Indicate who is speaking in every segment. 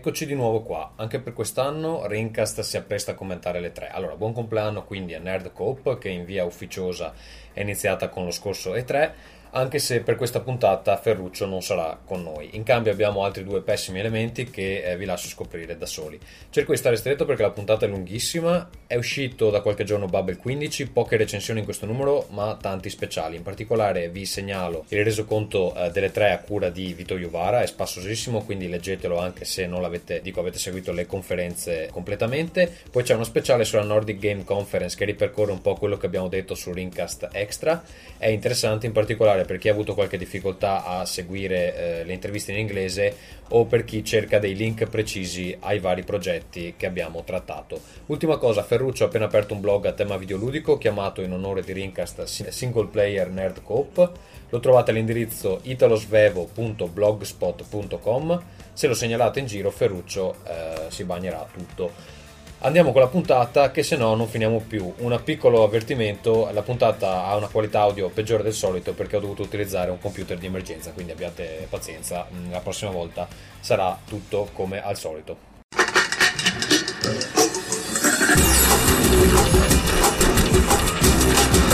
Speaker 1: Eccoci di nuovo qua, anche per quest'anno Rincast si appresta a commentare le tre. Allora, buon compleanno quindi a Nerd Coop che in via ufficiosa è iniziata con lo scorso E3 anche se per questa puntata Ferruccio non sarà con noi. In cambio abbiamo altri due pessimi elementi che eh, vi lascio scoprire da soli. Cerco di stare stretto perché la puntata è lunghissima, è uscito da qualche giorno Bubble 15, poche recensioni in questo numero ma tanti speciali. In particolare vi segnalo il resoconto eh, delle tre a cura di Vito Iuvara, è spassosissimo quindi leggetelo anche se non l'avete, dico avete seguito le conferenze completamente. Poi c'è uno speciale sulla Nordic Game Conference che ripercorre un po' quello che abbiamo detto su Ringcast Extra, è interessante in particolare particolare per chi ha avuto qualche difficoltà a seguire eh, le interviste in inglese o per chi cerca dei link precisi ai vari progetti che abbiamo trattato. Ultima cosa, Ferruccio ha appena aperto un blog a tema videoludico chiamato in onore di Rincast Single Player Nerd Coop. Lo trovate all'indirizzo italosvevo.blogspot.com. Se lo segnalate in giro, Ferruccio eh, si bagnerà tutto. Andiamo con la puntata che se no non finiamo più. Un piccolo avvertimento, la puntata ha una qualità audio peggiore del solito perché ho dovuto utilizzare un computer di emergenza, quindi abbiate pazienza, mm, la prossima volta sarà tutto come al solito.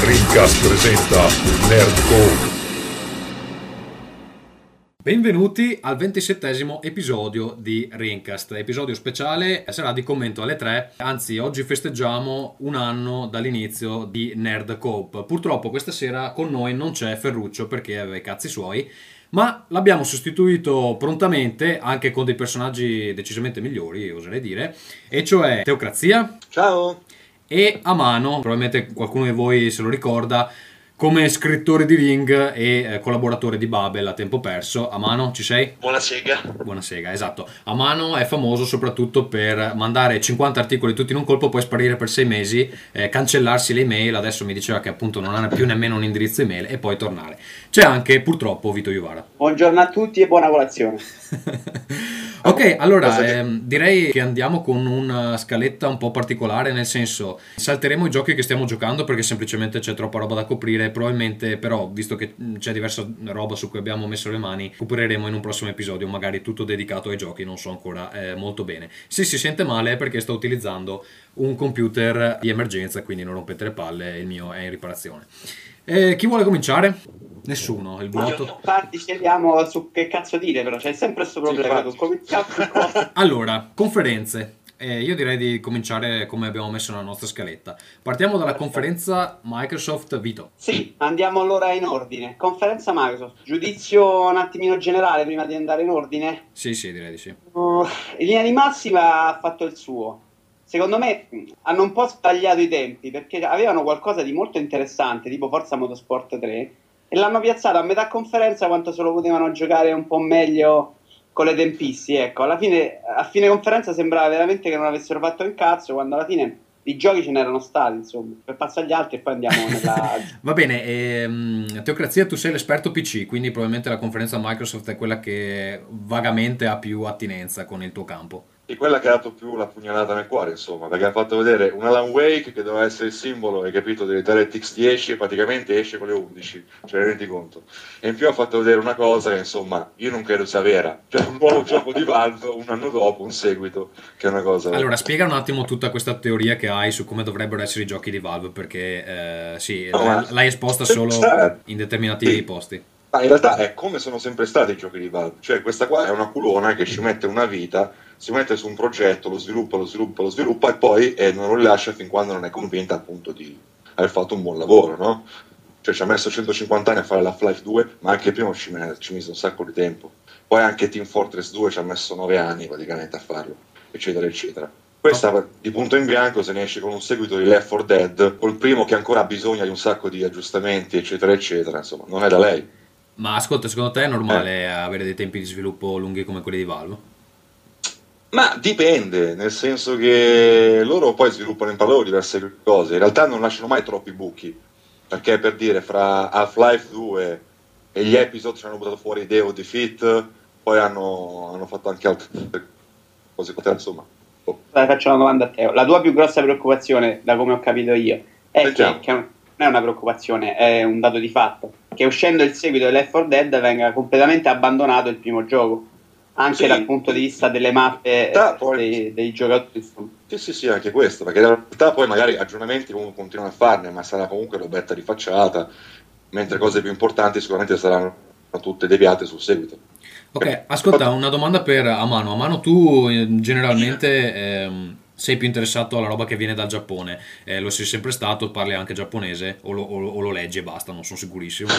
Speaker 2: Rincast presenta Nerdcore
Speaker 1: Benvenuti al ventisettesimo episodio di Rincast, episodio speciale sarà di commento alle tre, anzi oggi festeggiamo un anno dall'inizio di Nerd Coop. Purtroppo questa sera con noi non c'è Ferruccio perché aveva i cazzi suoi, ma l'abbiamo sostituito prontamente anche con dei personaggi decisamente migliori, oserei dire, e cioè Teocrazia.
Speaker 3: Ciao!
Speaker 1: E Amano, probabilmente qualcuno di voi se lo ricorda, come scrittore di Ring e eh, collaboratore di Babel a tempo perso. A mano ci sei?
Speaker 3: Buona sega.
Speaker 1: Buona sega, esatto. A mano è famoso soprattutto per mandare 50 articoli tutti in un colpo, poi sparire per 6 mesi, eh, cancellarsi le email. Adesso mi diceva che appunto non ha più nemmeno un indirizzo email e poi tornare. C'è anche purtroppo Vito Iuvara.
Speaker 4: Buongiorno a tutti e buona colazione.
Speaker 1: ok, allora ehm, direi che andiamo con una scaletta un po' particolare, nel senso salteremo i giochi che stiamo giocando perché semplicemente c'è troppa roba da coprire, probabilmente però visto che c'è diversa roba su cui abbiamo messo le mani, recupereremo in un prossimo episodio, magari tutto dedicato ai giochi, non so ancora eh, molto bene. Se si sente male è perché sto utilizzando un computer di emergenza, quindi non rompete le palle, il mio è in riparazione. Eh, chi vuole cominciare? Nessuno, il vuoto.
Speaker 4: Infatti scegliamo su che cazzo dire, però c'è sempre questo problema.
Speaker 1: Sì, allora, conferenze. Eh, io direi di cominciare come abbiamo messo nella nostra scaletta. Partiamo dalla Perfetto. conferenza Microsoft Vito.
Speaker 4: Sì, andiamo allora in ordine. Conferenza Microsoft. Giudizio un attimino generale prima di andare in ordine?
Speaker 1: Sì, sì, direi di sì.
Speaker 4: Uh, in linea di massima ha fatto il suo secondo me hanno un po' sbagliato i tempi perché avevano qualcosa di molto interessante, tipo Forza Motorsport 3, e l'hanno piazzato a metà conferenza quanto se lo potevano giocare un po' meglio con le tempisti. Ecco, alla fine, a fine conferenza sembrava veramente che non avessero fatto il cazzo, quando alla fine i giochi ce n'erano stati, insomma, per passare agli altri e poi andiamo nella...
Speaker 1: Va bene, ehm, Teocrazia, tu sei l'esperto PC, quindi probabilmente la conferenza Microsoft è quella che vagamente ha più attinenza con il tuo campo
Speaker 3: e quella che ha dato più la pugnalata nel cuore, insomma, perché ha fatto vedere un Alan Wake che doveva essere il simbolo, hai capito, delle DirectX 10 e praticamente esce con le 11, cioè rendi conto. E in più ha fatto vedere una cosa che, insomma, io non credo sia vera, cioè un nuovo gioco di Valve un anno dopo, un seguito, che è una cosa...
Speaker 1: Allora, spiega un attimo tutta questa teoria che hai su come dovrebbero essere i giochi di Valve, perché eh, sì, no, l'hai esposta solo in determinati sì. posti.
Speaker 3: Ma in realtà è come sono sempre stati i giochi di Valve, cioè questa qua è una culona che ci mette una vita si mette su un progetto, lo sviluppa, lo sviluppa, lo sviluppa e poi eh, non lo rilascia fin quando non è convinta appunto di aver fatto un buon lavoro, no? Cioè ci ha messo 150 anni a fare la Life 2, ma anche prima ci, ha messo un sacco di tempo. Poi anche Team Fortress 2 ci ha messo 9 anni praticamente a farlo, eccetera, eccetera. Questa di punto in bianco se ne esce con un seguito di Left 4 Dead, col primo che ancora ha bisogno di un sacco di aggiustamenti, eccetera, eccetera, insomma, non è da lei.
Speaker 1: Ma ascolta, secondo te è normale eh. avere dei tempi di sviluppo lunghi come quelli di Valve?
Speaker 3: Ma dipende, nel senso che loro poi sviluppano in parallelo diverse cose, in realtà non lasciano mai troppi buchi, perché per dire fra Half-Life 2 e gli episodi ci hanno buttato fuori idee o Defeat, poi hanno, hanno fatto anche altre cose, insomma.
Speaker 4: Oh. Faccio una domanda a te, la tua più grossa preoccupazione, da come ho capito io, è che, che, non è una preoccupazione, è un dato di fatto, che uscendo il seguito di Left 4 Dead venga completamente abbandonato il primo gioco anche
Speaker 3: Sì.
Speaker 4: dal punto di vista delle mappe
Speaker 3: Da,
Speaker 4: eh,
Speaker 3: poi-
Speaker 4: dei, dei giocatori.
Speaker 3: Sì, sì, sì, anche questo, perché in realtà poi magari aggiornamenti comunque continuano a farne, ma sarà comunque robetta di facciata, mentre cose più importanti sicuramente saranno tutte deviate sul seguito.
Speaker 1: Ok, ascolta, una domanda per Amano. Amano, tu eh, generalmente ehm, sei più interessato alla roba che viene dal Giappone. Eh, lo sei sempre stato, parli anche giapponese o lo, o- o lo leggi e basta, non sono sicurissimo.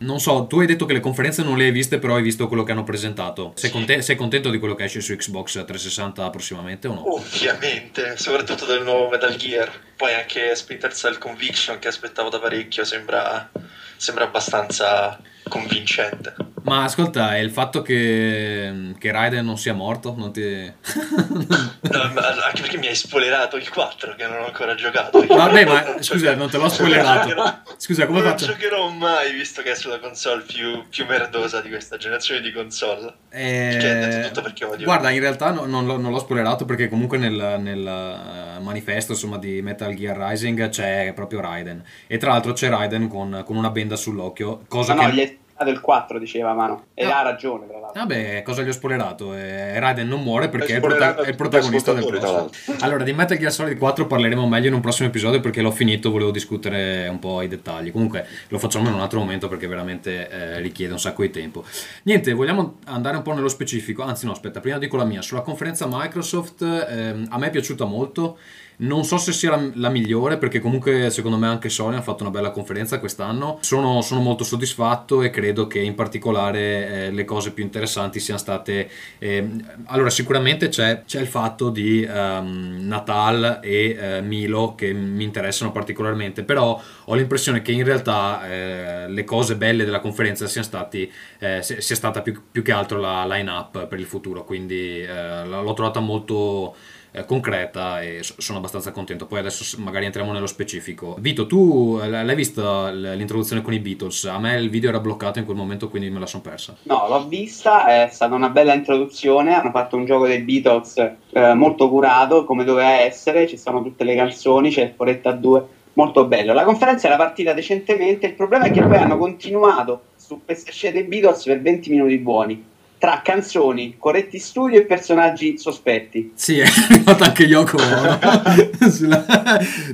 Speaker 1: Non so, tu hai detto che le conferenze non le hai viste, però hai visto quello che hanno presentato. Sei, conte- sei contento di quello che esce su Xbox 360 prossimamente o no?
Speaker 5: Ovviamente, soprattutto del nuovo Metal Gear. Poi anche Splinter Cell Conviction che aspettavo da parecchio sembra, sembra abbastanza convincente.
Speaker 1: Ma ascolta, è il fatto che, che Raiden non sia morto? Non ti...
Speaker 5: No, ma anche perché mi hai spoilerato il 4 che non ho ancora giocato.
Speaker 1: Vabbè, ma scusa, non te l'ho spoilerato.
Speaker 5: giocherò-
Speaker 1: Scusa, come
Speaker 5: non
Speaker 1: faccio?
Speaker 5: giocherò mai visto che è sulla console più, più merdosa di questa generazione di console.
Speaker 1: Eh,
Speaker 5: Che è detto tutto perché odio.
Speaker 1: Guarda, in realtà no- non, l'ho, non l'ho spoilerato perché comunque nel, nel, eh, manifesto insomma, di Metal Gear Rising c'è proprio Raiden. E tra l'altro c'è Raiden con, con una benda sull'occhio, cosa
Speaker 4: No, no,
Speaker 1: che...
Speaker 4: gli è stato il 4, diceva Mano. E
Speaker 1: No.
Speaker 4: ha ragione, tra l'altro.
Speaker 1: Vabbè, cosa gli ho spoilerato? Eh, Raiden non muore perché è il,
Speaker 3: spoilerato
Speaker 1: prota- è il protagonista del prossimo. Allora, di Metal Gear Solid 4 parleremo meglio in un prossimo episodio perché l'ho finito, volevo discutere un po' i dettagli. Comunque lo facciamo in un altro momento perché veramente eh, richiede un sacco di tempo. Niente, vogliamo andare un po' nello specifico. Anzi, no, aspetta, prima dico la mia. Sulla conferenza Microsoft ehm, a me è piaciuta molto. Non so se sia la, la migliore perché comunque secondo me anche Sony ha fatto una bella conferenza quest'anno. Sono, sono molto soddisfatto e credo che in particolare eh, le cose più interessanti siano state... ehm, allora sicuramente c'è, c'è il fatto di ehm, Natal e eh, Milo che mi interessano particolarmente, però ho l'impressione che in realtà eh, le cose belle della conferenza siano stati, eh, sia stata più, più che altro la line-up per il futuro, quindi eh, l'ho trovata molto eh, concreta e so- sono abbastanza contento. Poi adesso magari entriamo nello specifico. Vito, tu eh, l'hai vista l'introduzione con i Beatles? A me il video era bloccato in quel momento, quindi me la sono persa.
Speaker 4: No, l'ho vista, è stata una bella introduzione, hanno fatto un gioco dei Beatles eh, molto curato, come doveva essere, ci sono tutte le canzoni, c'è il Foretta 2, molto bello. La conferenza era partita decentemente, il problema è che poi hanno continuato su queste scelte dei Beatles per 20 minuti buoni, tra canzoni, corretti studio e personaggi sospetti.
Speaker 1: Sì, è arrivato anche Yoko Ono. Sulla-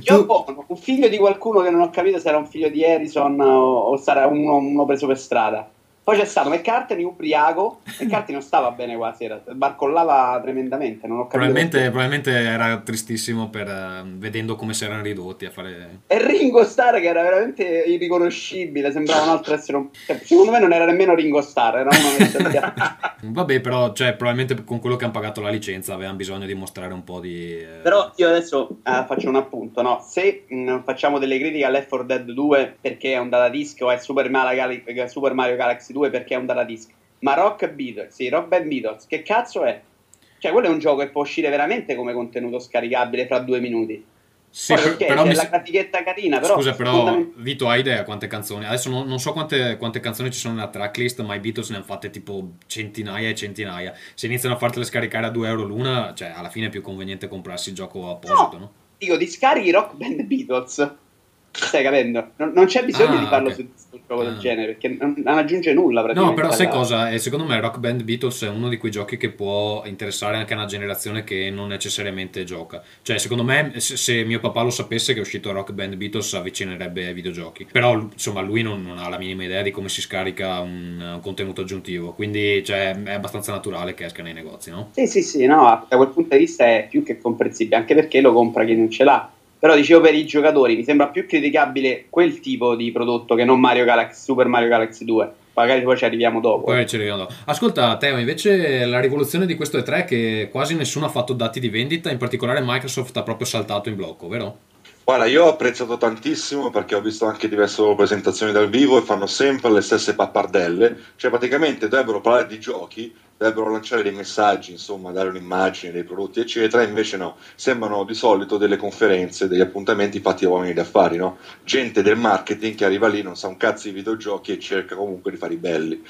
Speaker 1: tu-
Speaker 4: ho un figlio di qualcuno che non ho capito se era un figlio di Harrison o, o sarà uno, uno preso per strada. Poi c'è stato McCartney ubriaco. McCartney non stava bene quella sera, barcollava tremendamente. Non ho capito.
Speaker 1: Probabilmente, probabilmente era tristissimo per, eh, vedendo come si erano ridotti a fare...
Speaker 4: E Ringo Starr che era veramente irriconoscibile, sembrava un altro essere un... cioè, secondo me non era nemmeno Ringo Starr, era uno a-
Speaker 1: Vabbè, però, cioè, probabilmente con quello che hanno pagato la licenza avevano bisogno di mostrare un po' di... eh,
Speaker 4: Però io adesso eh, faccio un appunto, no? Se mh, facciamo delle critiche a Left 4 Dead 2 perché è un datadisc o è Super Mario, Gal- Super Mario Galaxy 2 perché è un datadisc, ma Rock Beatles, sì, Rock Band Beatles, che cazzo è? Cioè, quello è un gioco che può uscire veramente come contenuto scaricabile fra due minuti.
Speaker 1: Sì,
Speaker 4: Poi perché
Speaker 1: però
Speaker 4: c'è
Speaker 1: mi-
Speaker 4: la grafichetta carina, però...
Speaker 1: Scusa, però,
Speaker 4: fondament-
Speaker 1: Vito, hai idea quante canzoni? Adesso non, non so quante, quante canzoni ci sono nella tracklist, ma i Beatles ne hanno fatte tipo centinaia e centinaia. Se iniziano a fartele scaricare a 2 euro l'una, cioè alla fine è più conveniente comprarsi il gioco apposito, no?
Speaker 4: Dico, ti scarichi Rock Band Beatles. Stai capendo? Non, non c'è bisogno
Speaker 1: Ah,
Speaker 4: di farlo
Speaker 1: ok.
Speaker 4: su un gioco
Speaker 1: Ah.
Speaker 4: del genere perché non, non aggiunge nulla.
Speaker 1: No, però sai cosa? Eh, secondo me Rock Band Beatles è uno di quei giochi che può interessare anche a una generazione che non necessariamente gioca. Cioè, secondo me, se, se mio papà lo sapesse che è uscito Rock Band Beatles, avvicinerebbe ai videogiochi. Però, insomma, lui non, non ha la minima idea di come si scarica un, un contenuto aggiuntivo. Quindi, cioè, è abbastanza naturale che esca nei negozi, no?
Speaker 4: Sì, sì, sì, no, da quel punto di vista è più che comprensibile, anche perché lo compra chi non ce l'ha. Però dicevo per i giocatori, mi sembra più criticabile quel tipo di prodotto che non Mario Galaxy, Super Mario Galaxy 2. Magari poi ci arriviamo dopo.
Speaker 1: Poi ci arriviamo dopo. Ascolta, Teo, invece la rivoluzione di questo E3 è che quasi nessuno ha fatto dati di vendita, in particolare Microsoft ha proprio saltato in blocco, vero?
Speaker 3: Guarda, io ho apprezzato tantissimo perché ho visto anche diverse loro presentazioni dal vivo e fanno sempre le stesse pappardelle, cioè praticamente dovrebbero parlare di giochi, dovrebbero lanciare dei messaggi, insomma, dare un'immagine dei prodotti, eccetera, invece no, sembrano di solito delle conferenze, degli appuntamenti fatti da uomini d'affari, no? Gente del marketing che arriva lì, non sa un cazzo di videogiochi e cerca comunque di fare i belli.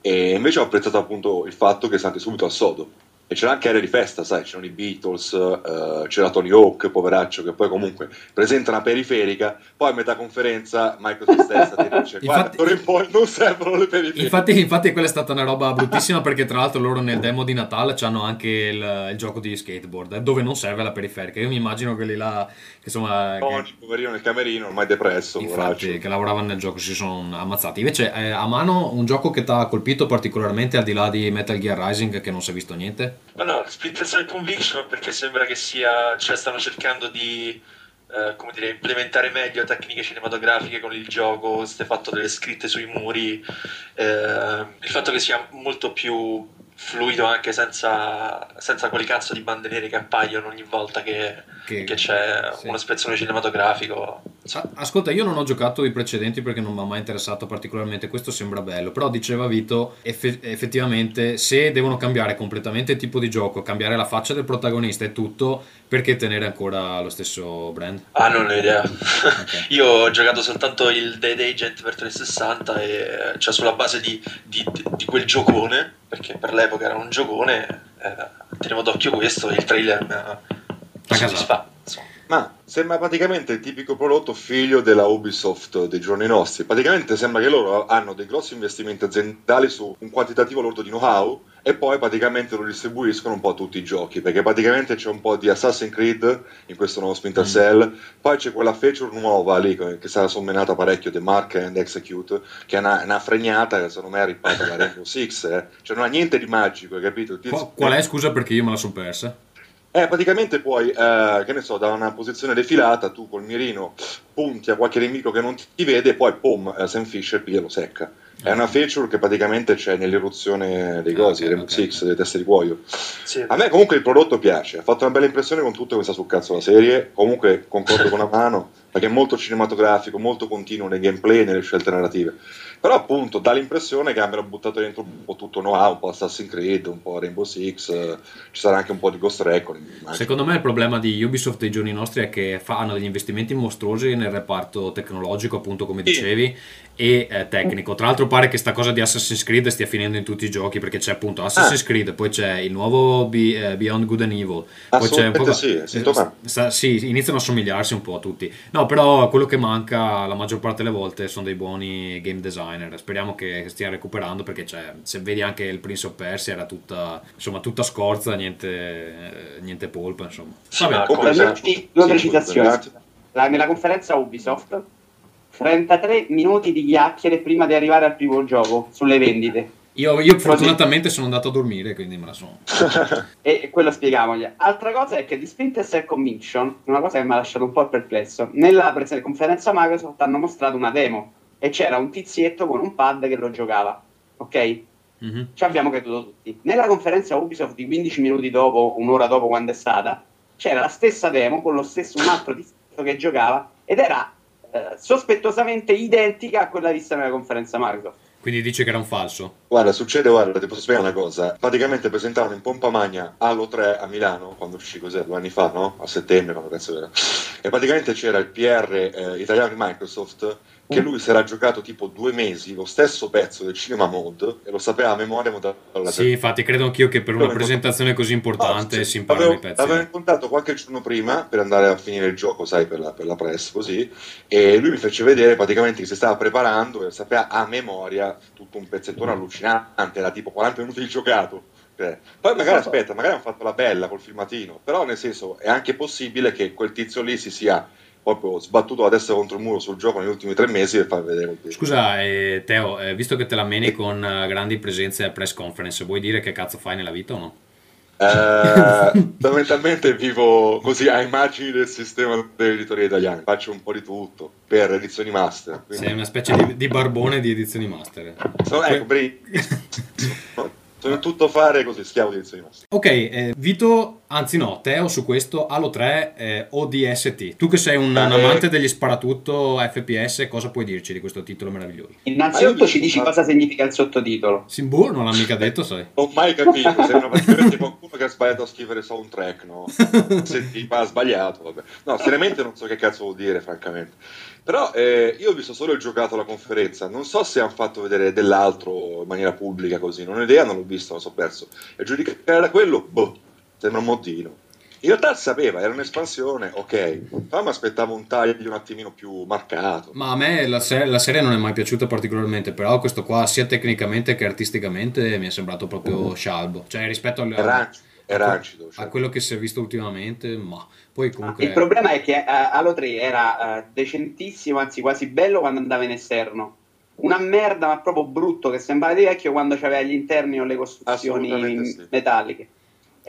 Speaker 3: E invece ho apprezzato appunto il fatto che siete subito al sodo. E c'era anche area di festa, sai, c'erano i Beatles, eh, c'era Tony Hawk, poveraccio, che poi comunque presenta una periferica, poi a metà conferenza Microsoft stessa ti dice, guarda, d'ora in poi non servono le periferiche.
Speaker 1: Infatti, infatti quella è stata una roba bruttissima perché tra l'altro loro nel demo di Natale hanno anche il, il gioco di skateboard, eh, dove non serve la periferica. Io mi immagino quelli là, che insomma...
Speaker 3: Tony,
Speaker 1: che-
Speaker 3: poverino nel camerino, ormai depresso,
Speaker 1: Infatti, che lavoravano nel gioco si sono ammazzati. Invece, eh, a mano un gioco che ti ha colpito particolarmente al di là di Metal Gear Rising, che non si è visto niente?
Speaker 5: Ma no, Splinter Conviction perché sembra che sia, cioè stanno cercando di, eh, come dire, implementare meglio tecniche cinematografiche con il gioco, queste fatto delle scritte sui muri, eh, il fatto che sia molto più fluido anche senza, senza quelle cazzo di bande nere che appaiono ogni volta che,
Speaker 1: Che-
Speaker 5: che c'è
Speaker 1: sì.
Speaker 5: uno spezzone cinematografico.
Speaker 1: Ascolta, io non ho giocato i precedenti perché non mi ha mai interessato particolarmente. Questo sembra bello, però diceva Vito, effe- effettivamente, se devono cambiare completamente il tipo di gioco, cambiare la faccia del protagonista e tutto, perché tenere ancora lo stesso brand?
Speaker 5: Ah, non ho idea.
Speaker 1: Ok.
Speaker 5: Io ho giocato soltanto il Dead Agent per 360 e cioè sulla base di, di- di quel giocone, perché per l'epoca era un giocone, eh, tenevo d'occhio questo e il trailer mi ha soddisfatto.
Speaker 3: Ma sembra praticamente il tipico prodotto figlio della Ubisoft dei giorni nostri. Praticamente sembra che loro hanno dei grossi investimenti aziendali su un quantitativo lordo di know-how e poi praticamente lo distribuiscono un po' a tutti i giochi. Perché praticamente c'è un po' di Assassin's Creed in questo nuovo Splinter
Speaker 1: Mm.
Speaker 3: Cell, poi c'è quella feature nuova lì che sarà sommenata parecchio, The Mark and Execute, che è una, una fregnata che secondo me è rippata da Rainbow Six. Eh. Cioè non ha niente di magico, hai capito?
Speaker 1: Qual è, scusa, perché io me la sono persa?
Speaker 3: Eh, praticamente puoi, eh, che ne so, da una posizione defilata, tu col mirino punti a qualche nemico che non ti vede e poi, pum, eh, Sam Fisher piglia e lo secca. È una feature che praticamente c'è nell'eruzione dei
Speaker 1: Ah,
Speaker 3: cosi,
Speaker 1: ok,
Speaker 3: Rainbow
Speaker 1: ok,
Speaker 3: Six,
Speaker 1: ok.
Speaker 3: delle teste di cuoio.
Speaker 5: Sì.
Speaker 3: A me comunque il prodotto piace, ha fatto una bella impressione con tutto che sta sul cazzo la serie, comunque concordo con la mano, perché è molto cinematografico, molto continuo nei gameplay e nelle scelte narrative. Però appunto dà l'impressione che abbiano buttato dentro un po' tutto know-how, un po' Assassin's Creed, un po' Rainbow Six, eh, ci sarà anche un po' di Ghost Recon. immagino.
Speaker 1: Secondo me il problema di Ubisoft dei giorni nostri è che fanno degli investimenti mostruosi nel reparto tecnologico, appunto come dicevi, e eh, tecnico. Tra l'altro pare che sta cosa di Assassin's Creed stia finendo in tutti i giochi perché c'è appunto Assassin's
Speaker 3: Ah.
Speaker 1: Creed, poi c'è il nuovo Be- eh, Beyond Good and Evil, poi c'è un po'
Speaker 3: sì, sintomatico.
Speaker 1: sta- sì, iniziano a somigliarsi un po' a tutti. No, però quello che manca la maggior parte delle volte sono dei buoni game designer. Speriamo che stiano recuperando perché c'è, se vedi anche il Prince of Persia era tutta, insomma, tutta scorza, niente, eh, niente polpa, insomma. Vabbè,
Speaker 3: Sì,
Speaker 4: precisazioni.
Speaker 3: scusate.
Speaker 4: La- nella conferenza Ubisoft, 33 minuti di chiacchiere prima di arrivare al primo gioco sulle vendite.
Speaker 1: io, io fortunatamente sono andato a dormire, quindi me la sono.
Speaker 4: E quello spieghiamogli. Altra cosa è che di Splinter Cell Conviction, una cosa che mi ha lasciato un po' perplesso, nella prese- conferenza Microsoft hanno mostrato una demo e c'era un tizietto con un pad che lo giocava. Ok?
Speaker 1: Mhm.
Speaker 4: Ci abbiamo creduto tutti. Nella conferenza Ubisoft di 15 minuti dopo, un'ora dopo quando è stata, c'era la stessa demo con lo stesso un altro tizietto che giocava ed era eh, sospettosamente identica a quella vista nella conferenza Microsoft.
Speaker 1: Quindi dice che era un falso.
Speaker 3: Guarda, succede, guarda, ti posso spiegare una cosa. Praticamente presentavano in pompa magna Halo 3 a Milano, quando uscì cos'è, due anni fa, no? A settembre, quando cazzo era. E praticamente c'era il PR eh, italiano di Microsoft che lui si era giocato tipo due mesi lo stesso pezzo del Cinema Mode e lo sapeva a memoria dalla
Speaker 1: Sì, infatti credo anch'io che per una presentazione così importante
Speaker 3: Ah, sì.
Speaker 1: si imparano i pezzi.
Speaker 3: L'avevo incontrato qualche giorno prima per andare a finire il gioco, sai, per la, per la press, così. E lui mi fece vedere praticamente che si stava preparando e sapeva a memoria tutto un pezzettone allucinante, era tipo 40 minuti di giocato. Eh, Poi magari aspetta, magari hanno fatto la bella col filmatino, però nel senso è anche possibile che quel tizio lì si sia proprio sbattuto la testa contro il muro sul gioco negli ultimi tre mesi per far vedere.
Speaker 1: Scusa, eh, Teo, eh, visto che te la meni con eh, grandi presenze a press conference, vuoi dire che cazzo fai nella vita o no?
Speaker 3: Eh, fondamentalmente vivo così a immagini del sistema dell'editoria italiana. Faccio un po' di tutto per edizioni master. quindi-
Speaker 1: Sei una specie di, di barbone di edizioni master.
Speaker 3: Sono, ecco, per sono tutto fare così, schiavo di master.
Speaker 1: Ok, eh, Vito Anzi no, Teo su questo Halo 3 eh, ODST. Tu che sei un, un
Speaker 3: Eh.
Speaker 1: amante degli sparatutto FPS, cosa puoi dirci di questo titolo meraviglioso?
Speaker 4: Innanzitutto ci dici cosa significa il sottotitolo.
Speaker 1: Simbolo non l'ha mica detto, sai.
Speaker 3: Non ho mai capito, sembra praticamente qualcuno che ha sbagliato a scrivere soundtrack, no? Se ti ha sbagliato, vabbè. No, seriamente non so che cazzo vuol dire, francamente. Però eh, io ho visto solo il giocato alla conferenza, non so se hanno fatto vedere dell'altro maniera pubblica così, non ho idea, non l'ho visto, lo so perso. E giudicare da quello, boh, sembra un moddino. In realtà sapeva, era un'espansione, ok, ma mi aspettavo un taglio un attimino più marcato.
Speaker 1: Ma a me la, se- la serie non è mai piaciuta particolarmente, però questo qua sia tecnicamente che artisticamente mi è sembrato proprio scialbo. Cioè rispetto al,
Speaker 3: È rancido, è
Speaker 1: a-
Speaker 3: rancido.
Speaker 1: a
Speaker 3: cioè.
Speaker 1: quello che si è visto ultimamente, ma poi comunque...
Speaker 4: Il problema è che eh, Halo 3 era eh, decentissimo, anzi quasi bello quando andava in esterno. Una merda, ma proprio brutto, che sembrava di vecchio quando c'aveva gli interni o le costruzioni
Speaker 3: sì.
Speaker 4: metalliche.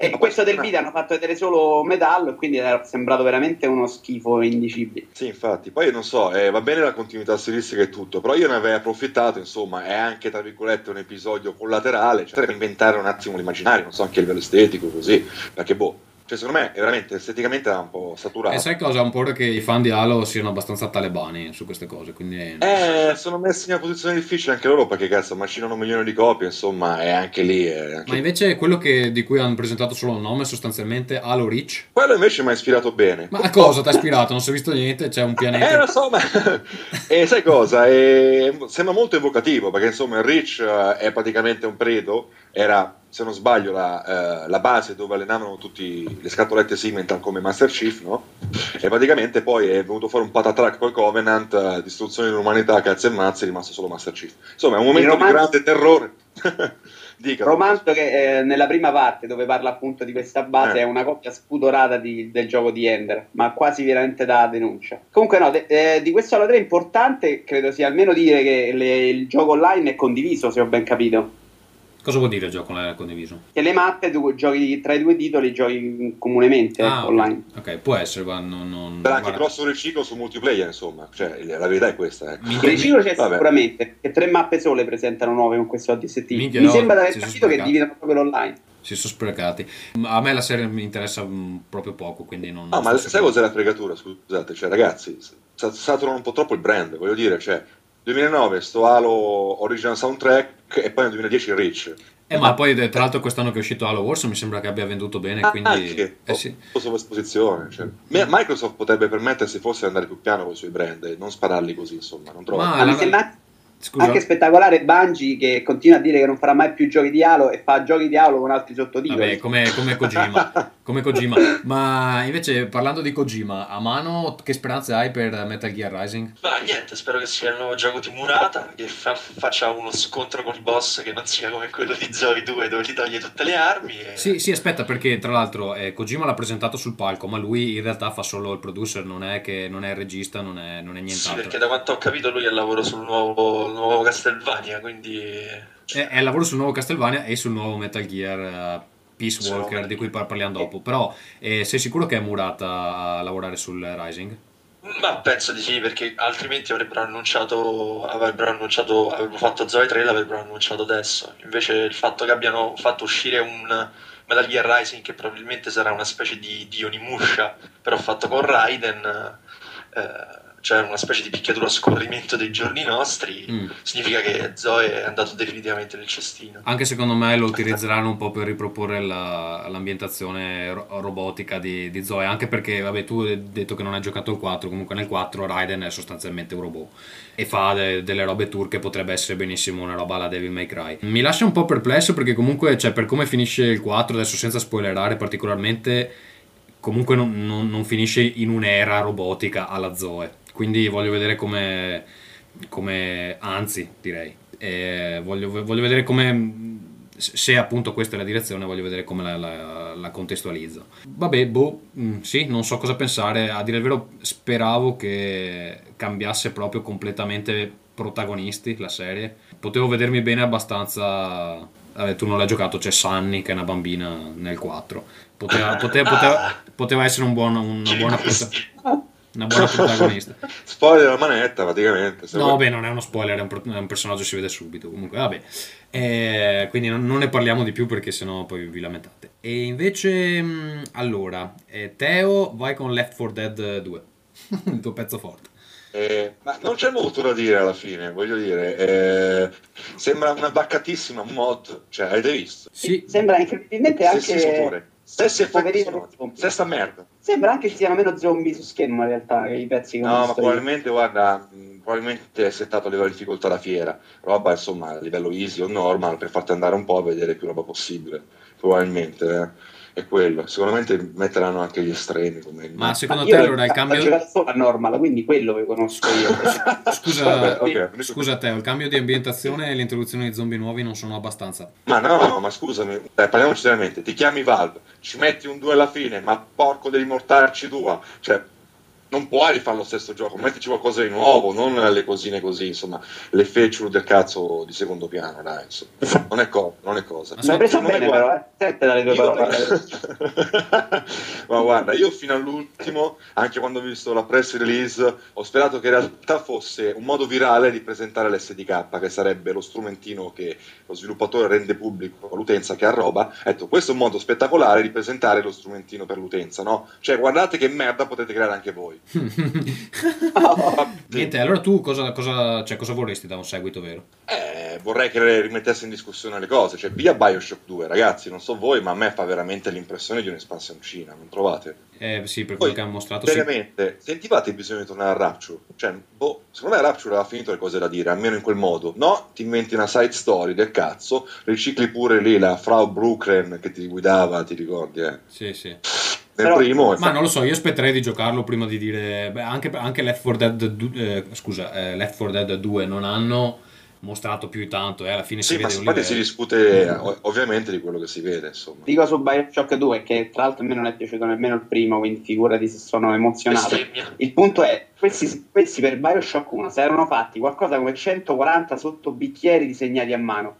Speaker 4: E
Speaker 3: Ma
Speaker 4: questo
Speaker 3: poi-
Speaker 4: del video hanno fatto vedere solo metallo e quindi era sembrato veramente uno schifo indicibile.
Speaker 3: Sì, infatti, poi non so, eh, va bene la continuità stilistica e tutto, però io ne avrei approfittato, insomma, è anche tra virgolette un episodio collaterale, cioè per inventare un attimo l'immaginario, non so, anche a livello estetico, così, perché boh, cioè secondo me è veramente esteticamente era un po' saturato.
Speaker 1: E sai cosa? Ho un po' che i fan di Halo siano abbastanza talebani su queste cose, quindi...
Speaker 3: Eh, sono messi in una posizione difficile anche loro perché cazzo macinano un milione di copie, insomma, è anche lì. È anche-
Speaker 1: Ma invece quello che- di cui hanno presentato solo il nome, sostanzialmente Halo Reach.
Speaker 3: Quello invece mi ha ispirato bene.
Speaker 1: Ma a cosa ti ha ispirato? Non si è visto niente, c'è un
Speaker 3: Eh,
Speaker 1: pianeta...
Speaker 3: lo so, ma e sai cosa? Eh, sembra molto evocativo perché insomma il Reach eh, è praticamente un predo, era se non sbaglio la, eh, la base dove allenavano tutte le scatolette Simmental come Master Chief, no? E praticamente poi è venuto fuori un patatrack col Covenant, eh, distruzione dell'umanità, cazzo e mazzi, è rimasto solo Master Chief. Insomma, è un momento
Speaker 4: romanzo-
Speaker 3: di grande terrore. Dica.
Speaker 4: Romanzo che eh, nella prima parte dove parla appunto di questa base
Speaker 3: Eh.
Speaker 4: è una coppia spudorata di- del gioco di Ender, ma quasi veramente da denuncia. Comunque no, de- eh, di questo Halo 3 è importante, credo sia almeno dire che le- il gioco online è condiviso, se ho ben capito.
Speaker 1: Cosa vuol dire il gioco online condiviso?
Speaker 4: Che le mappe tu giochi tra i due titoli giochi comunemente
Speaker 1: Ah, ok.
Speaker 4: online.
Speaker 1: Ok, può essere, ma non... non
Speaker 3: Però anche
Speaker 1: guarda.
Speaker 3: grosso riciclo su multiplayer, insomma, cioè, la verità è questa. Ecco.
Speaker 1: Minchia,
Speaker 4: Il riciclo c'è
Speaker 3: Vabbè.
Speaker 4: sicuramente, che tre mappe sole presentano nuove con questo.
Speaker 1: Minchia,
Speaker 4: Mi
Speaker 1: no,
Speaker 4: sembra di aver capito che dividono proprio l'online.
Speaker 1: Si sono sprecati. A me la serie mi interessa mm, proprio poco, quindi non...
Speaker 3: No, ma sai cos'è la fregatura? Scusate, cioè, ragazzi, sa- saturano un po' troppo il brand, voglio dire, cioè, 2009 sto Halo Original Soundtrack e poi nel 2010 Reach.
Speaker 1: Eh, ma poi tra l'altro quest'anno che è uscito Halo Wars mi sembra che abbia venduto bene,
Speaker 3: Ah,
Speaker 1: quindi...
Speaker 3: anche,
Speaker 1: Eh sì.
Speaker 3: po' sovraesposizione. Cioè. Microsoft potrebbe permettersi forse di andare più piano con i suoi brand e non spararli così, insomma, non trovo.
Speaker 1: Ma-
Speaker 4: Ma mi
Speaker 1: la-
Speaker 4: sembra
Speaker 1: Scusa,
Speaker 4: anche spettacolare Bungie che continua a dire che non farà mai più giochi di Halo e fa giochi di Halo con altri sottotitoli.
Speaker 1: vabbè, come, come Kojima. come Kojima. Ma invece parlando di Kojima, a mano che speranze hai per Metal Gear Rising?
Speaker 5: Ma niente, spero che sia il nuovo gioco di Murata, che fa- faccia uno scontro col boss che non sia come quello di Zoe 2 dove ti toglie tutte le armi. E...
Speaker 1: Sì, sì, aspetta, perché tra l'altro eh, Kojima l'ha presentato sul palco, ma lui in realtà fa solo il producer, non è, che, non è il regista, non è, non è
Speaker 5: Sì,
Speaker 1: nient'altro.
Speaker 5: perché da quanto ho capito lui al lavoro sul nuovo, il nuovo Castlevania, quindi...
Speaker 1: È, è al lavoro sul nuovo Castlevania e sul nuovo Metal Gear eh, Peace Walker, di cui par- parliamo dopo. Però eh, sei sicuro che è Murata a lavorare sul Rising?
Speaker 5: Ma penso di sì, perché altrimenti avrebbero annunciato, avrebbero annunciato, avrebbero fatto Zoe 3 l'avrebbero annunciato adesso. Invece il fatto che abbiano fatto uscire un Metal Gear Rising, che probabilmente sarà una specie di, di Onimusha, però fatto con Raiden, eh, cioè una specie di picchiatura a scorrimento dei giorni nostri,
Speaker 1: Mm.
Speaker 5: significa che Zoe è andato definitivamente nel cestino.
Speaker 1: Anche secondo me lo utilizzeranno un po' per riproporre la- l'ambientazione ro- robotica di, di Zoe, anche perché, vabbè, tu hai detto che non hai giocato il 4, comunque nel 4 Raiden è sostanzialmente un robot e fa de- delle robe turche, potrebbe essere benissimo una roba alla Devil May Cry. Mi lascia un po' perplesso perché comunque, cioè, per come finisce il 4, adesso senza spoilerare particolarmente, comunque non, non- non finisce in un'era robotica alla Zoe. Quindi voglio vedere come, come anzi direi, Eh, voglio, voglio vedere come, se appunto questa è la direzione, voglio vedere come la, la- la contestualizza. Vabbè, boh, mm, sì, non so cosa pensare, a dire il vero speravo che cambiasse proprio completamente protagonisti la serie. Potevo vedermi bene abbastanza... Vabbè, tu non l'hai giocato, c'è Sunny che è una bambina nel 4. Poteva, poteva- poteva- poteva essere un buon- una buona una buona protagonista.
Speaker 3: Spoiler la manetta, praticamente.
Speaker 1: No,
Speaker 3: vuoi.
Speaker 1: vabbè, non è uno spoiler, è un, pro- è un personaggio che si vede subito. Comunque, vabbè. Eh, quindi non, non ne parliamo di più perché sennò poi vi lamentate. E invece, mh, allora, eh, Teo, vai con Left 4 Dead 2, il tuo pezzo forte.
Speaker 3: Eh, ma non c'è molto da dire alla fine, voglio dire. eh, sembra una baccatissima mod. Cioè, avete visto?
Speaker 1: Sì,
Speaker 4: Sembra incredibilmente
Speaker 3: Stessi
Speaker 4: anche...
Speaker 3: motore, stessi effetti sonori, stessa merda.
Speaker 4: Sembra anche ci siano meno zombie su schermo in realtà che i pezzi che
Speaker 3: No, ma
Speaker 4: visto io.
Speaker 3: probabilmente, guarda, probabilmente è settato a livello di difficoltà da fiera. Roba, insomma, a livello easy o normal per farti andare un po' a vedere più roba possibile. Probabilmente, eh. È quello. Sicuramente metteranno anche gli estremi. Come
Speaker 1: ma secondo te allora il
Speaker 4: ho
Speaker 1: cambio...
Speaker 4: giocato solo a normal, quindi quello che conosco io.
Speaker 1: Scusa,
Speaker 3: Vabbè, ok.
Speaker 1: scusa Teo, il cambio di ambientazione e l'introduzione di zombie nuovi non sono abbastanza.
Speaker 3: Ma no, ma scusami, dai, parliamoci seriamente, ti chiami Valve, ci metti un 2 alla fine, ma porco devi mortarci tua, cioè non puoi rifare lo stesso gioco, mettici qualcosa di nuovo, non le cosine così, insomma, le feature del cazzo di secondo piano, dai, insomma. non è, co- non è cosa.
Speaker 1: Ma
Speaker 4: Mi hai preso bene
Speaker 3: guarda-
Speaker 4: però, eh. Sette dalle tue
Speaker 3: Io-
Speaker 4: parole.
Speaker 3: ma guarda, io fino all'ultimo, anche quando ho visto la press release, ho sperato che in realtà fosse un modo virale di presentare l'SDK, che sarebbe lo strumentino che lo sviluppatore rende pubblico all'utenza che ha roba. Ecco, questo è un modo spettacolare di presentare lo strumentino per l'utenza, no? Cioè, guardate che merda potete creare anche voi.
Speaker 1: Niente, allora tu cosa, cosa, cioè, cosa vorresti da un seguito vero?
Speaker 3: Eh, vorrei che rimettesse in discussione le cose, cioè via Bioshock 2, ragazzi, non so voi, ma a me fa veramente l'impressione di un'espansioncina, non trovate?
Speaker 1: Eh sì, per
Speaker 3: Poi,
Speaker 1: quello che hanno mostrato sì.
Speaker 3: Seriamente, sentivate il bisogno di tornare a Rapture? Cioè, boh, secondo me Rapture aveva finito le cose da dire, almeno in quel modo. No, ti inventi una side story del cazzo, ricicli pure lì la Frau Brooklyn che ti guidava, ti ricordi, eh?
Speaker 1: Sì, sì.
Speaker 4: Però-
Speaker 3: primo...
Speaker 1: Ma non lo so, io aspetterei di giocarlo prima di dire. Beh, anche, anche Left 4 Dead, du- eh, scusa, eh, Left 4 Dead 2 non hanno mostrato più di tanto, eh, alla fine
Speaker 3: Sì,
Speaker 1: si vede un
Speaker 3: infatti si
Speaker 1: livello.
Speaker 3: discute ov- ovviamente di quello che si vede, insomma.
Speaker 4: Dico su Bioshock 2 che tra l'altro a me non è piaciuto nemmeno il primo, quindi figurati se sono emozionato.
Speaker 5: Bestemmia.
Speaker 4: Il punto è, questi, questi per Bioshock 1 si erano fatti qualcosa come 140 sottobicchieri disegnati a mano.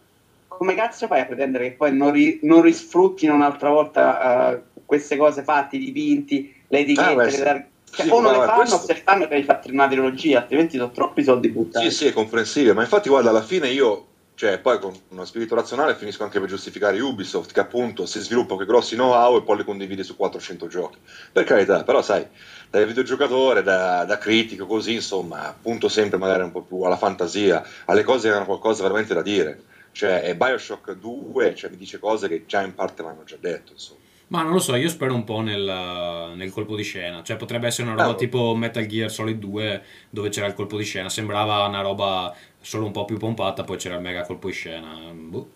Speaker 4: Come cazzo fai a pretendere che poi non, ri- non risfruttino un'altra volta eh, queste cose fatte, i dipinti, le etichette,
Speaker 3: Ah, beh,
Speaker 4: le
Speaker 3: sì.
Speaker 4: tar- cioè,
Speaker 3: Sì,
Speaker 4: o non le fanno,
Speaker 3: questo-
Speaker 4: se fanno devi fare una trilogia, altrimenti sono troppi soldi buttati.
Speaker 3: Sì, sì, è comprensibile, ma infatti guarda, alla fine io, cioè, poi con uno spirito razionale finisco anche per giustificare Ubisoft, che appunto si sviluppa quei grossi know-how e poi li condivide su 400 giochi. Per carità, però sai, da videogiocatore, da, da critico, così, insomma, appunto sempre magari un po' più alla fantasia, alle cose che hanno qualcosa veramente da dire. Cioè, Bioshock 2 cioè, mi dice cose che già in parte mi hanno già detto, insomma.
Speaker 1: Ma non lo so, io spero un po' nel, nel colpo di scena. Cioè, potrebbe essere una roba
Speaker 3: Ah,
Speaker 1: tipo Metal Gear Solid 2 dove c'era il colpo di scena. Sembrava una roba solo un po' più pompata, poi c'era il mega colpo di scena. Boh.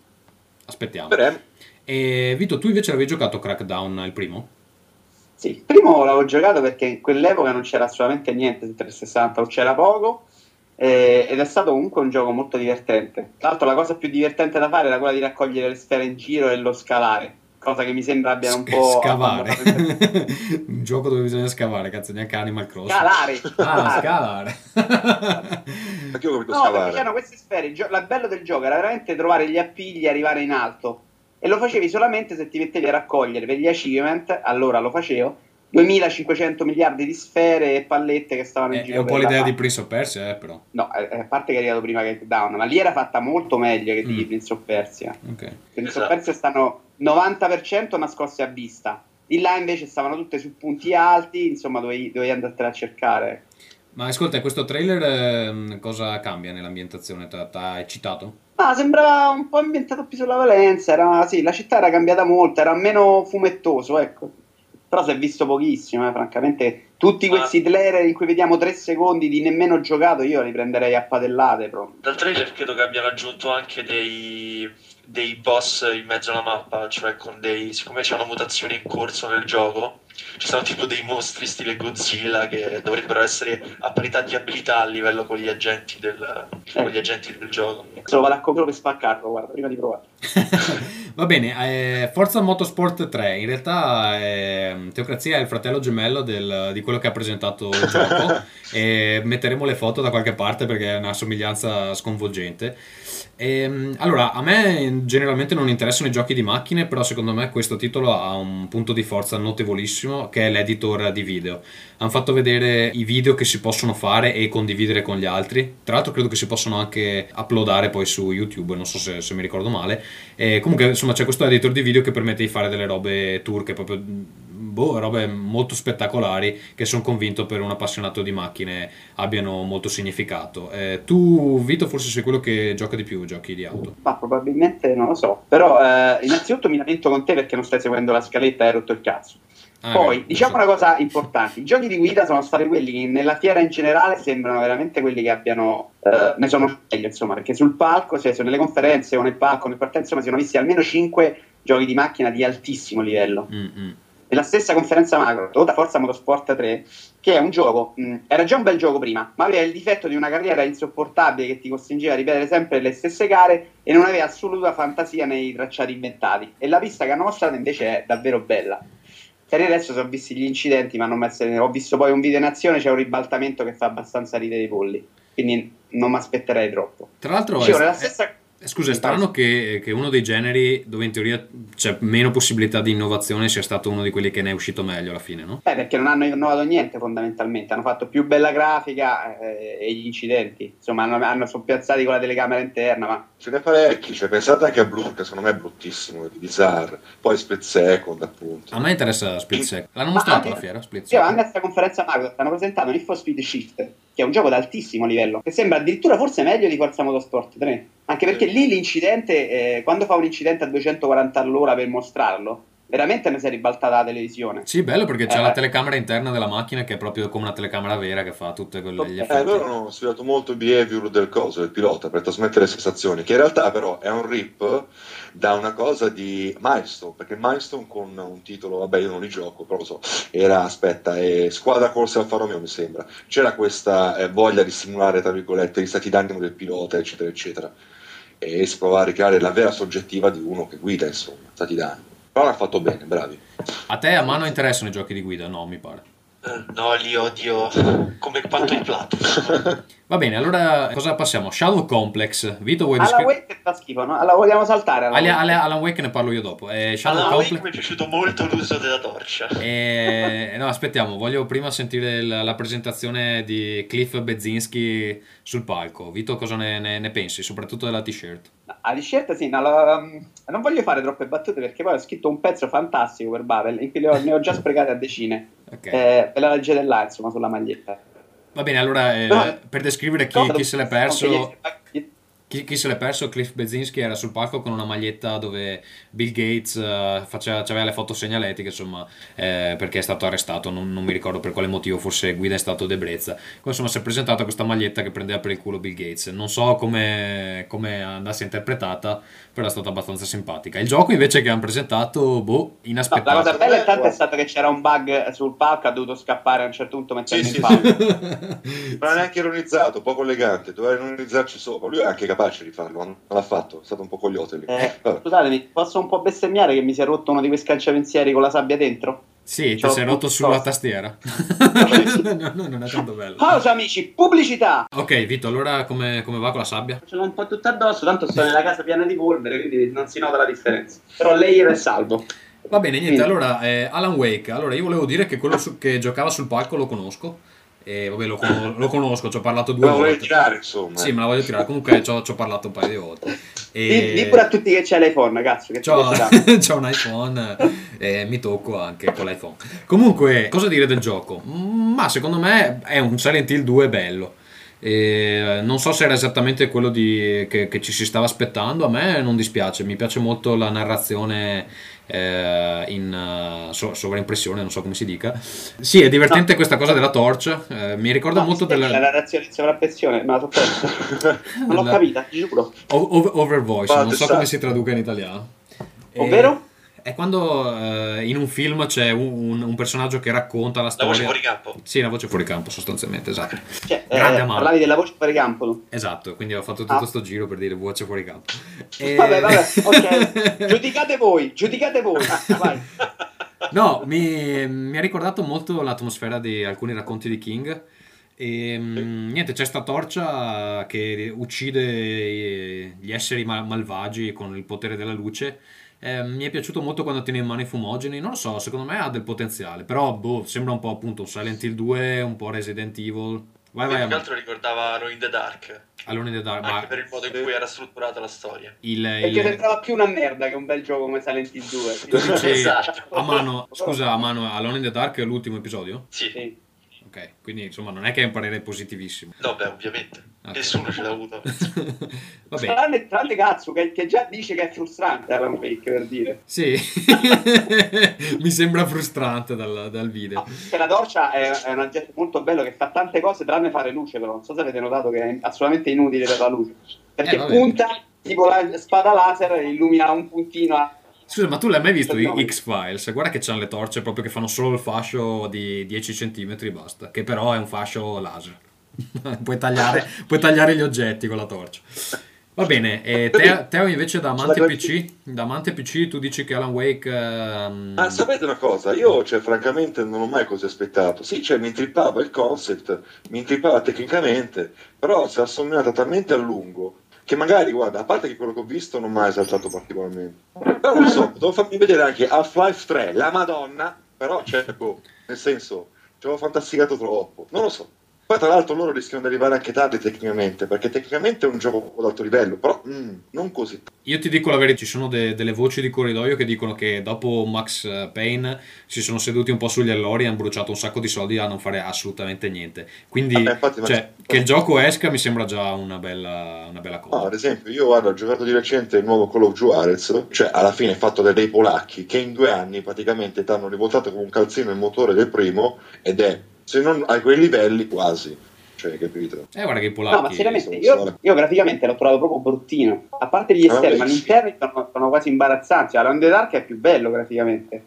Speaker 1: Aspettiamo.
Speaker 3: Vedremo.
Speaker 1: E Vito, tu invece avevi giocato Crackdown il primo?
Speaker 4: Sì, il primo l'avevo giocato perché in quell'epoca non c'era assolutamente niente su 360, o c'era poco, eh, ed è stato comunque un gioco molto divertente. Tra l'altro la cosa più divertente da fare era quella di raccogliere le sfere in giro e lo scalare, cosa che mi sembra abbiano un
Speaker 1: Sc-
Speaker 4: po'...
Speaker 1: scavare. un gioco dove bisogna scavare, cazzo, neanche Animal Crossing.
Speaker 4: Scalare!
Speaker 1: Ah, scalare.
Speaker 3: Anche io ho capito
Speaker 4: No, perché
Speaker 3: scavare.
Speaker 4: c'erano queste sfere. Il, gio- il bello del gioco era veramente trovare gli appigli e arrivare in alto. E lo facevi solamente se ti mettevi a raccogliere per gli achievement. Allora lo facevo. 2500 miliardi di sfere e pallette che stavano in
Speaker 1: è,
Speaker 4: giro.
Speaker 1: è un po' l'idea di. Prince of Persia, eh, però.
Speaker 4: No, eh, a parte che è arrivato prima che Down, ma lì era fatta molto meglio che di
Speaker 1: Mm.
Speaker 4: Prince of Persia.
Speaker 1: Ok.
Speaker 4: Prince
Speaker 5: Esatto.
Speaker 4: of Persia stanno 90% nascosti a vista. Di là invece stavano tutte su punti alti, insomma dovevi, dovevi andartene a cercare.
Speaker 1: Ma ascolta, questo trailer ehm, cosa cambia nell'ambientazione? Ti ha eccitato?
Speaker 4: Ah, sembrava un po' ambientato più sulla Valenza. Era, sì, la città era cambiata molto, era meno fumettoso, ecco. Però si è visto pochissimo, eh, francamente. Tutti questi trailer in cui vediamo tre secondi di nemmeno giocato, io li prenderei a padellate proprio.
Speaker 5: Dal trailer credo che abbiano aggiunto anche dei, dei boss in mezzo alla mappa, cioè con dei. siccome c'è una mutazione in corso nel gioco, ci sono tipo dei mostri stile Godzilla che dovrebbero essere a parità di abilità a livello con gli agenti del, con gli agenti del gioco.
Speaker 4: Solo vado a comprare per spaccarlo, guarda, prima di provare.
Speaker 1: Va bene, eh, Forza Motorsport 3, in realtà eh, Teocrazia è il fratello gemello del- di quello che ha presentato il gioco e metteremo le foto da qualche parte perché è una somiglianza sconvolgente. Ehm, allora, a me generalmente non interessano i giochi di macchine, però secondo me questo titolo ha un punto di forza notevolissimo che è l'editor di video. Hanno fatto vedere i video che si possono fare e condividere con gli altri. Tra l'altro credo che si possono anche uploadare poi su YouTube, non so se, se mi ricordo male. E comunque insomma c'è questo editor di video che permette di fare delle robe turche, proprio boh, robe molto spettacolari che sono convinto per un appassionato di macchine abbiano molto significato. Eh, tu Vito forse sei quello che gioca di più giochi di auto.
Speaker 4: Ma probabilmente non lo so. Però eh, innanzitutto mi lamento con te perché non stai seguendo la scaletta e hai rotto il cazzo.
Speaker 1: Ah,
Speaker 4: Poi,
Speaker 1: beh,
Speaker 4: diciamo
Speaker 1: sì.
Speaker 4: una cosa importante: i giochi di guida sono stati quelli che nella fiera in generale sembrano veramente quelli che abbiano. eh, ne sono meglio, insomma, perché sul palco, cioè, nelle conferenze o nel palco, nel parterre, insomma, si sono visti almeno 5 giochi di macchina di altissimo livello.
Speaker 1: Mm, mm.
Speaker 4: Nella stessa conferenza macro, da Forza Motorsport 3, che è un gioco, mh, era già un bel gioco prima, ma aveva il difetto di una carriera insopportabile che ti costringeva a ripetere sempre le stesse gare e non aveva assoluta fantasia nei tracciati inventati. E la pista che hanno mostrato invece è davvero bella. Per il resto sono visti gli incidenti, ma non è- ho visto poi un video in azione, c'è un ribaltamento che fa abbastanza ridere i polli. Quindi non mi aspetterei troppo.
Speaker 1: Tra l'altro
Speaker 4: Dicevo,
Speaker 1: è-
Speaker 4: nella
Speaker 1: è-
Speaker 4: stessa...
Speaker 1: Scusa, è strano che, che uno dei generi dove in teoria c'è meno possibilità di innovazione sia stato uno di quelli che ne è uscito meglio alla fine, no?
Speaker 4: Eh, perché non hanno innovato niente fondamentalmente, hanno fatto più bella grafica eh, e gli incidenti, insomma hanno, hanno sono piazzati con la telecamera interna, ma
Speaker 3: Ce ne parecchi, cioè, pensate anche a Blue, che secondo me è bruttissimo, di Bizarre, poi Split Second, appunto.
Speaker 1: A me interessa Split Second. L'hanno
Speaker 4: Ma
Speaker 1: mostrato
Speaker 4: anche-
Speaker 1: alla fiera, Split
Speaker 4: Sì, ma
Speaker 1: Second?
Speaker 4: anche a questa conferenza macro hanno presentato for Speed Shift, che è un gioco ad altissimo livello, che sembra addirittura forse meglio di Forza Motorsport 3, anche perché lì l'incidente, eh, quando fa un incidente a 240 all'ora per mostrarlo, veramente mi si è ribaltata la televisione.
Speaker 1: Sì, bello perché c'è
Speaker 4: Eh.
Speaker 1: la telecamera interna della macchina che è proprio come una telecamera vera che fa tutte quelle gli
Speaker 3: Eh,
Speaker 1: effetti.
Speaker 3: loro hanno studiato molto il behavior del coso, del pilota, per trasmettere le sensazioni, che in realtà però è un rip da una cosa di Milestone, perché Milestone con un titolo, vabbè io non li gioco, però lo so, era, aspetta, è Squadra Corsa Alfa Romeo mi sembra, c'era questa eh, voglia di simulare, tra virgolette, gli stati d'animo del pilota, eccetera, eccetera, e si provava a ricreare la vera soggettiva di uno che guida, insomma, stati d'animo. Però l'hanno fatto bene, bravi.
Speaker 1: A te a mano interessano i giochi di guida? No, mi pare.
Speaker 5: No, li odio come quanto il plato.
Speaker 1: Va bene, allora cosa passiamo? Shadow Complex. Vito, vuoi
Speaker 4: Alla
Speaker 1: descrivere?
Speaker 4: Wake fa schifo, no? Alla vogliamo saltare? alla
Speaker 1: Alan,
Speaker 4: Wake?
Speaker 1: Alan- Alan Wake ne parlo io dopo. Eh, Shadow
Speaker 5: Wake
Speaker 1: Complex.
Speaker 5: mi è piaciuto molto l'uso della torcia.
Speaker 1: Eh, no, aspettiamo, voglio prima sentire la, la presentazione di Cliff Bezinski sul palco. Vito, cosa ne, ne- ne pensi? Soprattutto della t-shirt.
Speaker 4: No, A scelta sì, no, la- non voglio fare troppe battute perché poi ho scritto un pezzo fantastico per Babel in cui ho- ne ho già sprecate a decine.
Speaker 1: Ok.
Speaker 4: Eh, ve la leggete là, insomma, sulla maglietta.
Speaker 1: Va bene, allora eh,
Speaker 4: No.
Speaker 1: per descrivere chi, chi se l'è perso, chi, chi se l'è perso, Cliff Bezinski era sul palco con una maglietta dove Bill Gates eh, faceva, aveva le foto segnaletiche, insomma, eh, perché è stato arrestato, non, non mi ricordo per quale motivo, forse guida in stato d'ebbrezza. Come, Insomma, si è presentata questa maglietta che prendeva per il culo Bill Gates. Non so come, come andasse interpretata, però è stata abbastanza simpatica. Il gioco invece che hanno presentato, boh,
Speaker 4: No, la
Speaker 1: inaspettato.
Speaker 4: cosa bella intanto è stata che c'era un bug sul palco, ha dovuto scappare a un certo punto mettendo
Speaker 3: Sì,
Speaker 4: in
Speaker 3: sì,
Speaker 4: pausa.
Speaker 3: Non ha neanche ironizzato, poco elegante, doveva ironizzarci sopra. Lui è anche capace di farlo, non l'ha fatto, è stato un po' cogliote lì.
Speaker 4: Eh, scusatemi, posso un po' bestemmiare che mi si è rotto uno di quei scanciapensieri con la sabbia dentro?
Speaker 1: Sì, ti sei rotto
Speaker 4: tutto.
Speaker 1: sulla tastiera. no, no, non è tanto bello.
Speaker 4: Pausa amici, pubblicità!
Speaker 1: Ok, Vito, allora come, come va con la sabbia?
Speaker 4: Ce l'ho un po' tutta addosso, tanto sto nella casa piena di polvere, quindi non si nota la differenza. Però lei è salvo.
Speaker 1: Va bene, niente,
Speaker 4: Sì.
Speaker 1: allora eh, Alan Wake. Allora, io volevo dire che quello su- che giocava sul palco lo conosco. E vabbè, lo, con- lo conosco, ci ho parlato due
Speaker 3: Lo vorrei
Speaker 1: volte.
Speaker 3: tirare, insomma.
Speaker 1: Sì, me la voglio tirare. Comunque ci ho, ci ho parlato un paio di volte.
Speaker 4: Di,
Speaker 1: E...
Speaker 4: di pure a tutti che c'è l'iPhone, cazzo, che
Speaker 1: C'ho, c'ho un iPhone e mi tocco anche con l'iPhone. Comunque, cosa dire del gioco? Ma secondo me è un Silent Hill 2 bello. E non so se era esattamente quello di- che, che ci si stava aspettando. A me non dispiace, mi piace molto la narrazione eh, in eh, so- sovraimpressione, non so come si dica. Sì, è divertente
Speaker 4: No.
Speaker 1: questa cosa della torcia. eh, mi ricorda
Speaker 4: No,
Speaker 1: molto della
Speaker 4: La narrazione in sovrappressione, me la so persa. Non l'ho capita, giuro.
Speaker 1: o- over, voice,
Speaker 3: Ma
Speaker 1: non so come si traduca in italiano.
Speaker 4: Ovvero?
Speaker 1: È quando eh, in un film c'è un, un- personaggio che racconta la
Speaker 5: La
Speaker 1: storia.
Speaker 5: voce fuori campo.
Speaker 1: Sì, la voce fuori campo, sostanzialmente, esatto.
Speaker 4: Cioè, eh,
Speaker 1: Grande amaro.
Speaker 4: parlavi della voce fuori campo.
Speaker 1: Esatto, quindi ho fatto tutto
Speaker 4: Ah.
Speaker 1: sto giro per dire voce fuori campo. E-
Speaker 4: Vabbè, vabbè, ok. giudicate voi, giudicate voi. Ah, vai.
Speaker 1: No, mi, mi ha ricordato molto l'atmosfera di alcuni racconti di King. E mm, niente, c'è sta torcia che uccide gli esseri mal- malvagi con il potere della luce. Eh, mi è piaciuto molto quando tiene in mano i fumogeni. Non lo so, secondo me ha del potenziale. Però, boh, sembra un po' appunto un Silent Hill 2, un po' Resident Evil. Vai, vai,
Speaker 5: Più che altro ricordava Alone in the Dark,
Speaker 1: Alone in the Dark,
Speaker 5: anche
Speaker 1: ma
Speaker 5: per il modo in cui era strutturata la storia.
Speaker 1: il,
Speaker 4: Perché
Speaker 1: il-
Speaker 4: sembrava più una merda che un bel gioco come Silent Hill 2.
Speaker 1: tu dici
Speaker 5: Esatto.
Speaker 1: a mano, scusa, a mano Alone in the Dark è l'ultimo episodio?
Speaker 5: Sì,
Speaker 4: Sì.
Speaker 1: Ok, quindi insomma non è che è un parere positivissimo.
Speaker 5: no, beh, ovviamente. Nessuno ce l'ha avuto.
Speaker 1: Vabbè,
Speaker 4: Tranne, tranne Cazzo che, che già dice che è frustrante Alan Wake per dire.
Speaker 1: sì, mi sembra frustrante dal, dal video.
Speaker 4: No, che la torcia è, è un oggetto molto bello che fa tante cose tranne fare luce però non so se avete notato che è assolutamente inutile per la luce perché
Speaker 1: Eh,
Speaker 4: punta tipo la spada laser e illumina un puntino a-
Speaker 1: Scusa, ma tu l'hai mai visto i X-Files? Guarda che c'hanno le torce proprio che fanno solo il fascio di 10 cm e basta, che però è un fascio laser. puoi, tagliare, puoi tagliare gli oggetti con la torcia. Va bene, e Teo, Teo invece da amante PC, da amante PC tu dici che Alan Wake... ehm,
Speaker 3: Ah, sapete una cosa? Io, cioè, francamente, non ho mai così aspettato. Sì, cioè, mi intrippava il concept, mi intrippava tecnicamente, però si è assommigliata talmente a lungo che magari, guarda, a parte che quello che ho visto non mi ha esaltato particolarmente. Però non so, devo farmi vedere anche Half-Life 3, la Madonna, però, cioè, boh, nel senso, ci avevo fantasticato troppo. Non lo so. Poi, tra l'altro, loro rischiano di arrivare anche tardi tecnicamente, perché tecnicamente è un gioco ad alto livello, però mm, non così.
Speaker 1: Io ti dico la verità, ci sono de- delle voci di corridoio che dicono che dopo Max eh, Payne si sono seduti un po' sugli allori e hanno bruciato un sacco di soldi a non fare assolutamente niente. Quindi,
Speaker 3: Vabbè, infatti, ma-
Speaker 1: cioè, che il gioco esca mi sembra già una bella, una bella
Speaker 3: No,
Speaker 1: cosa.
Speaker 3: ad esempio, io guarda, ho giocato di recente il nuovo Call of Juarez, cioè alla fine fatto da dei polacchi che in due anni praticamente ti hanno rivoltato con un calzino il motore del primo ed è, se non a quei livelli, quasi. Cioè, capito?
Speaker 1: Eh, guarda che i
Speaker 4: no ma
Speaker 1: polacchi...
Speaker 4: seriamente io, io graficamente l'ho trovato proprio bruttino a parte gli
Speaker 3: Ah,
Speaker 4: esterni
Speaker 3: beh,
Speaker 4: ma gli interni sono, sono quasi imbarazzanti Alan the Dark è più bello graficamente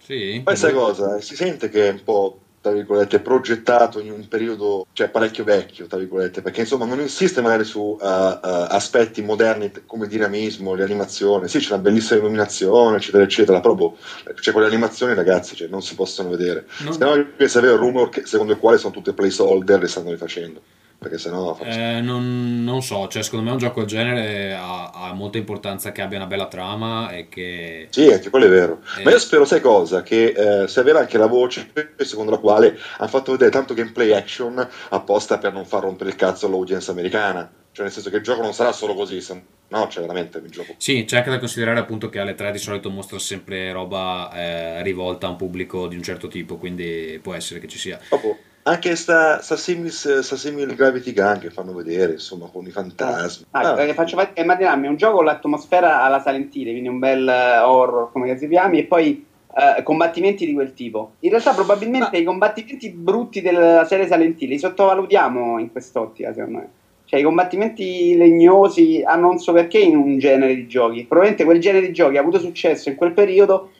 Speaker 1: Sì?
Speaker 3: Poi sai cosa? Si sente che è un po', tra virgolette, progettato in un periodo, cioè parecchio vecchio, tra virgolette, perché insomma non insiste magari su uh, uh, aspetti moderni come dinamismo, l'animazione. Sì, c'è una bellissima illuminazione, eccetera, eccetera, però boh, cioè quelle animazioni, ragazzi, cioè, non si possono vedere.
Speaker 1: Non-
Speaker 3: Se no, avere il rumor che- secondo il quale sono tutte placeholder e stanno rifacendo. Perché sennò
Speaker 1: Eh, non, non so, cioè secondo me un gioco del genere ha, ha molta importanza che abbia una bella trama e che...
Speaker 3: Sì, anche quello è vero.
Speaker 1: Eh.
Speaker 3: Ma io spero, sai cosa? Che eh, sia vera anche la voce secondo la quale hanno fatto vedere tanto gameplay action apposta per non far rompere il cazzo all'audience americana. Cioè, nel senso che il gioco non sarà solo così, no, cioè veramente il gioco.
Speaker 1: Sì, c'è anche da considerare appunto che alle 3 di solito mostra sempre roba eh, rivolta a un pubblico di un certo tipo, quindi può essere che ci sia.
Speaker 3: Dopo, anche sta, sta, simil, sta simil Gravity Gun che fanno vedere, insomma, con i fantasmi.
Speaker 4: Ah,
Speaker 3: Ah,
Speaker 4: eh, faccio fa- immaginarmi un gioco con l'atmosfera alla Silent Hill, quindi un bel eh, horror come si chiami, e poi eh, combattimenti di quel tipo. In realtà, probabilmente i combattimenti brutti della serie Silent Hill li sottovalutiamo in quest'ottica, secondo me. Cioè, i combattimenti legnosi hanno non so perché in un genere di giochi. Probabilmente quel genere di giochi ha avuto successo in quel periodo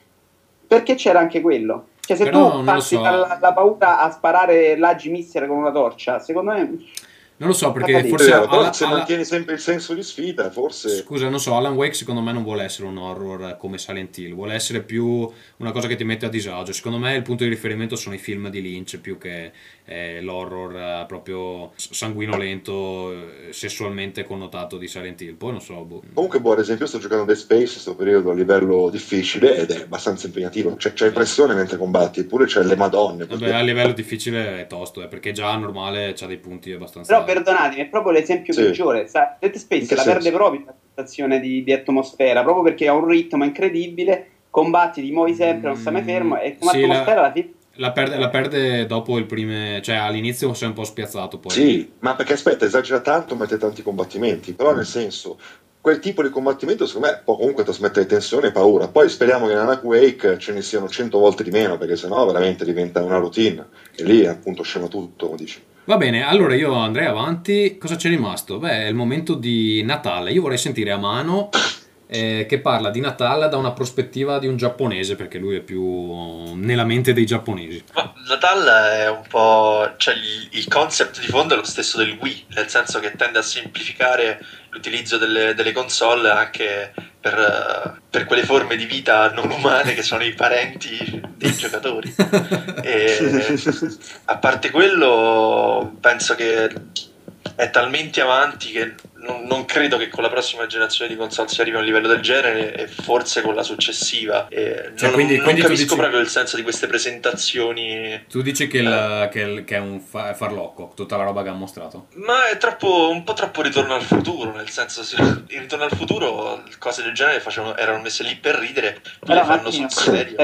Speaker 4: perché c'era anche quello. Cioè, se
Speaker 1: Però
Speaker 4: tu passi
Speaker 1: so.
Speaker 4: dalla, paura a sparare laggi missile con una torcia, secondo me
Speaker 1: Non lo so perché
Speaker 4: capito.
Speaker 1: forse...
Speaker 3: però
Speaker 1: alla-
Speaker 3: se mantieni sempre il senso di sfida, forse...
Speaker 1: Scusa, non so, Alan Wake secondo me non vuole essere un horror come Silent Hill, vuole essere più una cosa che ti mette a disagio. Secondo me il punto di riferimento sono i film di Lynch più che eh, l'horror eh, proprio sanguinolento, eh, sessualmente connotato di Silent Hill. Poi non so, boh.
Speaker 3: Comunque, boh, ad esempio, io sto giocando Dead Space in questo periodo a livello difficile ed è abbastanza impegnativo. Cioè, c'hai pressione mentre combatti, eppure c'è le madonne.
Speaker 1: Vabbè, a livello difficile è tosto, eh, perché già normale c'ha dei punti abbastanza...
Speaker 4: Però perdonatemi, è proprio l'esempio
Speaker 3: Sì.
Speaker 4: peggiore. Sa- Dead
Speaker 3: In
Speaker 4: Space
Speaker 3: che
Speaker 4: la
Speaker 3: senso?
Speaker 4: perde proprio la sensazione di, di atmosfera, proprio perché ha un ritmo incredibile, combatti, ti muovi sempre, non stai mai fermo, e come
Speaker 1: Sì,
Speaker 4: atmosfera
Speaker 1: la-
Speaker 4: alla fine...
Speaker 1: La perde, la perde dopo il primo... cioè all'inizio sei un po' spiazzato poi.
Speaker 3: Sì, ma perché aspetta, esagera tanto, mette tanti combattimenti, però nel senso, quel tipo di combattimento secondo me può comunque trasmettere tensione e paura. Poi speriamo che in Anak Wake ce ne siano 100 volte di meno, perché sennò veramente diventa una routine. E lì appunto scema tutto, come dici.
Speaker 1: Va bene, allora io andrei avanti. Cosa c'è rimasto? Beh, è il momento di Natale. Io vorrei sentire a mano eh, che parla di Natale da una prospettiva di un giapponese, perché lui è più nella mente dei giapponesi.
Speaker 5: Ma Natal è un po'. cioè il, il concept di fondo è lo stesso del Wii, nel senso che tende a semplificare l'utilizzo delle, delle console anche per, per quelle forme di vita non umane che sono i parenti dei giocatori. E, a parte quello, penso che è talmente avanti che non, non credo che con la prossima generazione di console si arrivi a un livello del genere e forse con la successiva. E
Speaker 1: Cioè,
Speaker 5: non,
Speaker 1: quindi-
Speaker 5: non
Speaker 1: quindi
Speaker 5: capisco
Speaker 1: dici-
Speaker 5: proprio il senso di queste presentazioni.
Speaker 1: Tu dici che, il- che il- che è un fa- farlocco, tutta la roba che ha mostrato.
Speaker 5: Ma è troppo, un po' troppo ritorno al futuro, nel senso se in ritorno al futuro cose del genere facevano- erano messe lì per ridere, poi
Speaker 4: Però
Speaker 5: le fanno sul serio.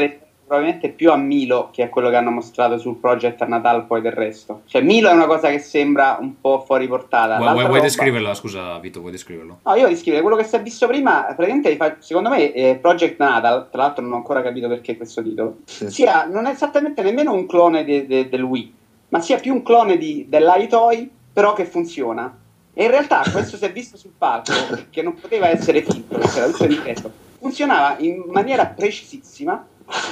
Speaker 4: Probabilmente più a Milo che a quello che hanno mostrato sul project a Natal poi del resto. Cioè Milo è una cosa che sembra un po' fuori portata.
Speaker 1: Vuoi, vuoi, vuoi
Speaker 4: roba-
Speaker 1: descriverla? Scusa, Vito, vuoi descriverlo?
Speaker 4: No, io descrivere quello che si è visto prima, praticamente secondo me eh, Project Natal, tra l'altro non ho ancora capito perché questo titolo, sia, non è esattamente nemmeno un clone de- de- del Wii, ma sia più un clone di, dell'iToy, però che funziona. E in realtà questo si è visto sul palco, che non poteva essere finto, perché era tutto diretto, funzionava in maniera precisissima,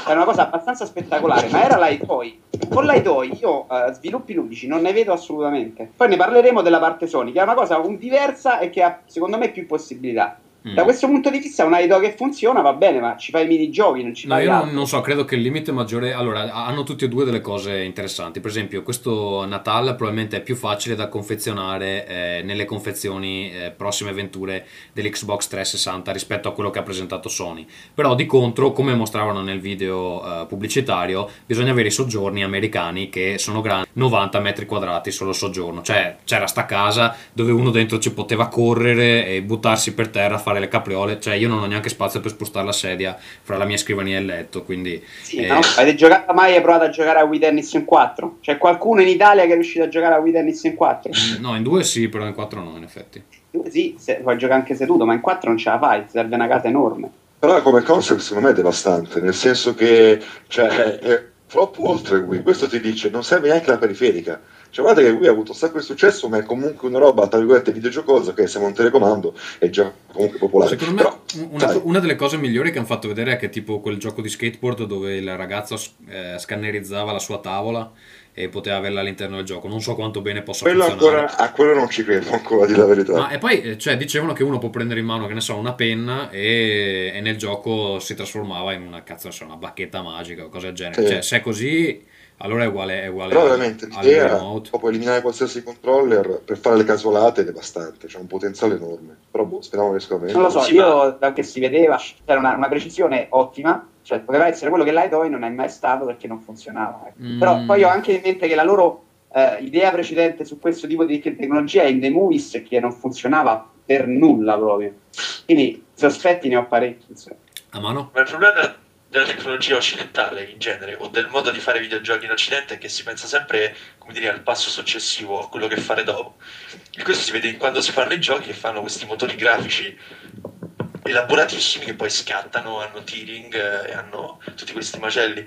Speaker 4: era una cosa abbastanza spettacolare, ma era l'iToy. Con l'iToy io eh, sviluppi ludici non ne vedo assolutamente. Poi ne parleremo della parte Sony, che è una cosa un- diversa e che ha secondo me più possibilità.
Speaker 1: Mm.
Speaker 4: Da questo punto di vista un iDog che funziona va bene, ma ci fai i minigiochi, non ci
Speaker 1: No,
Speaker 4: fai
Speaker 1: io non,
Speaker 4: altro.
Speaker 1: non so, credo che il limite maggiore. Allora, hanno tutti e due delle cose interessanti. Per esempio, questo Natal probabilmente è più facile da confezionare eh, nelle confezioni eh, prossime avventure dell'Xbox 360 rispetto a quello che ha presentato Sony. Però di contro, come mostravano nel video eh, pubblicitario, bisogna avere i soggiorni americani che sono grandi 90 metri quadrati solo soggiorno. Cioè, c'era sta casa dove uno dentro ci poteva correre e buttarsi per terra fare le capriole. Cioè, io non ho neanche spazio per spostare la sedia fra la mia scrivania e il letto. Quindi,
Speaker 4: Sì,
Speaker 1: eh,
Speaker 4: ma no, avete giocato mai e provato a giocare a Wii Tennis in 4? C'è qualcuno in Italia che è riuscito a giocare a Wii Tennis in 4?
Speaker 1: no, in due sì, però in quattro no, in effetti.
Speaker 4: Sì, se, puoi giocare anche seduto, ma in 4 non ce la fai, serve una casa enorme.
Speaker 3: Però come concept secondo me è devastante, nel senso che cioè, è, è troppo oltre Wii. Questo ti dice non serve neanche la periferica. Cioè, guarda che Wii ha avuto un sacco di successo, ma è comunque una roba, tra virgolette, videogiocosa, che siamo un telecomando, è già comunque popolare.
Speaker 1: Secondo me
Speaker 3: Però,
Speaker 1: una, una delle cose migliori che hanno fatto vedere è che tipo quel gioco di skateboard dove il ragazzo eh, scannerizzava la sua tavola e poteva averla all'interno del gioco. Non so quanto bene possa
Speaker 3: quello
Speaker 1: funzionare.
Speaker 3: ancora, a quello non ci credo ancora, di la verità.
Speaker 1: Ma e poi eh, cioè, dicevano che uno può prendere in mano, che ne so, una penna e, e nel gioco si trasformava in una cazzo, so, una bacchetta magica o cose del genere.
Speaker 3: Sì.
Speaker 1: Cioè, se è così, allora è uguale, è uguale
Speaker 3: Però veramente l'idea,
Speaker 1: remote.
Speaker 3: proprio eliminare qualsiasi controller per fare le casolate è devastante, c'è un potenziale enorme. Però boh, speriamo riesca bene.
Speaker 4: Non lo so,
Speaker 5: Sì,
Speaker 4: io da che si vedeva c'era una, una precisione ottima, cioè poteva essere quello che l'iDoy non è mai stato perché non funzionava. ecco.
Speaker 1: Mm.
Speaker 4: Però poi ho anche in mente che la loro eh, idea precedente su questo tipo di tecnologia in The Movies che non funzionava per nulla proprio. Quindi sospetti ne ho parecchi. insomma.
Speaker 1: A mano?
Speaker 5: Ma il problema della, tecnologia occidentale in genere, o del modo di fare videogiochi in Occidente, è che si pensa sempre, come dire, al passo successivo, a quello che fare dopo. E questo si vede quando si fanno i giochi che fanno questi motori grafici elaboratissimi che poi scattano, hanno tearing eh, e hanno tutti questi macelli.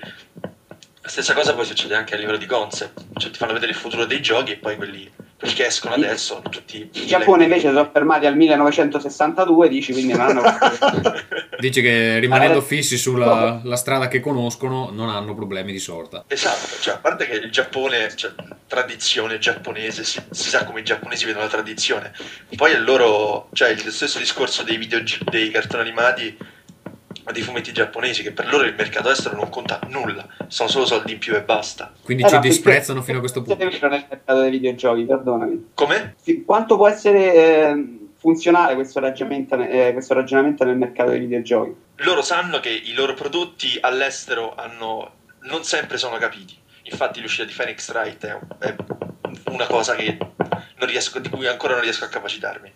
Speaker 5: La stessa cosa poi succede anche a livello di concept, cioè ti fanno vedere il futuro dei giochi e poi quelli, che escono adesso tutti...
Speaker 4: In Giappone invece sono fermati al 1962, dici, quindi non hanno...
Speaker 1: Dici che rimanendo
Speaker 4: Eh,
Speaker 1: fissi sulla la strada che conoscono non hanno problemi di sorta.
Speaker 5: Esatto, cioè, a parte che il Giappone, cioè, tradizione giapponese, si, si sa come i giapponesi vedono la tradizione. Poi è loro, cioè il stesso discorso dei video dei cartoni animati dei fumetti giapponesi, che per loro il mercato estero non conta nulla, sono solo soldi in più e basta.
Speaker 1: Quindi
Speaker 4: Eh,
Speaker 1: ci
Speaker 4: no,
Speaker 1: disprezzano fino a questo punto.
Speaker 4: Siete vero nel mercato dei videogiochi, perdonami.
Speaker 5: Come?
Speaker 4: Quanto può essere eh, funzionale questo ragionamento, eh, questo ragionamento nel mercato dei videogiochi?
Speaker 5: Loro sanno che i loro prodotti all'estero hanno, non sempre sono capiti. Infatti l'uscita di Phoenix Wright è, è una cosa che non riesco, di cui ancora non riesco a capacitarmi.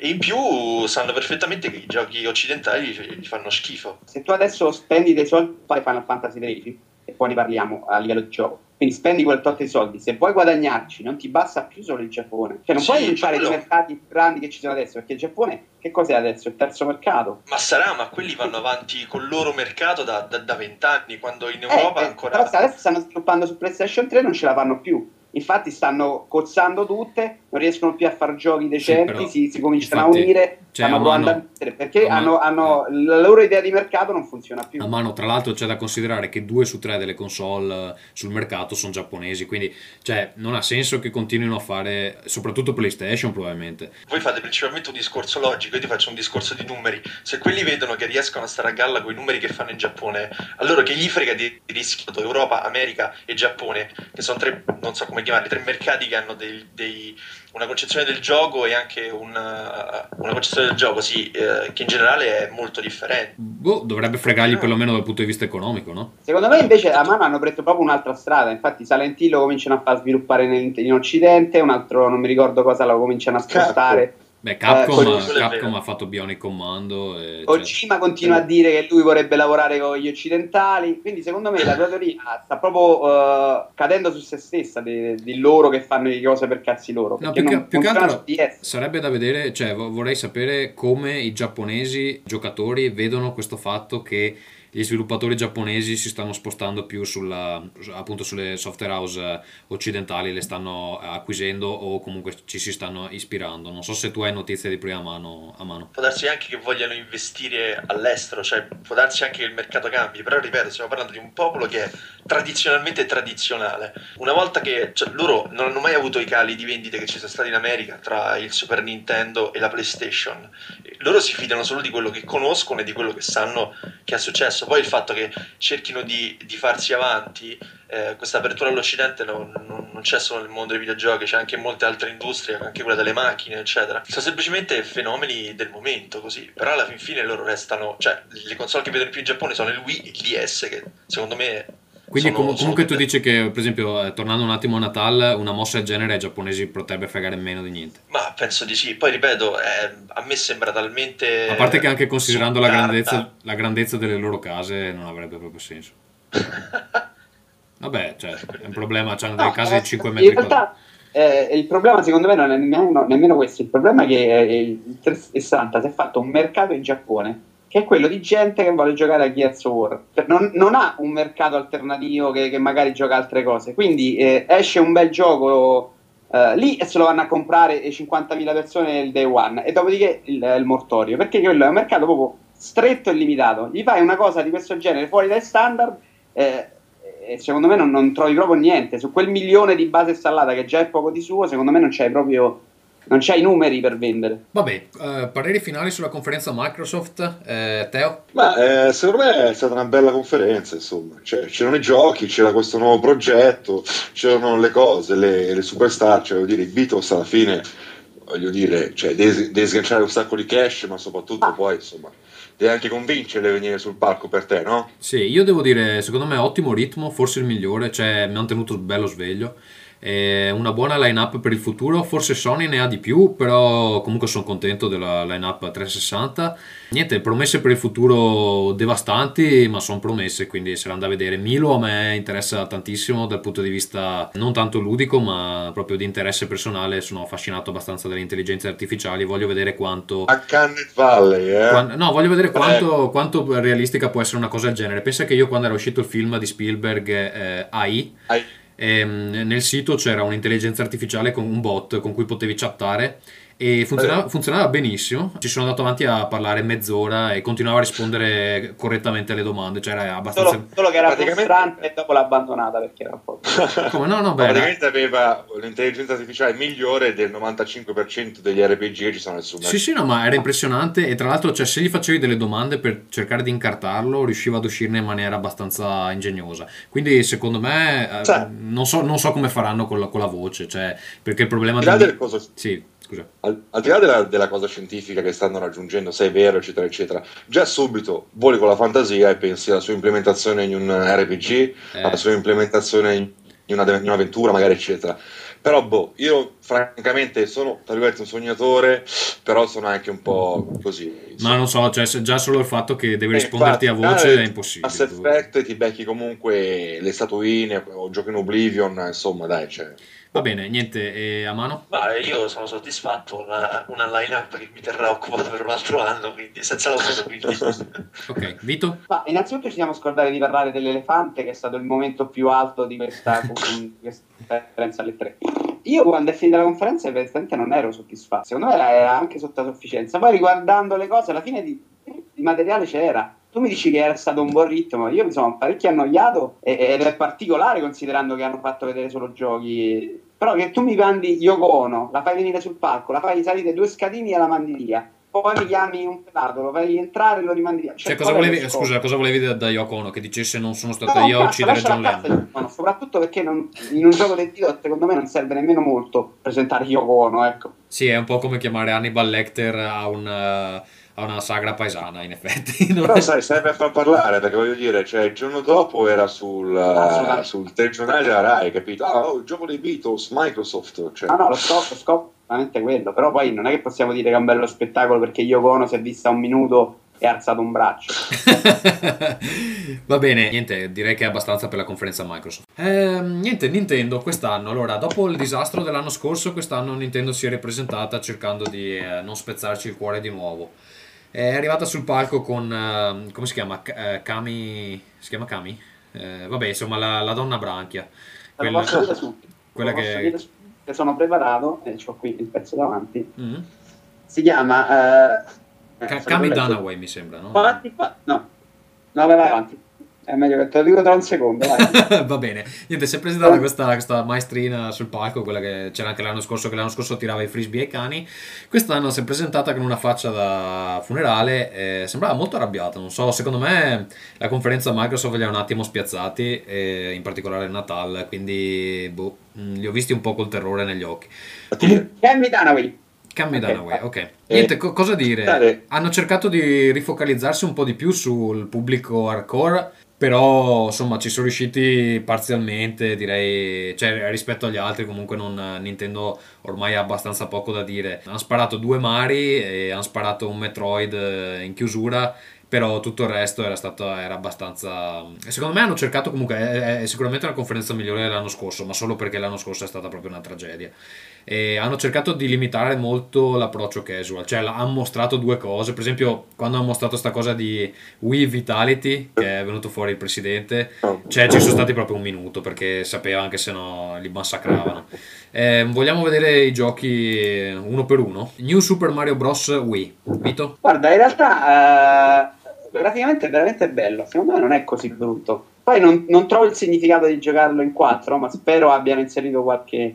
Speaker 5: E in più sanno perfettamente che i giochi occidentali gli fanno schifo.
Speaker 4: Se tu adesso spendi dei soldi, fai Final Fantasy XIII, e poi ne parliamo a livello di gioco. Quindi spendi quel tot di soldi, se vuoi guadagnarci non ti basta più solo il Giappone. Cioè non
Speaker 5: Sì,
Speaker 4: puoi rinunciare ai
Speaker 5: quello-
Speaker 4: mercati più grandi che ci sono adesso, perché il Giappone che cos'è adesso? Il terzo mercato.
Speaker 5: Ma sarà, ma quelli vanno avanti col loro mercato da da- da vent'anni, quando in
Speaker 4: Eh,
Speaker 5: Europa
Speaker 4: eh,
Speaker 5: ancora...
Speaker 4: Però adesso stanno sviluppando su PlayStation 3 non ce la fanno più. Infatti stanno cozzando tutte non riescono più a fare giochi decenti,
Speaker 1: però,
Speaker 4: si, si cominciano
Speaker 1: infatti,
Speaker 4: a unire,
Speaker 1: cioè, a mano-
Speaker 4: a mettere, perché
Speaker 1: a
Speaker 4: hanno,
Speaker 1: mano-
Speaker 4: hanno- la loro idea di mercato non funziona più.
Speaker 1: A mano, tra l'altro, c'è da considerare che due su tre delle console eh, sul mercato sono giapponesi, quindi cioè, non ha senso che continuino a fare, soprattutto PlayStation probabilmente.
Speaker 5: Voi fate principalmente un discorso logico, io ti faccio un discorso di numeri. Se quelli vedono che riescono a stare a galla con i numeri che fanno in Giappone, allora che gli frega di rischiato Europa, America e Giappone, che sono tre, non so come chiamarli, tre mercati che hanno dei- dei- una concezione del gioco e anche una, una concezione del gioco, sì, eh, che in generale è molto differente.
Speaker 1: Boh, dovrebbe fregargli perlomeno dal punto di vista economico, no?
Speaker 4: Secondo me invece a mano hanno preso proprio un'altra strada, infatti Silent Hill lo cominciano a far sviluppare nel- in Occidente, un altro non mi ricordo cosa lo cominciano a spostare.
Speaker 1: Beh, Capcom,
Speaker 4: Eh,
Speaker 5: quello è
Speaker 1: Capcom ha fatto Bionic Commando. E, cioè,
Speaker 4: Kojima continua a dire che lui vorrebbe lavorare con gli occidentali, quindi secondo me la tua teoria sta proprio eh, cadendo su se stessa di, di loro che fanno le cose per cazzi loro.
Speaker 1: No, più che, più che altro sarebbe da vedere, cioè vo- vorrei sapere come i giapponesi giocatori vedono questo fatto che gli sviluppatori giapponesi si stanno spostando più sulla, appunto sulle software house eh, occidentali, le stanno acquisendo o comunque ci si stanno ispirando. Non so se tu hai notizie di prima mano a mano.
Speaker 5: Può darsi anche che vogliano investire all'estero, cioè può darsi anche che il mercato cambi, però ripeto, stiamo parlando di un popolo che è tradizionalmente tradizionale. Una volta che cioè, loro non hanno mai avuto i cali di vendite che ci sono stati in America tra il Super Nintendo e la PlayStation, loro si fidano solo di quello che conoscono e di quello che sanno che è successo. Poi il fatto che cerchino di, di farsi avanti, eh, questa apertura all'Occidente non, non- non c'è solo nel mondo dei videogiochi, c'è anche in molte altre industrie, anche quella delle macchine, eccetera. Sono semplicemente fenomeni del momento, così. Però alla fin fine loro restano, cioè le console che vedono più in Giappone sono il Wii e il DS, che secondo me...
Speaker 1: Quindi
Speaker 5: sono-
Speaker 1: com- comunque tu
Speaker 5: sono-
Speaker 1: dici che, per esempio, eh, tornando un attimo a Natal, una mossa del genere ai giapponesi potrebbe fregare meno di niente.
Speaker 5: Ma penso di sì. Poi ripeto, eh, a me sembra talmente.
Speaker 1: A parte che anche considerando la grandezza, la grandezza delle loro case non avrebbe proprio senso. Vabbè, cioè, è un problema, c'hanno delle
Speaker 4: No,
Speaker 1: case di 5
Speaker 4: in
Speaker 1: metri quadrati.
Speaker 4: realtà eh, il problema secondo me non è nemmeno, nemmeno questo, il problema è che eh, il 360 si è fatto un mercato in Giappone che è quello di gente che vuole giocare a Gears of War. Per- Non, non ha un mercato alternativo che, che magari gioca altre cose. Quindi eh, esce un bel gioco eh, lì e se lo vanno a comprare e 50.000 persone il day one e dopodiché il, il mortorio. Perché quello è un mercato proprio stretto e limitato. Gli fai una cosa di questo genere fuori dai standard eh, e secondo me non, non trovi proprio niente. Su quel milione di base installata che già è poco di suo, secondo me non c'hai proprio. Non c'hai i numeri per vendere.
Speaker 1: Vabbè, eh, pareri finali sulla conferenza Microsoft, eh, Teo?
Speaker 3: Ma eh, secondo me è stata una bella conferenza, insomma. Cioè, c'erano i giochi, c'era questo nuovo progetto, c'erano le cose, le, le superstar, cioè, voglio dire, i Beatles alla fine, voglio dire, cioè, devi, devi sganciare un sacco di cash, ma soprattutto poi, insomma, devi anche convincerle a venire sul palco per te, no?
Speaker 1: Sì, io devo dire, secondo me ottimo ritmo, forse il migliore, cioè mi hanno tenuto bello sveglio. Eh, una buona line-up per il futuro, forse Sony ne ha di più, però comunque sono contento della line-up 360. Niente, promesse per il futuro devastanti, ma sono promesse, quindi saranno da vedere. Milo a me interessa tantissimo dal punto di vista non tanto ludico, ma proprio di interesse personale. Sono affascinato abbastanza dalle intelligenze artificiali, voglio vedere quanto...
Speaker 3: A Cannet Valley, eh?
Speaker 1: Quan- no, voglio vedere quanto, quanto realistica può essere una cosa del genere. Pensa che io quando era uscito il film di Spielberg eh, AI,
Speaker 3: Hai-
Speaker 1: ehm, nel sito c'era un'intelligenza artificiale con un bot con cui potevi chattare e funzionava, funzionava benissimo. Ci sono andato avanti a parlare mezz'ora e continuava a rispondere correttamente alle domande, cioè era abbastanza...
Speaker 4: Solo, solo che era
Speaker 3: Praticamente-
Speaker 4: frustrante e dopo l'ha abbandonata perché era un po'.
Speaker 1: Come no, no, beh,
Speaker 3: Praticamente aveva l'intelligenza artificiale migliore del 95% degli RPG che ci sono nel suo
Speaker 1: Sì, sì, no, ma era impressionante e tra l'altro, cioè, se gli facevi delle domande per cercare di incartarlo, riusciva ad uscirne in maniera abbastanza ingegnosa. Quindi, secondo me, eh,
Speaker 3: Sì.
Speaker 1: non, so, non so come faranno con la, con la voce, cioè, perché il problema
Speaker 3: Al di là
Speaker 1: del- Sì, scusa.
Speaker 3: al, al di là della, della cosa scientifica che stanno raggiungendo, se è vero, eccetera, eccetera, già subito voli con la fantasia e pensi alla sua implementazione in un RPG,
Speaker 1: Eh.
Speaker 3: alla sua implementazione in, in una, in un'avventura, magari, eccetera. Però, boh, io francamente sono, tra virgolette, un sognatore, però sono anche un po' così.
Speaker 1: Ma non so, cioè, già solo il fatto che devi
Speaker 3: Eh,
Speaker 1: risponderti
Speaker 3: infatti,
Speaker 1: a voce è impossibile.
Speaker 3: Mass Effect ti becchi comunque le statuine o giochi in Oblivion, insomma, dai, cioè.
Speaker 1: Va bene, niente, e a mano?
Speaker 5: Ma io sono soddisfatto, una, una line-up che mi terrà occupato per un altro anno, quindi senza lavoro, quindi...
Speaker 1: Ok, Vito?
Speaker 4: Ma innanzitutto ci siamo scordati di parlare dell'elefante, che è stato il momento più alto di questa, conferenza alle tre. io quando è finita la conferenza evidentemente non ero soddisfatto, secondo me era, era anche sotto sufficienza. Poi riguardando le cose, alla fine di, di materiale c'era. Tu mi dici che era stato un buon ritmo, io mi sono parecchio annoiato ed è particolare considerando che hanno fatto vedere solo giochi. Però che tu mi mandi Yoko Ono, la fai venire sul palco, la fai salire due scatini e la mandi via. Poi mi chiami un pelato, lo fai entrare e lo rimandi via.
Speaker 1: Cioè,
Speaker 4: qual
Speaker 1: cosa volevi, scusa, cosa volevi da, da Yoko Ono? Che dicesse non sono stato
Speaker 4: No,
Speaker 1: io a uccidere John Lennon?
Speaker 4: soprattutto perché non- in un gioco del titolo secondo me non serve nemmeno molto presentare Yoko Ono, ecco.
Speaker 1: Sì, è un po' come chiamare Hannibal Lecter a, un, eh, a una sagra paesana, in effetti. Non
Speaker 3: Però
Speaker 1: è-
Speaker 3: sai, serve a far parlare, perché voglio dire, cioè, il giorno dopo era sul,
Speaker 4: Assolutamente.
Speaker 3: sul telegiornale della Rai, capito? Ah, oh, il gioco dei Beatles, Microsoft. Cioè,
Speaker 4: No, no, lo scopo, lo scopo è veramente quello, però poi non è che possiamo dire che è un bello spettacolo perché Yoko Ono si è vista un minuto e ha alzato un braccio.
Speaker 1: Va bene, niente, direi che è abbastanza per la conferenza Microsoft. Ehm, niente, Nintendo quest'anno, allora, dopo il disastro dell'anno scorso, quest'anno Nintendo si è ripresentata cercando di eh, non spezzarci il cuore di nuovo. È arrivata sul palco con, eh, come si chiama? K- eh, Kami, si chiama Kami? Eh, vabbè, insomma, la, la donna branchia. Quella- quella che-
Speaker 4: che sono preparato e ho qui il pezzo davanti.
Speaker 1: Mm.
Speaker 4: Si chiama... Se
Speaker 1: Kami Dunaway, mi sembra, no?
Speaker 4: Avanti, No, no, vai, vai avanti. È meglio che te lo dico tra un secondo.
Speaker 1: Va bene, niente, si è presentata questa, questa maestrina sul palco, quella che c'era anche l'anno scorso, che l'anno scorso tirava i frisbee ai cani. Quest'anno si è presentata con una faccia da funerale, eh, sembrava molto arrabbiata. Non so, secondo me la conferenza Microsoft li ha un attimo spiazzati, eh, in particolare il Natal, quindi boh, mh, li ho visti un po' col terrore negli occhi.
Speaker 4: Cammy Dunaway.
Speaker 1: Cammy
Speaker 4: Ok.
Speaker 1: Dunaway, ok. Niente, co- cosa dire? Hanno cercato di rifocalizzarsi un po' di più sul pubblico hardcore, però insomma ci sono riusciti parzialmente, direi, cioè rispetto agli altri comunque non, Nintendo ormai ha abbastanza poco da dire. Hanno sparato due Mari e hanno sparato un Metroid eh, in chiusura. Però tutto il resto era stato era abbastanza. Secondo me hanno cercato comunque. È, è sicuramente una conferenza migliore dell'anno scorso, ma solo perché l'anno scorso è stata proprio una tragedia. E hanno cercato di limitare molto l'approccio casual, cioè hanno mostrato due cose. Per esempio, quando hanno mostrato sta cosa di Wii Vitality, che è venuto fuori il presidente,
Speaker 3: no.
Speaker 1: cioè ci sono stati proprio un minuto perché sapeva anche se no li massacravano. Eh, vogliamo vedere i giochi uno per uno? New Super Mario Bros. Wii, Vito?
Speaker 4: Guarda, in realtà eh, graficamente è veramente bello. Secondo me non è così brutto. Poi non, non trovo il significato di giocarlo in 4, ma spero abbiano inserito qualche,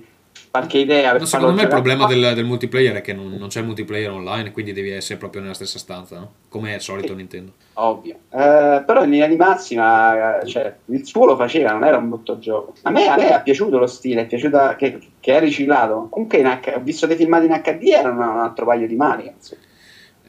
Speaker 4: qualche idea.
Speaker 1: No, secondo me il problema del, del multiplayer è che non, non c'è multiplayer online, quindi devi essere proprio nella stessa stanza, no? Come è il solito
Speaker 4: Sì.
Speaker 1: Nintendo.
Speaker 4: Ovvio. Eh, però in linea di massima, eh, cioè, il suo lo faceva, non era un brutto gioco. A me, a me è piaciuto lo stile, è piaciuta che, che è riciclato. Comunque in H- ho visto dei filmati in HD, erano un altro paio di mani. insomma.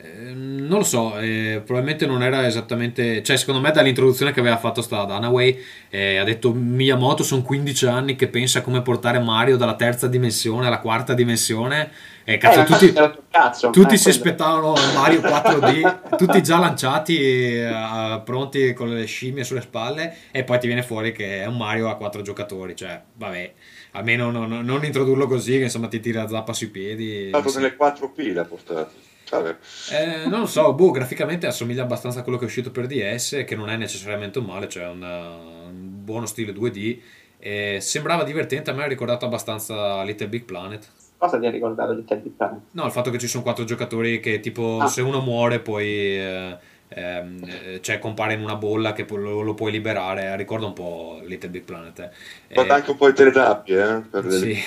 Speaker 1: Eh, non lo so, eh, probabilmente non era esattamente. Cioè, secondo me, dall'introduzione che aveva fatto sta Dunaway, eh, ha detto Miyamoto sono 15 anni che pensa come portare Mario dalla terza dimensione alla quarta dimensione. E cazzo,
Speaker 4: Eh,
Speaker 1: tutti,
Speaker 4: infatti era tutto cazzo.
Speaker 1: tutti
Speaker 4: Eh,
Speaker 1: si
Speaker 4: quello.
Speaker 1: aspettavano Mario 4D, tutti già lanciati, eh, pronti con le scimmie sulle spalle, e poi ti viene fuori che è un Mario a quattro giocatori. Cioè, vabbè, almeno non, non- introdurlo così, che insomma ti tira zappa sui piedi.
Speaker 3: Stato
Speaker 1: Sì.
Speaker 3: nelle 4P l'ha portato. Vabbè.
Speaker 1: Eh, non lo so, boh, graficamente assomiglia abbastanza a quello che è uscito per DS, che non è necessariamente un male, cioè un, uh, un buono stile 2D. E sembrava divertente, a me ha ricordato abbastanza Little Big Planet.
Speaker 4: Cosa ti ha ricordato Little Big Planet?
Speaker 1: No, il fatto che ci sono quattro giocatori che tipo
Speaker 4: Ah.
Speaker 1: se uno muore poi eh, ehm, eh, cioè compare in una bolla che lo, lo puoi liberare, ricorda un po' Little Big Planet.
Speaker 3: Guarda
Speaker 1: Eh,
Speaker 3: anche un po' i Teletubby, eh? Per
Speaker 1: sì.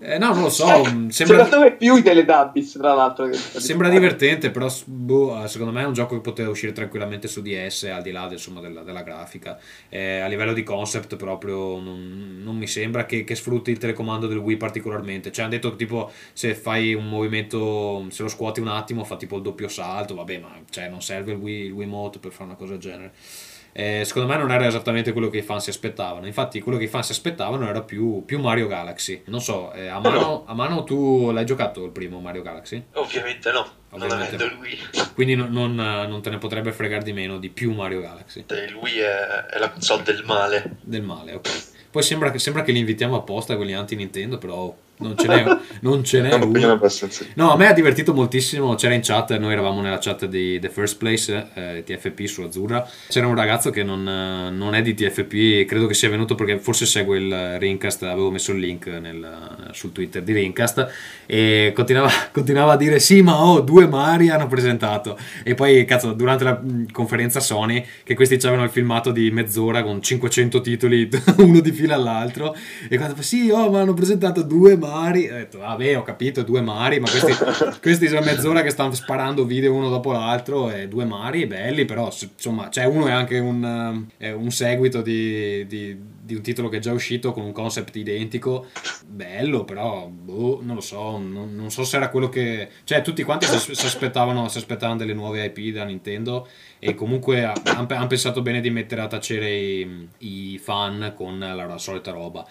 Speaker 1: Eh, no, non lo so,
Speaker 4: Cioè,
Speaker 1: sembra...
Speaker 4: Secondo me più i Teletubbies, tra l'altro.
Speaker 1: Sembra divertente, però boh, eh, secondo me è un gioco che poteva uscire tranquillamente su DS, al di là insomma, della, della grafica. Eh, a livello di concept proprio non, non mi sembra che, che sfrutti il telecomando del Wii particolarmente. Cioè hanno detto che tipo se fai un movimento, se lo scuoti un attimo fa tipo il doppio salto, vabbè ma cioè, non serve il Wii, il Wiimote per fare una cosa del genere. Eh, secondo me non era esattamente quello che i fan si aspettavano. Infatti, quello che i fan si aspettavano era più, più Mario Galaxy. Non so, eh, a, mano, a mano tu l'hai giocato il primo Mario Galaxy?
Speaker 5: Ovviamente no,
Speaker 1: Ovviamente
Speaker 5: non lui.
Speaker 1: Quindi non, non- non te ne potrebbe fregare di meno di più Mario Galaxy.
Speaker 5: Lui è, è la console del male.
Speaker 1: Del male, ok. Poi sembra che, sembra che li invitiamo apposta quelli anti-Nintendo, però non ce n'è, non ce n'è uno. No, a me ha divertito moltissimo. C'era in chat, noi eravamo nella chat di The First Place, eh, TFP su Azzurra. C'era un ragazzo che non, eh, non è di TFP, credo che sia venuto perché forse segue il Rincast. Avevo messo il link nel- sul Twitter di Rincast e continuava, continuava a dire: Sì, ma oh, due Mari hanno presentato. E poi, cazzo, durante la mh, conferenza Sony, che questi avevano il filmato di mezz'ora con 500 titoli, uno di fila all'altro. E quando fa, sì, oh, ma hanno presentato due Mari. Ho detto, vabbè, ho capito, due Mari, ma questi, questi sono mezz'ora che stanno sparando video uno dopo l'altro. E due Mari belli, però insomma, cioè uno è anche un, eh, un seguito di, di- di un titolo che è già uscito con un concept identico. Bello, però, boh, non lo so, non, non so se era quello che... Cioè, tutti quanti si aspettavano, si aspettavano delle nuove IP da Nintendo e comunque hanno pensato bene di mettere a tacere i, i fan con la, la solita roba.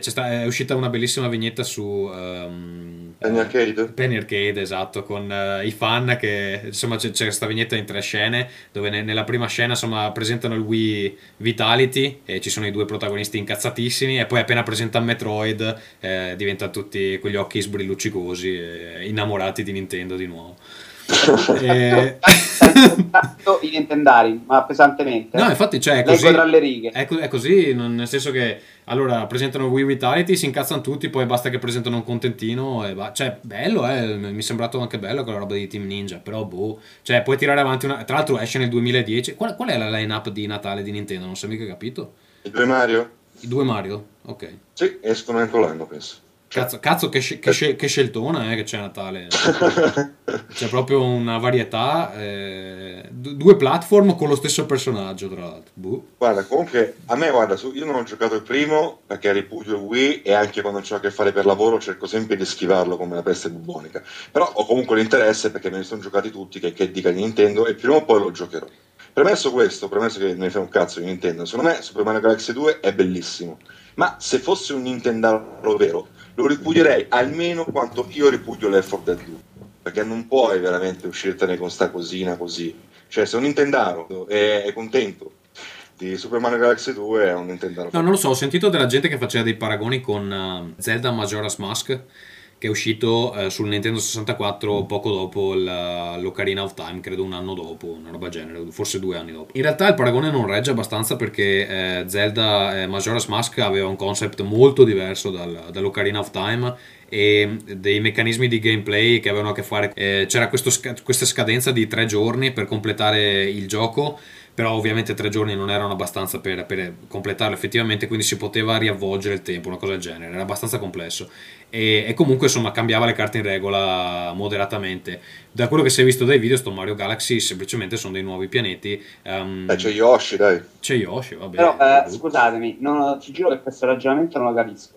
Speaker 1: Sta- è uscita una bellissima vignetta su... ehm,
Speaker 3: Penny Arcade?
Speaker 1: Penny Arcade, esatto, con eh, i fan che insomma c'è, c'è questa vignetta in tre scene dove ne- nella prima scena insomma presentano il Wii Vitality e ci sono i due protagonisti incazzatissimi e poi appena presentano Metroid eh, diventano tutti quegli occhi sbrilluccicosi e innamorati di Nintendo di nuovo. E-
Speaker 4: Tanto i Nintendari, ma pesantemente.
Speaker 1: No, infatti, cioè, è così,
Speaker 4: tra le righe.
Speaker 1: è, co- è così, nel senso che allora presentano Wii Vitality, si incazzano tutti, poi basta che presentano un contentino e va. Cioè, bello, eh, mi è sembrato anche bello quella roba di Team Ninja, però boh, cioè, puoi tirare avanti una... Tra l'altro esce nel 2010. Qual, qual è la line-up di Natale di Nintendo? Non si è mica capito.
Speaker 3: I due Mario?
Speaker 1: I due Mario? Ok.
Speaker 3: Sì, escono entro l'anno, penso.
Speaker 1: Cazzo, cazzo che, che sce- che sceltona eh, che c'è a Natale. C'è proprio una varietà. eh, due platform con lo stesso personaggio, tra l'altro. Boh.
Speaker 3: Guarda, comunque, a me, guarda, io non ho giocato il primo perché ripudio Wii e anche quando c'ho a che fare per lavoro cerco sempre di schivarlo come la peste bubonica. Però ho comunque l'interesse perché me ne sono giocati tutti, che, che dica di Nintendo, e prima o poi lo giocherò. Premesso questo, premesso che ne fai un cazzo di Nintendo, secondo me Super Mario Galaxy 2 è bellissimo. Ma se fosse un Nintendo vero, lo ripudierei almeno quanto io ripudio 4 Dead 2. Perché non puoi veramente uscirtene con sta cosina così. Cioè, se un Nintendaro è, è contento di Super Mario Galaxy 2, è un Nintendaro.
Speaker 1: No, non lo so, ho sentito della gente che faceva dei paragoni con eh, Zelda Majora's Mask che è uscito eh, sul Nintendo 64 poco dopo la- l'Ocarina of Time, credo un anno dopo, una roba genere, forse due anni dopo. In realtà il paragone non regge abbastanza perché eh, Zelda eh, Majora's Mask aveva un concept molto diverso dal- dall'Ocarina of Time e dei meccanismi di gameplay che avevano a che fare eh, c'era sca- questa scadenza di tre giorni per completare il gioco però ovviamente tre giorni non erano abbastanza per, per completarlo effettivamente, quindi si poteva riavvolgere il tempo, una cosa del genere, era abbastanza complesso. E, e comunque insomma cambiava le carte in regola moderatamente. Da quello che si è visto dai video, sto Mario Galaxy semplicemente sono dei nuovi pianeti. ehm,
Speaker 3: Eh, c'è Yoshi, dai.
Speaker 1: c'è Yoshi, vabbè.
Speaker 4: Però, eh, scusatemi, non- ti giuro che questo ragionamento non lo capisco.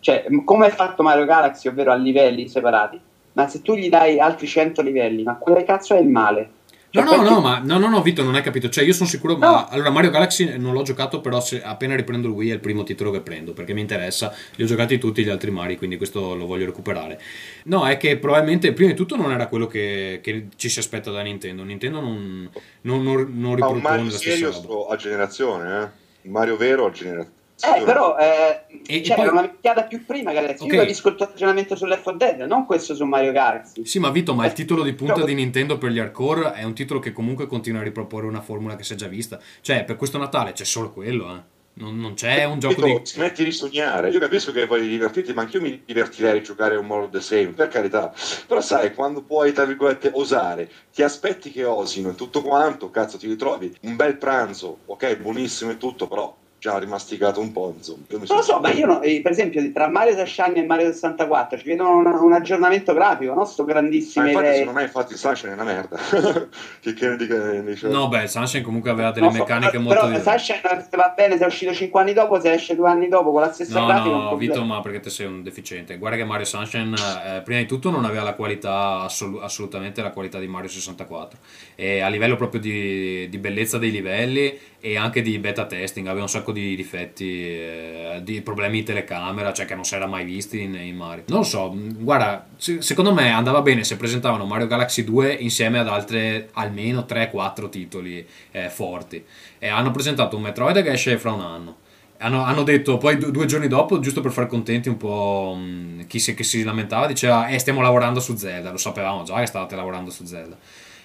Speaker 4: Cioè, come è fatto Mario Galaxy, ovvero a livelli separati, ma se tu gli dai altri 100 livelli, ma quale cazzo è il male?
Speaker 1: No,
Speaker 4: Cioè,
Speaker 1: no, no, ma no, no, no, Vito, non hai capito. Cioè, io sono sicuro. Ma
Speaker 4: No.
Speaker 1: allora, Mario Galaxy non l'ho giocato, però se appena riprendo il Wii è il primo titolo che prendo perché mi interessa. Li ho giocati tutti gli altri Mario, quindi questo lo voglio recuperare. No, è che probabilmente prima di tutto non era quello che, che ci si aspetta da Nintendo. Nintendo non, non, non, non
Speaker 3: Ma un
Speaker 1: ripropone
Speaker 3: Mario
Speaker 1: la stessa roba.
Speaker 3: serio a generazione, eh? Mario vero a generazione.
Speaker 4: Eh, però, eh,
Speaker 1: E- e
Speaker 4: cioè,
Speaker 1: poi-
Speaker 4: era una minchiata più prima, Galaxy.
Speaker 1: Ok.
Speaker 4: Io capisco il tuo ragionamento su Left 4 Dead, non questo su Mario Galaxy.
Speaker 1: Sì, ma Vito, ma il titolo di punta di Nintendo per gli hardcore è un titolo che comunque continua a riproporre una formula che si è già vista. Cioè, per questo Natale c'è solo quello, eh. Non, non c'è un gioco
Speaker 3: Vito,
Speaker 1: di.
Speaker 3: Smetti di sognare. Io capisco che voglio divertirti, ma anch'io mi divertirei a giocare un More of the Same, per carità. Però sai, quando puoi, tra virgolette, osare, ti aspetti che osino e tutto quanto, cazzo, ti ritrovi un bel pranzo, ok, buonissimo e tutto, però già rimasticato un po', insomma. Io mi
Speaker 4: Non lo so, ma io, no- eh, per esempio, tra Mario Sunshine e Mario 64 ci vedo un, un aggiornamento grafico, no? Sto
Speaker 3: Ma
Speaker 4: grandissime
Speaker 3: infatti,
Speaker 4: idee.
Speaker 3: secondo me, infatti, Sunshine è una merda. che, che ne dica, ne dice-
Speaker 1: No, beh, Sunshine comunque aveva delle
Speaker 4: so,
Speaker 1: meccaniche
Speaker 4: però,
Speaker 1: molto
Speaker 4: però. Sunshine se va bene se è uscito 5 anni dopo, se esce 2 anni dopo con la stessa
Speaker 1: No,
Speaker 4: grafica.
Speaker 1: no,
Speaker 4: problema.
Speaker 1: Vito, ma perché te sei un deficiente. Guarda che Mario Sunshine, eh, prima di tutto, non aveva la qualità, assolu- assolutamente la qualità di Mario 64. E a livello proprio di, di bellezza dei livelli e anche di beta testing, aveva un sacco di difetti, eh, di problemi di telecamera, cioè che non si era mai visti in, in Mario. Non lo so, mh, guarda, se- secondo me andava bene se presentavano Mario Galaxy 2 insieme ad altre almeno 3-4 titoli eh, forti. E hanno presentato un Metroid che esce fra un anno. Hanno, hanno detto poi du- due giorni dopo, giusto per far contenti un po' mh, chi si, che si lamentava, diceva: Eh, stiamo lavorando su Zelda. Lo sapevamo già che stavate lavorando su Zelda.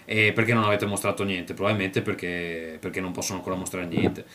Speaker 1: E perché non avete mostrato niente? Probabilmente perché, perché non possono ancora mostrare niente.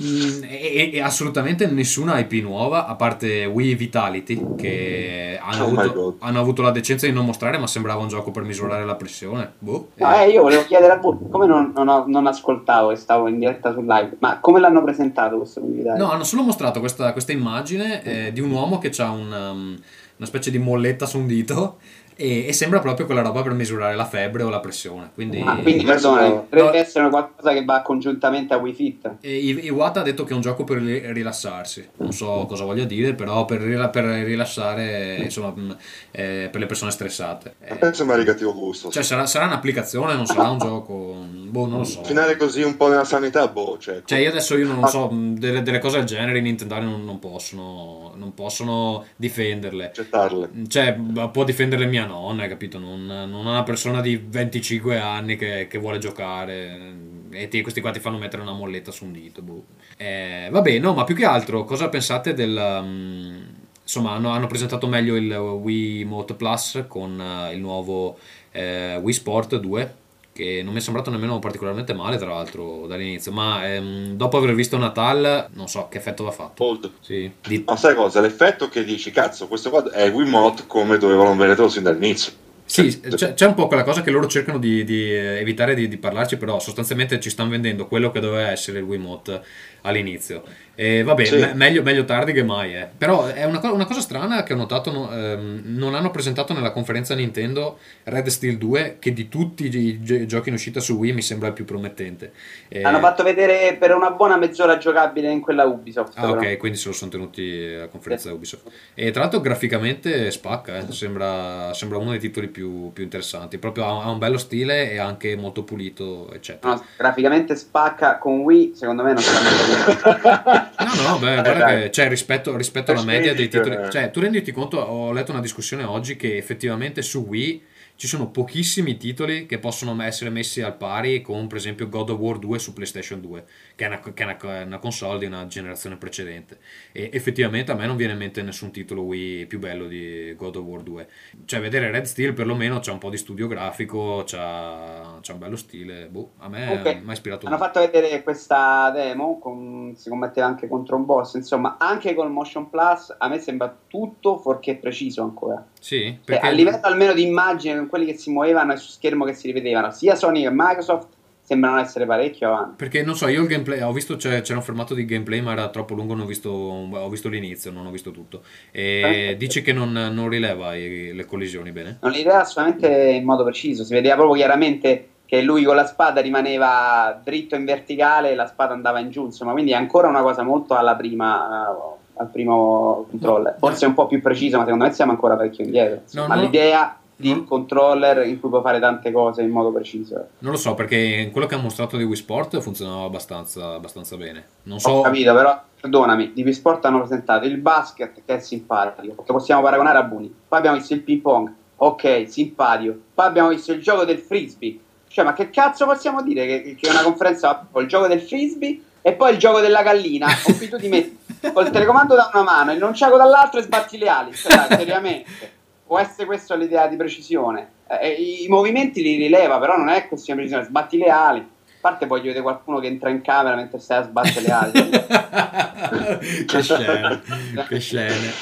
Speaker 1: Mm, e, e assolutamente nessuna IP nuova, a parte Wii Vitality, che hanno,
Speaker 3: Oh
Speaker 1: avuto, hanno avuto la decenza di non mostrare, ma sembrava un gioco per misurare la pressione. Boh.
Speaker 4: No,
Speaker 1: Eh,
Speaker 4: eh, io volevo chiedere a voi, come non, non, ho- non ascoltavo e stavo in diretta sul live, ma come l'hanno presentato questo militare?
Speaker 1: No, hanno solo mostrato questa, questa immagine eh, di un uomo che ha una specie di molletta su un dito e, e sembra proprio quella roba per misurare la febbre o la pressione. Quindi,
Speaker 4: Ah, quindi
Speaker 3: Ma
Speaker 4: perdona,
Speaker 3: sono-
Speaker 4: dovrebbe
Speaker 1: no.
Speaker 4: essere qualcosa che va congiuntamente a Wii Fit.
Speaker 1: E I- Iwata ha detto che è un gioco per ri- rilassarsi. Non so cosa voglia dire, però per, rila- per rilassare, insomma, mh, eh, per le persone stressate. Eh,
Speaker 3: sembra di cattivo gusto.
Speaker 1: cioè, sarà, sarà un'applicazione, non sarà un gioco. Boh, non lo so.
Speaker 3: Finale così un po' nella sanità, boh, cioè,
Speaker 1: Cioè, io adesso io non so, mh, delle, delle cose del genere i Nintendo non, non possono, non possono difenderle.
Speaker 3: accettarle.
Speaker 1: Cioè, può difendere mia nonna, hai capito? Non, non una persona di 25 anni che, che vuole giocare. E ti- questi qua ti fanno mettere una molletta su un dito. boh. Eh, vabbè, no, ma più che altro, cosa pensate del. mm, insomma, hanno, hanno presentato meglio il Wii Mote Plus con eh, il nuovo eh, Wii Sport 2. Che non mi è sembrato nemmeno particolarmente male, tra l'altro, dall'inizio. Ma ehm, dopo aver visto Natal, non so che effetto va fatto.
Speaker 3: Old.
Speaker 1: Sì, di-
Speaker 3: Ma sai cosa? L'effetto che dici, cazzo, questo qua è Wiimote come dovevano venderlo sin dall'inizio.
Speaker 1: Sì,
Speaker 3: Cioè,
Speaker 1: c'è, c'è un po' quella cosa che loro cercano di, di, eh, evitare di, di parlarci, però sostanzialmente ci stanno vendendo quello che doveva essere il Wiimote all'inizio. E vabbè,
Speaker 3: Sì.
Speaker 1: me- meglio, meglio tardi che mai. eh. Però è una, co- una cosa strana che ho notato, no, ehm, non hanno presentato nella conferenza Nintendo Red Steel 2, che di tutti i gi- giochi in uscita su Wii mi sembra il più promettente. Eh,
Speaker 4: Hanno fatto vedere per una buona mezz'ora giocabile in quella Ubisoft.
Speaker 1: Ah,
Speaker 4: però.
Speaker 1: ok, quindi se lo sono tenuti alla conferenza Ubisoft. E tra l'altro graficamente spacca, eh. sembra, sembra uno dei titoli più, più interessanti. Proprio ha, ha un bello stile e anche molto pulito, eccetera.
Speaker 4: No, graficamente spacca con Wii, secondo me non sta andando
Speaker 1: No, no, beh, guarda che cioè, rispetto, rispetto alla media dei titoli.
Speaker 3: eh.
Speaker 1: Cioè, tu renditi conto, ho letto una discussione oggi che effettivamente su Wii ci sono pochissimi titoli che possono essere messi al pari con, per esempio, God of War 2 su PlayStation 2, che è una, che è una- una console di una generazione precedente. E effettivamente a me non viene in mente nessun titolo Wii più bello di God of War 2. Cioè, vedere Red Steel perlomeno c'ha un po' di studio grafico, c'ha, c'ha un bello stile. Boh, a me
Speaker 4: Ok.
Speaker 1: mi ha ispirato
Speaker 4: Hanno
Speaker 1: molto.
Speaker 4: fatto vedere questa demo, con- si combatteva anche contro un boss, insomma, anche col Motion Plus a me sembra tutto fuorché preciso ancora.
Speaker 1: Sì,
Speaker 4: Cioè,
Speaker 1: perché...
Speaker 4: a livello almeno di immagine, quelli che si muovevano e su schermo che si rivedevano, sia Sony che Microsoft sembrano essere parecchio avanti.
Speaker 1: Perché non so, io il gameplay, ho visto c'era un formato di gameplay, ma era troppo lungo, non ho visto, ho visto l'inizio, non ho visto tutto. E dici che non, non rileva i- le collisioni bene?
Speaker 4: Non li vedeva assolutamente in modo preciso, si vedeva proprio chiaramente che lui con la spada rimaneva dritto in verticale e la spada andava in giù, insomma, quindi è ancora una cosa molto alla prima, eh, al primo controller. Forse è un po' più preciso, ma secondo me siamo ancora parecchio indietro. Insomma,
Speaker 1: No, no.
Speaker 4: l'idea di un controller in cui puoi fare tante cose in modo preciso.
Speaker 1: Non lo so, perché quello che ha mostrato di Wii Sport funzionava abbastanza, abbastanza bene. Non
Speaker 4: Ho
Speaker 1: so...
Speaker 4: capito, però perdonami, di Wii Sport hanno presentato il basket che è simpatico, che possiamo paragonare a Buni. Poi abbiamo visto il ping pong, ok, simpatico. Poi abbiamo visto il gioco del frisbee. Cioè, ma che cazzo possiamo dire che, che è una conferenza con il gioco del frisbee e poi il gioco della gallina, con cui tu ti metti col telecomando da una mano, il nunchaku dall'altra e sbatti le ali. Cioè, seriamente. Può essere questa l'idea di precisione. Eh, i, I movimenti li rileva, però non è questione di precisione. Sbatti le ali. A parte voglio vedere qualcuno che entra in camera mentre stai a sbattere le ali.
Speaker 1: che scene, che scene.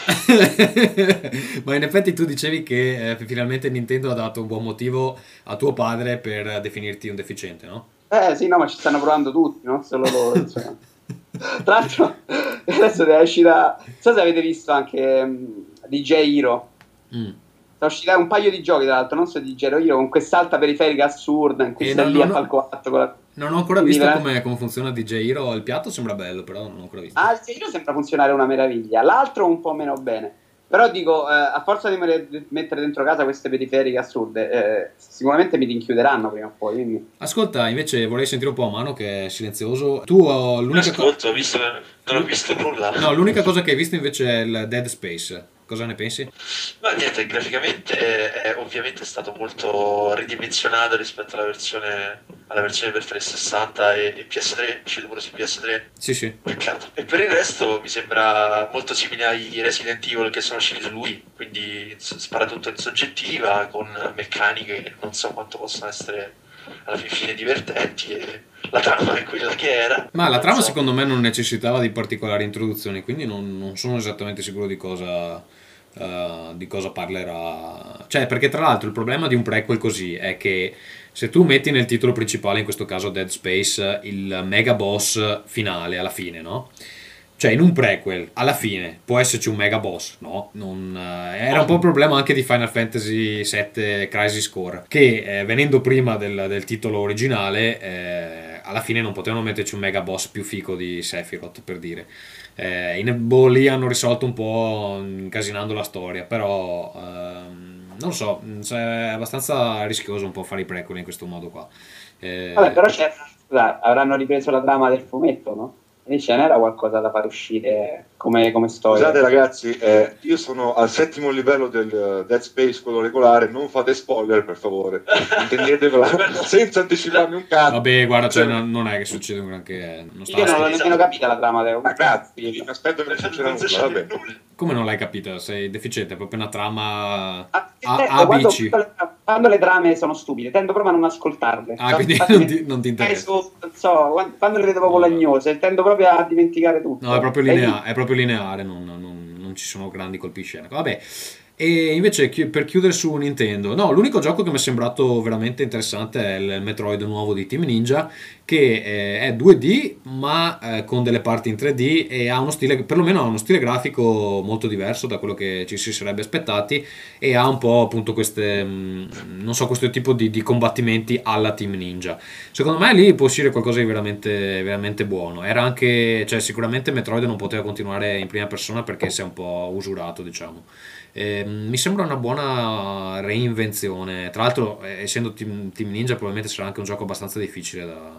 Speaker 1: Ma in effetti tu dicevi che eh, finalmente Nintendo ha dato un buon motivo a tuo padre per definirti un deficiente, no?
Speaker 4: Eh sì, no, ma ci stanno provando tutti, non solo loro. insomma. Tra l'altro, adesso è uscita. Non so se avete visto anche mm, DJ Hero.
Speaker 1: Mm.
Speaker 4: Sono usciti un paio di giochi, tra l'altro, non so di DJ Hero, con quest'alta periferica assurda in cui
Speaker 1: Eh,
Speaker 4: stai lì a palco con la...
Speaker 1: Non ho ancora
Speaker 4: Quindi
Speaker 1: visto come, come funziona DJ Hero. Il piatto sembra bello, però non ho ancora visto.
Speaker 4: Ah, il DJ Hero sembra funzionare una meraviglia, l'altro un po' meno bene. Però dico, eh, a forza di me- di mettere dentro casa queste periferiche assurde, eh, sicuramente mi rinchiuderanno prima o poi. Quindi...
Speaker 1: Ascolta, invece vorrei sentire un po' a mano che è silenzioso. Tu oh, l'unica, co-
Speaker 5: ascolto, ho visto, non ho visto nulla.
Speaker 1: no, l'unica cosa che hai visto invece è il Dead Space. Cosa ne pensi?
Speaker 5: Ma niente, graficamente è, è ovviamente stato molto ridimensionato rispetto alla versione, alla versione per 360 e, e PS3, uscito pure su PS3.
Speaker 1: Sì, sì.
Speaker 5: Peccato. E per il resto mi sembra molto simile ai Resident Evil che sono usciti su lui, quindi spara tutto in soggettiva con meccaniche che non so quanto possono essere alla fin fine divertenti e la trama è quella che era.
Speaker 1: Ma la trama
Speaker 5: so.
Speaker 1: secondo me non necessitava di particolari introduzioni, quindi non, non sono esattamente sicuro di cosa, eh, di cosa parlerà. Cioè, perché tra l'altro il problema di un prequel così è che se tu metti nel titolo principale, in questo caso Dead Space, il mega boss finale alla fine, no? Cioè, in un prequel, alla fine, può esserci un mega boss? No, non, eh, era un po' il problema anche di Final Fantasy VII Crisis Core, che eh, venendo prima del, del titolo originale, eh, alla fine non potevano metterci un mega boss più fico di Sephiroth, per dire. Eh, in boh, lì hanno risolto un po' incasinando la storia, però ehm, non so, cioè, è abbastanza rischioso un po' fare i prequel in questo modo qua. Eh,
Speaker 4: Vabbè, però c'è, avranno ripreso la trama del fumetto, no? E ce n'era qualcosa da far uscire come, come storia.
Speaker 3: Scusate ragazzi, eh, io sono al settimo livello del eh, Dead Space, quello regolare, non fate spoiler per favore, intendetevela senza anticiparmi un cazzo.
Speaker 1: Vabbè, guarda, cioè,
Speaker 3: Cioè,
Speaker 1: non, non è che succede un granché. Non sta
Speaker 4: Io non l'ho nemmeno capita la trama del
Speaker 3: Ma cazzo, mi aspetto che non succeda nulla, vabbè.
Speaker 1: Come non l'hai capita? Sei deficiente, è proprio una trama
Speaker 4: Ah,
Speaker 1: A-
Speaker 4: eh,
Speaker 1: A,
Speaker 4: quando,
Speaker 1: bici.
Speaker 4: quando le trame sono stupide, tendo proprio a non ascoltarle.
Speaker 1: Ah, quindi
Speaker 4: infatti
Speaker 1: non ti, non ti interessa.
Speaker 4: Penso, non so, quando, quando le vedo proprio lagnose, tendo proprio a dimenticare tutto.
Speaker 1: No, è proprio, linea- è proprio lineare, non, non- non ci sono grandi colpi scena. Vabbè, e invece per chiudere su Nintendo, no, l'unico gioco che mi è sembrato veramente interessante è il Metroid nuovo di Team Ninja, che eh, è 2D ma eh, con delle parti in 3D e ha uno stile, perlomeno ha uno stile grafico molto diverso da quello che ci si sarebbe aspettati e ha un po' appunto queste, mh, non so, questo tipo di, di combattimenti alla Team Ninja. Secondo me lì può uscire qualcosa di veramente, veramente buono. Era anche, cioè sicuramente Metroid non poteva continuare in prima persona perché si è un po' usurato, diciamo. Ehm, mi sembra una buona reinvenzione. Tra l'altro, eh, essendo Team, Team Ninja, probabilmente sarà anche un gioco abbastanza difficile da,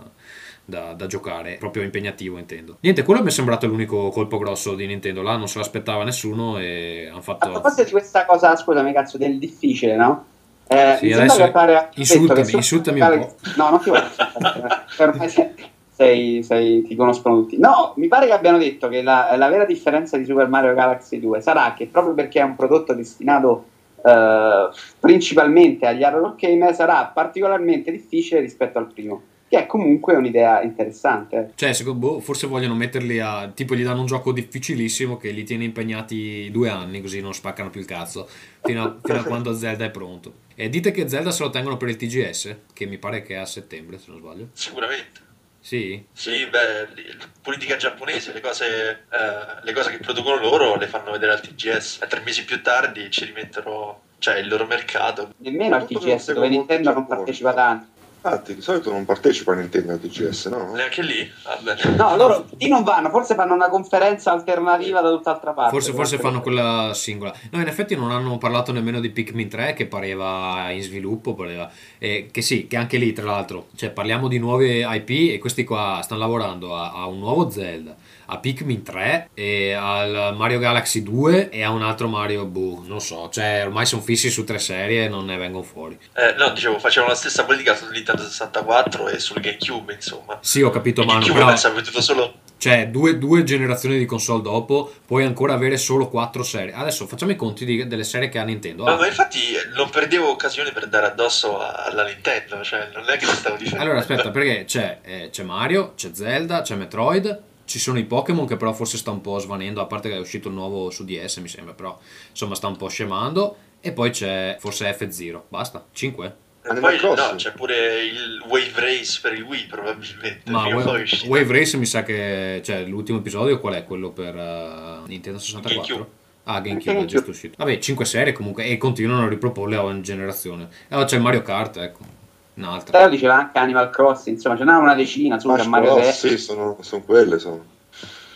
Speaker 1: da- da giocare, proprio impegnativo, intendo. Niente, quello mi è sembrato l'unico colpo grosso di Nintendo. Là non se l'aspettava nessuno e hanno
Speaker 4: A
Speaker 1: fatto.
Speaker 4: proposito di questa cosa, scusami, cazzo, del difficile, no? Eh,
Speaker 1: Sì, adesso
Speaker 4: che
Speaker 1: insultami, insultami un po'.
Speaker 4: No, non ti voglio insultare, ormai sei, sei- ti conoscono tutti. No, mi pare che abbiano detto che la, la vera differenza di Super Mario Galaxy 2 sarà che proprio perché è un prodotto destinato eh, principalmente agli horror game sarà particolarmente difficile rispetto al primo, che è comunque un'idea interessante.
Speaker 1: Cioè, secondo, boh, forse vogliono metterli a. Tipo, gli danno un gioco difficilissimo che li tiene impegnati due anni, così non spaccano più il cazzo. Fino a, fino a quando Zelda è pronto. E dite che Zelda se lo tengono per il TGS, che mi pare che è a settembre, se non sbaglio.
Speaker 5: Sicuramente.
Speaker 1: Sì?
Speaker 5: Sì, beh, politica giapponese, le cose, eh, le cose che producono loro le fanno vedere al TGS. E tre mesi più tardi ci rimettono, cioè, il loro mercato.
Speaker 4: Nemmeno al TGS, dove Nintendo non partecipa tanto.
Speaker 3: Infatti, di solito non partecipa a Nintendo al TGS, no?
Speaker 5: Neanche lì? Ah, Vabbè.
Speaker 4: No, loro lì non vanno, forse fanno una conferenza alternativa da tutt'altra parte.
Speaker 1: Forse, forse fanno quella singola. No, in effetti non hanno parlato nemmeno di Pikmin 3 che pareva in sviluppo. Pareva, eh, che sì, che anche lì, tra l'altro, cioè, parliamo di nuove IP e questi qua stanno lavorando a, a un nuovo Zelda, a Pikmin 3 e al Mario Galaxy 2 e a un altro Mario, boh, non so, cioè ormai sono fissi su tre serie e non ne vengono fuori.
Speaker 5: Eh, no, dicevo, facevano la stessa politica sul Nintendo 64 e sul GameCube, insomma.
Speaker 1: Sì, ho capito, ma
Speaker 5: GameCube
Speaker 1: però,
Speaker 5: pensa solo...
Speaker 1: cioè, due, due generazioni di console dopo puoi ancora avere solo quattro serie. Adesso facciamo i conti di- delle serie che ha Nintendo.
Speaker 5: Ma,
Speaker 1: Ah,
Speaker 5: ma infatti non perdevo occasione per dare addosso alla Nintendo, cioè non è che mi stavo difendendo.
Speaker 1: Allora, aspetta, perché c'è, eh, c'è Mario, c'è Zelda, c'è Metroid, ci sono i Pokémon che però forse sta un po' svanendo, a parte che è uscito il nuovo su DS, mi sembra, però insomma sta un po' scemando. E poi c'è forse F0, basta, 5.
Speaker 5: E
Speaker 3: Animal
Speaker 5: poi no, c'è pure il Wave Race per il Wii probabilmente.
Speaker 1: Ma Wave. Wave Race mi sa che, cioè, l'ultimo episodio qual è? Quello per eh, Nintendo 64?
Speaker 5: GameCube.
Speaker 1: Ah, GameCube è giusto uscito. Vabbè, 5 serie comunque e continuano a riproporle a ogni generazione. E allora c'è il Mario Kart, ecco, un'altra.
Speaker 4: Però diceva anche Animal Crossing, insomma, ce n'erano una decina, su Mario DS.
Speaker 3: sì, sono, sono quelle, sono.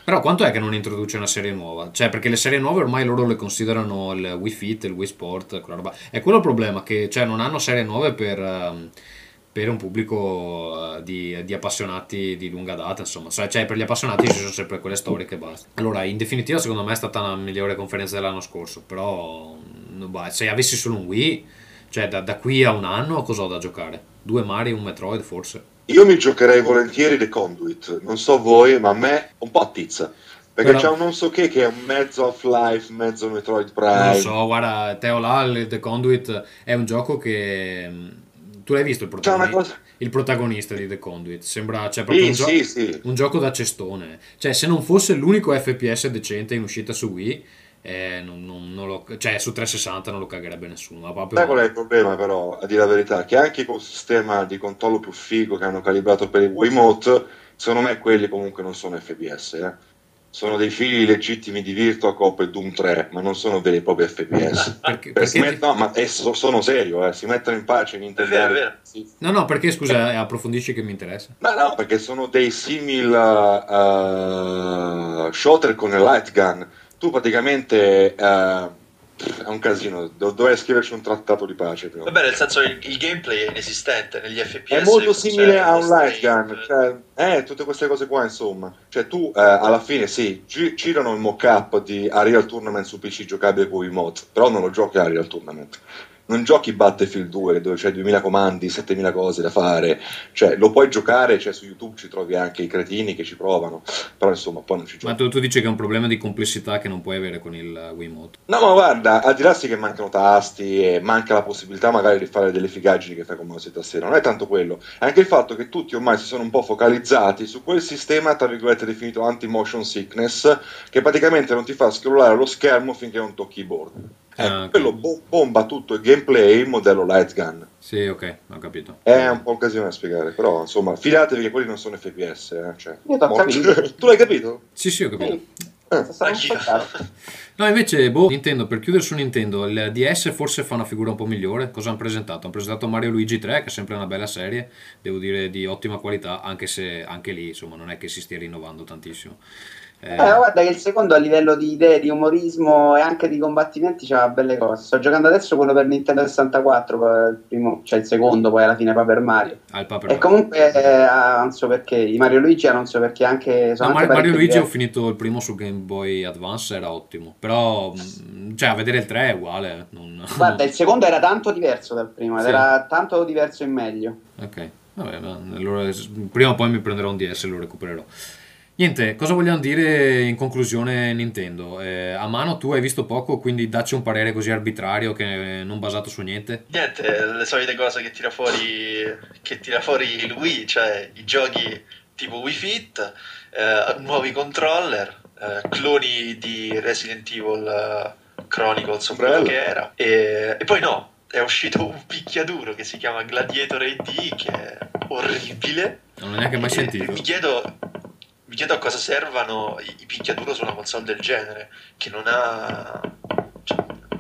Speaker 1: Però quanto è che non introduce una serie nuova? Cioè, perché le serie nuove ormai loro le considerano il Wii Fit, il Wii Sport, quella roba. È quello il problema, che cioè, non hanno serie nuove per, ehm, per un pubblico eh, di, di appassionati di lunga data, insomma, cioè cioè, per gli appassionati ci sono sempre quelle storie che basta. Allora, in definitiva, secondo me è stata la migliore conferenza dell'anno scorso, però mm, bah, se avessi solo un Wii, cioè da, da qui a un anno cosa ho da giocare? Due Mario, un Metroid forse?
Speaker 3: Io mi giocherei volentieri The Conduit, non so voi, ma a me un po' attizza. Perché
Speaker 1: Però-
Speaker 3: c'è un non so che che è un mezzo Half-Life, mezzo Metroid Prime.
Speaker 1: Non lo so, guarda, Teo là, The Conduit è un gioco che... mm, Tu l'hai visto il protagonista?
Speaker 3: cosa...
Speaker 1: Il protagonista di The Conduit, sembra cioè, proprio
Speaker 3: Sì,
Speaker 1: un, gio-
Speaker 3: sì, sì.
Speaker 1: un gioco da cestone. Cioè, se non fosse l'unico FPS decente in uscita su Wii, eh, non, non- non lo- cioè su 360 non lo cagherebbe nessuno. Ma proprio...
Speaker 3: Sai qual è il problema però, a dire la verità? Che anche col sistema di controllo più figo che hanno calibrato per il Wiimote, secondo me quelli comunque non sono FPS, eh. Sono dei figli legittimi di Virtua Cop e Doom 3, ma non sono veri e propri FPS.
Speaker 1: Perché- perché-
Speaker 3: met- no, ma so- sono serio, eh, si mettono in pace Nintendo.
Speaker 5: È vero.
Speaker 3: Sì.
Speaker 1: No, no, perché scusa, eh, approfondisci che mi interessa.
Speaker 3: Ma no, perché sono dei simil uh, shooter con il light gun. Tu praticamente uh, è un casino, do- dovrei scriverci un trattato di pace. Però.
Speaker 5: Vabbè, nel senso il, il gameplay è inesistente negli FPS.
Speaker 3: È molto
Speaker 5: cioè,
Speaker 3: simile a un light gun, cioè, eh, tutte queste cose qua, insomma. Cioè, tu eh, alla fine sì, gi- girano il mock-up di Unreal Tournament su PC giocabile con Wiimote, però non lo giochi a Unreal Tournament. Non giochi Battlefield 2 dove c'è 2000 comandi, 7000 cose da fare, cioè lo puoi giocare, cioè su YouTube ci trovi anche i cretini che ci provano, però insomma poi non ci
Speaker 1: Ma
Speaker 3: giochi.
Speaker 1: tu, tu dici che è un problema di complessità che non puoi avere con il Wiimote.
Speaker 3: No, ma guarda, al di là sì che mancano tasti e manca la possibilità magari di fare delle figaggini che fai con mouse e tastiera, non è tanto quello, è anche il fatto che tutti ormai si sono un po' focalizzati su quel sistema, tra virgolette, definito anti-motion sickness, che praticamente non ti fa scrollare lo schermo finché non tocchi i board.
Speaker 1: Ah,
Speaker 3: quello bo- bomba tutto il gameplay modello light gun.
Speaker 1: Sì, ok, ho capito.
Speaker 3: È un po' un casino da spiegare, però insomma, fidatevi che quelli non sono FPS. Eh, cioè,
Speaker 4: Io t'ho
Speaker 3: molto-
Speaker 4: capito.
Speaker 3: tu l'hai capito?
Speaker 1: Sì, sì, ho capito.
Speaker 4: Sì,
Speaker 3: Eh.
Speaker 4: peccato.
Speaker 1: No, invece, boh, Nintendo, per chiudere su Nintendo, il DS forse fa una figura un po' migliore. Cosa hanno presentato? Hanno presentato Mario Luigi 3, che è sempre una bella serie, devo dire di ottima qualità, anche se anche lì, insomma, non è che si stia rinnovando tantissimo. Eh,
Speaker 4: Eh, guarda che il secondo a livello di idee, di umorismo e anche di combattimenti c'ha belle cose. Sto giocando adesso quello per Nintendo 64, poi il primo, cioè il secondo, poi alla fine Paper Mario.
Speaker 1: al Paper
Speaker 4: E
Speaker 1: Mario.
Speaker 4: comunque eh, ah, non so perché, i Mario Luigi ah, non so perché anche sono
Speaker 1: No,
Speaker 4: anche
Speaker 1: Mario, Luigi ho finito il primo su Game Boy Advance, era ottimo. Però, mh, cioè, a vedere il 3 è uguale. eh, Non...
Speaker 4: Guarda, il secondo era tanto diverso dal primo,
Speaker 1: Sì.
Speaker 4: era tanto diverso in meglio.
Speaker 1: Ok, vabbè, allora, prima o poi mi prenderò un DS e lo recupererò. Niente, cosa vogliamo dire in conclusione Nintendo? Eh, a mano tu hai visto poco, quindi dacci un parere così arbitrario che non basato su niente.
Speaker 5: Niente, le solite cose che tira fuori, che tira fuori il Wii, cioè i giochi tipo Wii Fit, eh, nuovi controller, eh, cloni di Resident Evil eh, Chronicles o quello che era. E, e poi no, è uscito un picchiaduro che si chiama Gladiator AD, che è orribile.
Speaker 1: Non l'ho neanche mai
Speaker 5: E
Speaker 1: sentito.
Speaker 5: Mi chiedo, mi chiedo a cosa servano i, i picchiaduro su una console del genere, che non ha...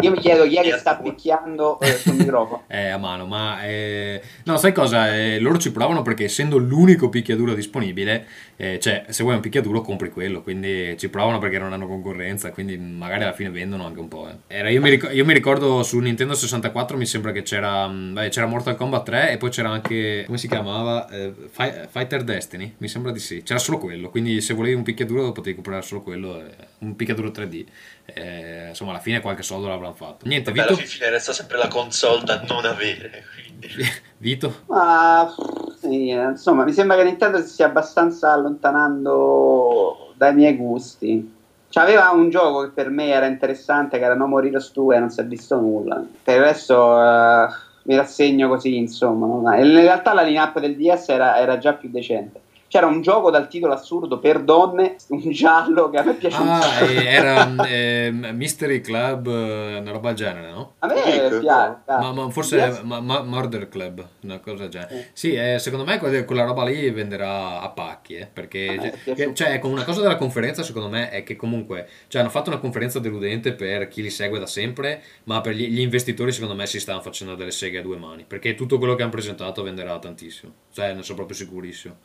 Speaker 4: Io mi chiedo chi è che sta picchiando eh, sul microfono.
Speaker 1: Eh, a mano, ma eh, no, sai cosa? Eh, loro ci provano perché essendo l'unico picchiaduro disponibile, eh, cioè se vuoi un picchiaduro compri quello, quindi ci provano perché non hanno concorrenza, quindi magari alla fine vendono anche un po'. eh. Era- io, mi ric- io mi ricordo su Nintendo 64 mi sembra che c'era, mh, beh, c'era Mortal Kombat 3 e poi c'era anche, come si chiamava? Eh, Fi- Fighter Destiny, mi sembra di sì, c'era solo quello, quindi se volevi un picchiaduro potevi comprare solo quello, un picchiaduro 3D. Eh, insomma alla fine qualche soldo l'avranno fatto. Niente,
Speaker 5: alla
Speaker 1: Vito?
Speaker 5: fin fine resta sempre la console da non avere, quindi...
Speaker 1: Vito?
Speaker 4: Ma sì, insomma, mi sembra che Nintendo si stia abbastanza allontanando dai miei gusti. Cioè, aveva un gioco che per me era interessante, che era No More Heroes 2 e non si è visto nulla. Per il resto eh, mi rassegno così, insomma. e In realtà la line-up del DS era, era già più decente. C'era un gioco dal titolo assurdo per donne, un giallo che a me piace un
Speaker 1: Ah,
Speaker 4: sacco.
Speaker 1: eh, era eh, Mystery Club, eh, una roba del genere, no?
Speaker 4: A me piace.
Speaker 1: Ma, ma forse è ma- ma- Murder Club, una cosa del genere.
Speaker 4: Eh.
Speaker 1: Sì, eh, secondo me quella, quella roba lì venderà a pacchi, eh, perché cioè, che- cioè, ecco, una cosa della conferenza secondo me è che comunque cioè, hanno fatto una conferenza deludente per chi li segue da sempre, ma per gli, gli investitori secondo me si stanno facendo delle seghe a due mani, perché tutto quello che hanno presentato venderà tantissimo, cioè ne sono proprio sicurissimo.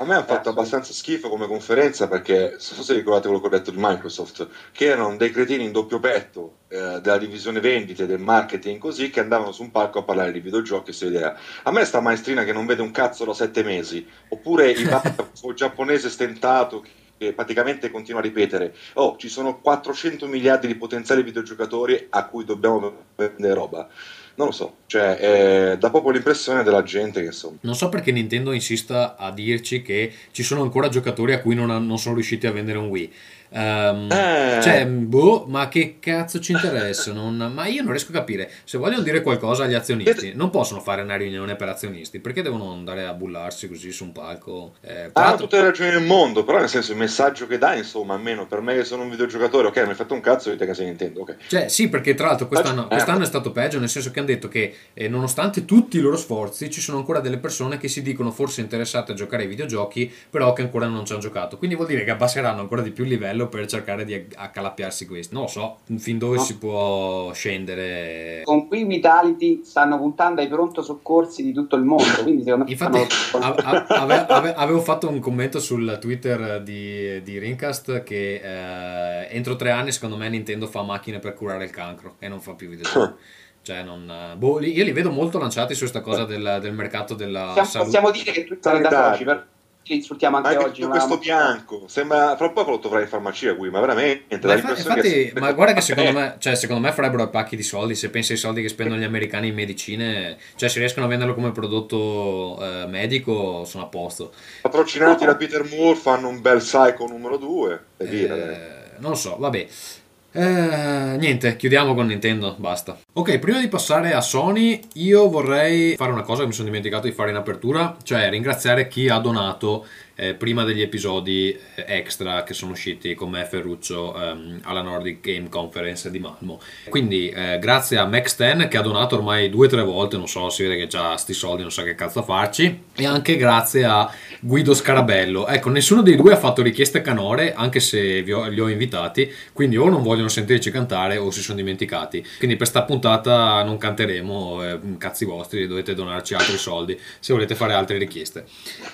Speaker 3: A me ha fatto abbastanza schifo come conferenza perché, se ricordate quello che ho detto di Microsoft, che erano dei cretini in doppio petto eh, della divisione vendite, del marketing così, che andavano su un palco a parlare di videogiochi e questa idea. A me sta maestrina che non vede un cazzo da sette mesi, oppure il giapponese stentato che praticamente continua a ripetere, oh ci sono 400 miliardi di potenziali videogiocatori a cui dobbiamo vendere roba non lo so, cioè eh, dà proprio l'impressione della gente che insomma...
Speaker 1: Non so perché Nintendo insista a dirci che ci sono ancora giocatori a cui non, ha, non sono riusciti a vendere un Wii. Um, eh. Cioè, boh, ma che cazzo ci interessa? Non, ma io non riesco a capire. Se vogliono dire qualcosa agli azionisti, non possono fare una riunione per azionisti perché devono andare a bullarsi così su un palco.
Speaker 3: Eh, Hanno tutte le ragioni del mondo, però nel senso il messaggio che dà, insomma, almeno per me che sono un videogiocatore, ok, mi hai fatto un cazzo, dite che sei Nintendo, ok.
Speaker 1: Cioè, sì, perché tra l'altro quest'anno, eh. quest'anno è stato peggio, nel senso che hanno detto che eh, nonostante tutti i loro sforzi, ci sono ancora delle persone che si dicono forse interessate a giocare ai videogiochi, però che ancora non ci hanno giocato. Quindi vuol dire che abbasseranno ancora di più il livello per cercare di accalappiarsi questo. Non lo so, fin dove no. si può scendere.
Speaker 4: Con qui Vitality stanno puntando ai pronto soccorsi di tutto il mondo. Quindi secondo
Speaker 1: me Infatti, stanno... ave, ave, avevo fatto un commento sul Twitter di, di Rincast che eh, entro tre anni secondo me Nintendo fa macchine per curare il cancro e non fa più videogiochi. Cioè, non, boh, io li vedo molto lanciati su questa cosa del, del mercato della
Speaker 4: possiamo,
Speaker 1: salute.
Speaker 4: Possiamo dire che da soci, per che insultiamo anche, anche oggi.
Speaker 3: questo ma... bianco sembra fra poco lo troverai in farmacia qui, ma veramente.
Speaker 1: Ma infatti, che... ma guarda che secondo me, cioè, secondo me farebbero pacchi di soldi. Se pensi ai soldi che spendono gli americani in medicine, cioè se riescono a venderlo come prodotto eh, medico, sono a posto.
Speaker 3: Patrocinati da Peter Moore, fanno un bel psycho numero 2. Eh,
Speaker 1: non lo so, vabbè. Eh, niente, chiudiamo con Nintendo, basta. Ok, prima di passare a Sony, io vorrei fare una cosa che mi sono dimenticato di fare in apertura, cioè ringraziare chi ha donato eh, prima degli episodi eh, extra che sono usciti con me Ferruccio ehm, alla Nordic Game Conference di Malmo. Quindi eh, grazie a Max10 che ha donato ormai due o tre volte, non so, si vede che già sti soldi non sa che cazzo farci, e anche grazie a Guido Scarabello. Ecco, nessuno dei due ha fatto richieste canore, anche se ho, li ho invitati, quindi o non vogliono sentirci cantare o si sono dimenticati. Quindi per sta puntata non canteremo, eh, cazzi vostri, dovete donarci altri soldi se volete fare altre richieste.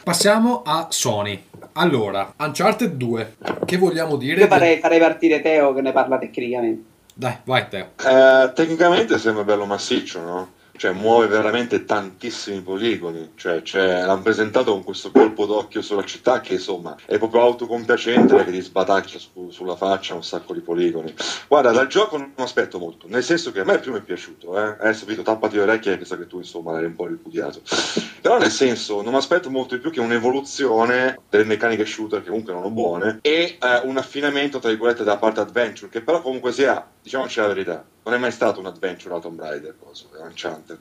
Speaker 1: Passiamo a Sony. Sony. Allora, Uncharted 2, che vogliamo dire?
Speaker 4: Io farei, farei partire Teo che ne parla tecnicamente.
Speaker 1: Dai, vai Teo.
Speaker 3: Eh, tecnicamente sembra bello massiccio, no? Cioè muove veramente tantissimi poligoni, cioè, cioè, l'hanno presentato con questo colpo d'occhio sulla città che insomma è proprio autocompiacente perché ti sbataccia su, sulla faccia un sacco di poligoni. Guarda, dal gioco non aspetto molto, nel senso che a me il primo è piaciuto, eh? adesso Vito tappati le orecchie perché so che tu insomma l'hai un po' ripudiato, però nel senso non mi aspetto molto di più che un'evoluzione delle meccaniche shooter che comunque erano buone e eh, un affinamento tra virgolette da parte adventure che però comunque sia, diciamoci la verità, non è mai stato un adventure a Tomb Raider, cosa, è Uncharted.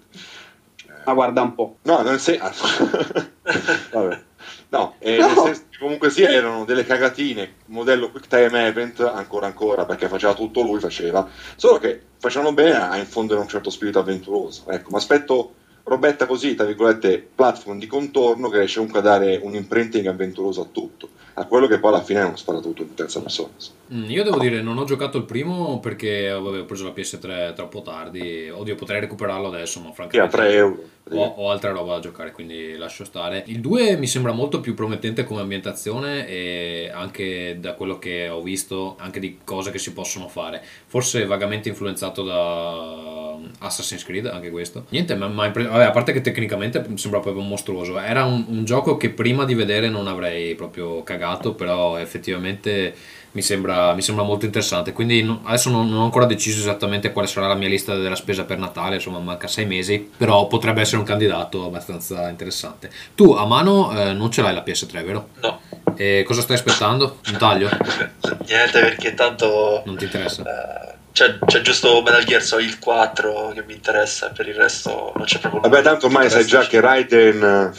Speaker 4: Ma guarda un po'.
Speaker 3: No, non sei... Ah, vabbè. No, eh, no. nel senso che comunque sì, erano delle cagatine, modello Quick Time Event, ancora ancora, perché faceva tutto lui, faceva, solo che facevano bene a infondere un certo spirito avventuroso. Ecco, mi aspetto robetta così, tra virgolette, platform di contorno che riesce comunque a dare un imprinting avventuroso a tutto, a quello che poi alla fine è uno sparatutto in terza persona.
Speaker 1: Mm, io devo dire, non ho giocato il primo perché avevo preso la PS3 troppo tardi, oddio potrei recuperarlo adesso, ma francamente...
Speaker 3: Sì, a 3 euro.
Speaker 1: Ho, ho, altra roba da giocare, quindi lascio stare. Il 2 mi sembra molto più promettente come ambientazione e anche da quello che ho visto, anche di cose che si possono fare. Forse vagamente influenzato da Assassin's Creed, anche questo. Niente, ma, ma impre- vabbè, a parte che tecnicamente sembra proprio mostruoso. Era un, un gioco che prima di vedere non avrei proprio cagato, però effettivamente mi sembra, mi sembra molto interessante. Quindi no, adesso non, non, ho ancora deciso esattamente quale sarà la mia lista della spesa per Natale, insomma manca sei mesi, però potrebbe essere un candidato abbastanza interessante. Tu a mano eh, non ce l'hai la PS3, vero?
Speaker 5: No.
Speaker 1: E cosa stai aspettando? Un taglio?
Speaker 5: Niente perché tanto...
Speaker 1: Non ti interessa?
Speaker 5: Uh, c'è, c'è, giusto Metal Gear Solid 4 che mi interessa, per il resto non c'è proprio...
Speaker 3: Vabbè tanto ormai sai già che Raiden...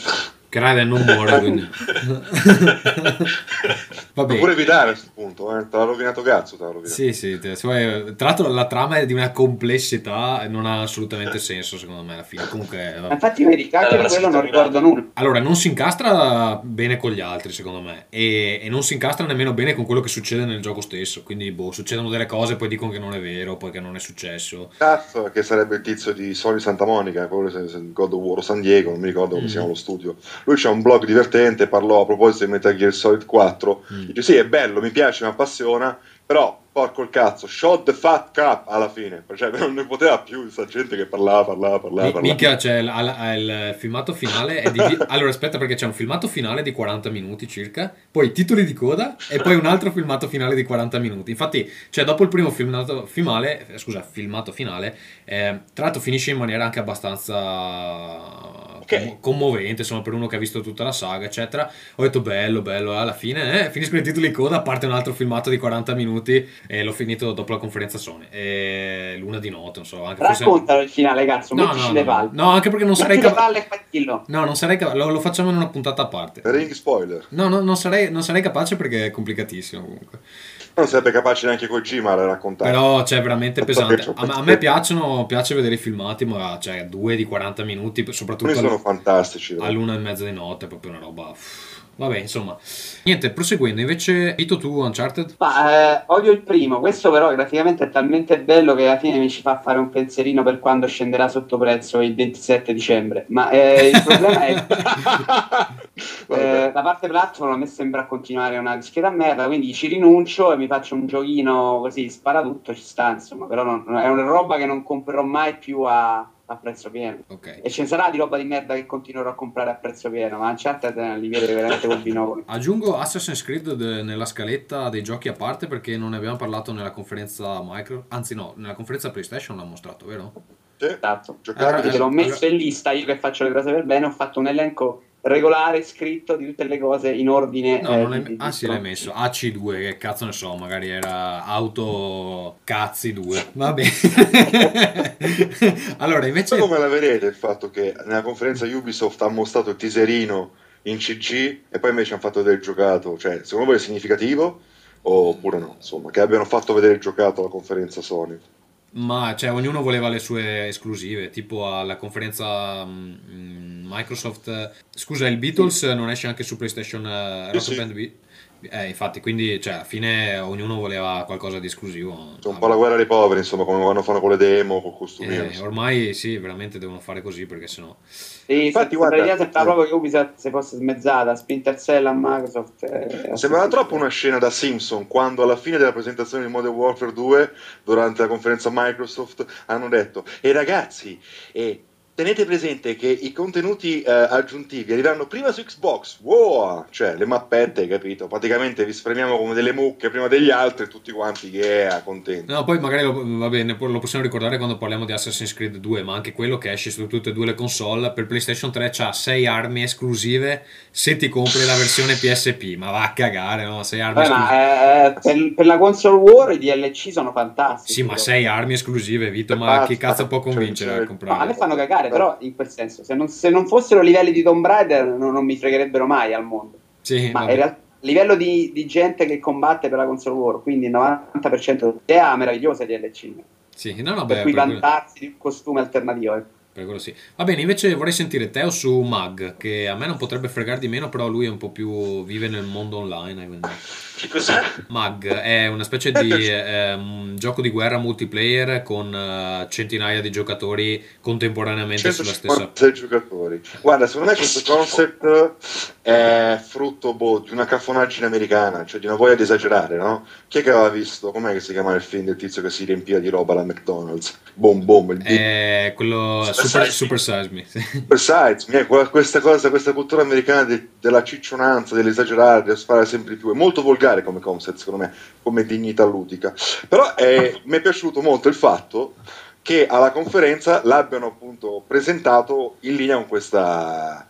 Speaker 1: Che Raiden non muore, quindi... Vabbè.
Speaker 3: Pure evitare a questo punto, eh. te l'ha rovinato cazzo, te l'ha rovinato.
Speaker 1: Sì, sì, te- se- tra l'altro la trama è di una complessità e non ha assolutamente senso secondo me alla fine. Comunque,
Speaker 4: Ma
Speaker 1: vabbè.
Speaker 4: Infatti, vedi, che anche
Speaker 5: Allora,
Speaker 4: di quello non ricordo nulla.
Speaker 1: allora non si incastra bene con gli altri secondo me e, e non si incastra nemmeno bene con quello che succede nel gioco stesso. Quindi, boh, succedono delle cose, poi dicono che non è vero, poi che non è successo.
Speaker 3: Cazzo, che sarebbe il tizio di Sony Santa Monica, quello se- God of War San Diego, non mi ricordo come
Speaker 1: Mm.
Speaker 3: si chiama lo studio. Lui c'ha un blog divertente, parlò a proposito di Metal Gear Solid 4.
Speaker 1: Mm.
Speaker 3: Dice: Sì, è bello, mi piace, mi appassiona, però porco il cazzo, shot the fat cap alla fine. Cioè, non ne poteva più questa gente che parlava, parlava, parlava.
Speaker 1: Mi-
Speaker 3: parlava.
Speaker 1: Mica c'è il, il filmato finale. È di- allora, aspetta, perché c'è un filmato finale di 40 minuti circa, poi titoli di coda e poi un altro filmato finale di 40 minuti. Infatti, cioè, dopo il primo filmato finale, eh, scusa, filmato finale, eh, tra l'altro finisce in maniera anche abbastanza
Speaker 3: Ok.
Speaker 1: commo- commovente, insomma, per uno che ha visto tutta la saga, eccetera. Ho detto bello, bello. Alla fine, eh, finiscono i titoli di coda, parte un altro filmato di 40 minuti e l'ho finito dopo la conferenza Sony. E l'una di notte, non so, anche forse-
Speaker 4: Raccontalo il finale, cazzo,
Speaker 1: No,
Speaker 4: mettici
Speaker 1: no,
Speaker 4: le
Speaker 1: no,
Speaker 4: palle.
Speaker 1: no, anche perché non sarei
Speaker 4: Metti
Speaker 1: capace.
Speaker 4: e.
Speaker 1: No, non sarei capace. Lo, lo facciamo in una puntata a parte.
Speaker 3: Ring spoiler.
Speaker 1: No, no, non, sarei, non sarei capace perché è complicatissimo comunque.
Speaker 3: Non sarebbe capace neanche Kojima a raccontare.
Speaker 1: Però c'è veramente pesante. A, me- a me piacciono, piace vedere i filmati, ma cioè due di 40 minuti, soprattutto
Speaker 3: Alcuni sono fantastici.
Speaker 1: all'una e mezza di notte, è proprio una roba. uff. Vabbè, insomma. Niente, proseguendo, invece, Vito tu Uncharted?
Speaker 4: Ma eh, odio il primo, questo però graficamente è talmente bello che alla fine mi ci fa fare un pensierino per quando scenderà sotto prezzo il 27 dicembre. Ma eh, il problema è eh, la parte platform a me sembra continuare una discreta merda, quindi ci rinuncio e mi faccio un giochino così, spara tutto, ci sta insomma, però non- è una roba che non comprerò mai più a, a prezzo pieno.
Speaker 1: Ok.
Speaker 4: E ce ne sarà di roba di merda che continuerò a comprare a prezzo pieno, ma Uncharted eh, li vede veramente col binocolo.
Speaker 1: Aggiungo Assassin's Creed de- nella scaletta dei giochi a parte perché non ne abbiamo parlato nella conferenza Micro, anzi no, nella conferenza PlayStation l'ha mostrato, vero?
Speaker 3: Sì.
Speaker 4: Esatto.
Speaker 1: Allora,
Speaker 4: Te l'ho
Speaker 1: allora-
Speaker 4: messo in lista, io che faccio le cose per bene, ho fatto un elenco regolare, scritto di tutte le cose in ordine.
Speaker 1: No,
Speaker 4: eh,
Speaker 1: non l'hai-
Speaker 4: di- di-
Speaker 1: ah sì, l'hai messo. AC2, che cazzo ne so, magari era Auto Cazzi 2. Va bene. allora, invece...
Speaker 3: Come la vedete il fatto che nella conferenza Ubisoft ha mostrato il teaserino in CG e poi invece hanno fatto vedere il giocato? Cioè, secondo voi è significativo? Oppure no? Insomma, che abbiano fatto vedere il giocato alla conferenza Sony.
Speaker 1: Ma cioè, ognuno voleva le sue esclusive, tipo alla conferenza mm, mm, Microsoft. Scusa, il Beatles non esce anche su PlayStation eh, Rock
Speaker 3: sì.
Speaker 1: Band B? Eh, infatti, quindi, cioè, alla fine ognuno voleva qualcosa di esclusivo.
Speaker 3: C'è un po' la guerra dei poveri, insomma, come quando fanno con le demo, con costumino.
Speaker 1: Eh, ormai sì, veramente devono fare così perché sennò.
Speaker 4: Sì,
Speaker 3: Infatti,
Speaker 4: se-
Speaker 3: guarda-
Speaker 4: sembra sembra proprio che Ubisoft si fosse smezzata, Splinter Cell a Microsoft. eh,
Speaker 3: Sembrava troppo una scena da Simpson quando alla fine della presentazione di Modern Warfare 2, durante la conferenza Microsoft, hanno detto: E ragazzi, eh, tenete presente che i contenuti eh, aggiuntivi arriveranno prima su Xbox, wow! Cioè, le mappette, hai capito? Praticamente vi spremiamo come delle mucche prima degli altri, tutti quanti che è contenti.
Speaker 1: No, poi magari lo, va bene, lo possiamo ricordare quando parliamo di Assassin's Creed 2, ma anche quello che esce su tutte e due le console per PlayStation 3 c'ha 6 armi esclusive se ti compri la versione PSP. Ma va a cagare, no? 6 armi
Speaker 4: Beh,
Speaker 1: esclusive.
Speaker 4: ma eh, per, per la console war i DLC sono fantastici.
Speaker 1: Sì, ma
Speaker 4: però.
Speaker 1: 6 armi esclusive, Vito, ma chi cazzo può convincere a comprare?
Speaker 4: me fanno cagare, però in quel senso, se non, se non fossero livelli di Tomb Raider non, non mi fregherebbero mai al mondo.
Speaker 1: Sì,
Speaker 4: Ma
Speaker 1: vabbè.
Speaker 4: in realtà a livello di, di gente che combatte per la console war, quindi il 90% idea meravigliosa di DLC.
Speaker 1: Sì, no, no,
Speaker 4: per cui
Speaker 1: quello-
Speaker 4: vantarsi di un costume alternativo. ecco.
Speaker 1: Per quello sì. Va bene, invece vorrei sentire Teo su Mag, che a me non potrebbe fregare di meno, però lui è un po' più vive nel mondo online. eh, quindi.
Speaker 5: Che cos'è?
Speaker 1: Mag è una specie di ehm, gioco di guerra multiplayer con eh, centinaia di giocatori contemporaneamente sulla stessa.
Speaker 3: 156 giocatori. Guarda, secondo me questo concept è frutto boh, di una cafonaggine americana, cioè di una voglia di esagerare, no? Chi è che aveva visto? Com'è che si chiama il film del tizio che si riempia di roba alla McDonald's? Boom boom, il
Speaker 1: È quello
Speaker 5: Super
Speaker 1: Super,
Speaker 5: Size
Speaker 1: super Size Me. sì.
Speaker 3: super size. È que- questa cosa, questa cultura americana de- della ciccionanza, dell'esagerare, dello sparare sempre di più. È molto volgare come concept, secondo me, come dignità ludica. Però è- mi è piaciuto molto il fatto che alla conferenza l'abbiano appunto presentato in linea con questa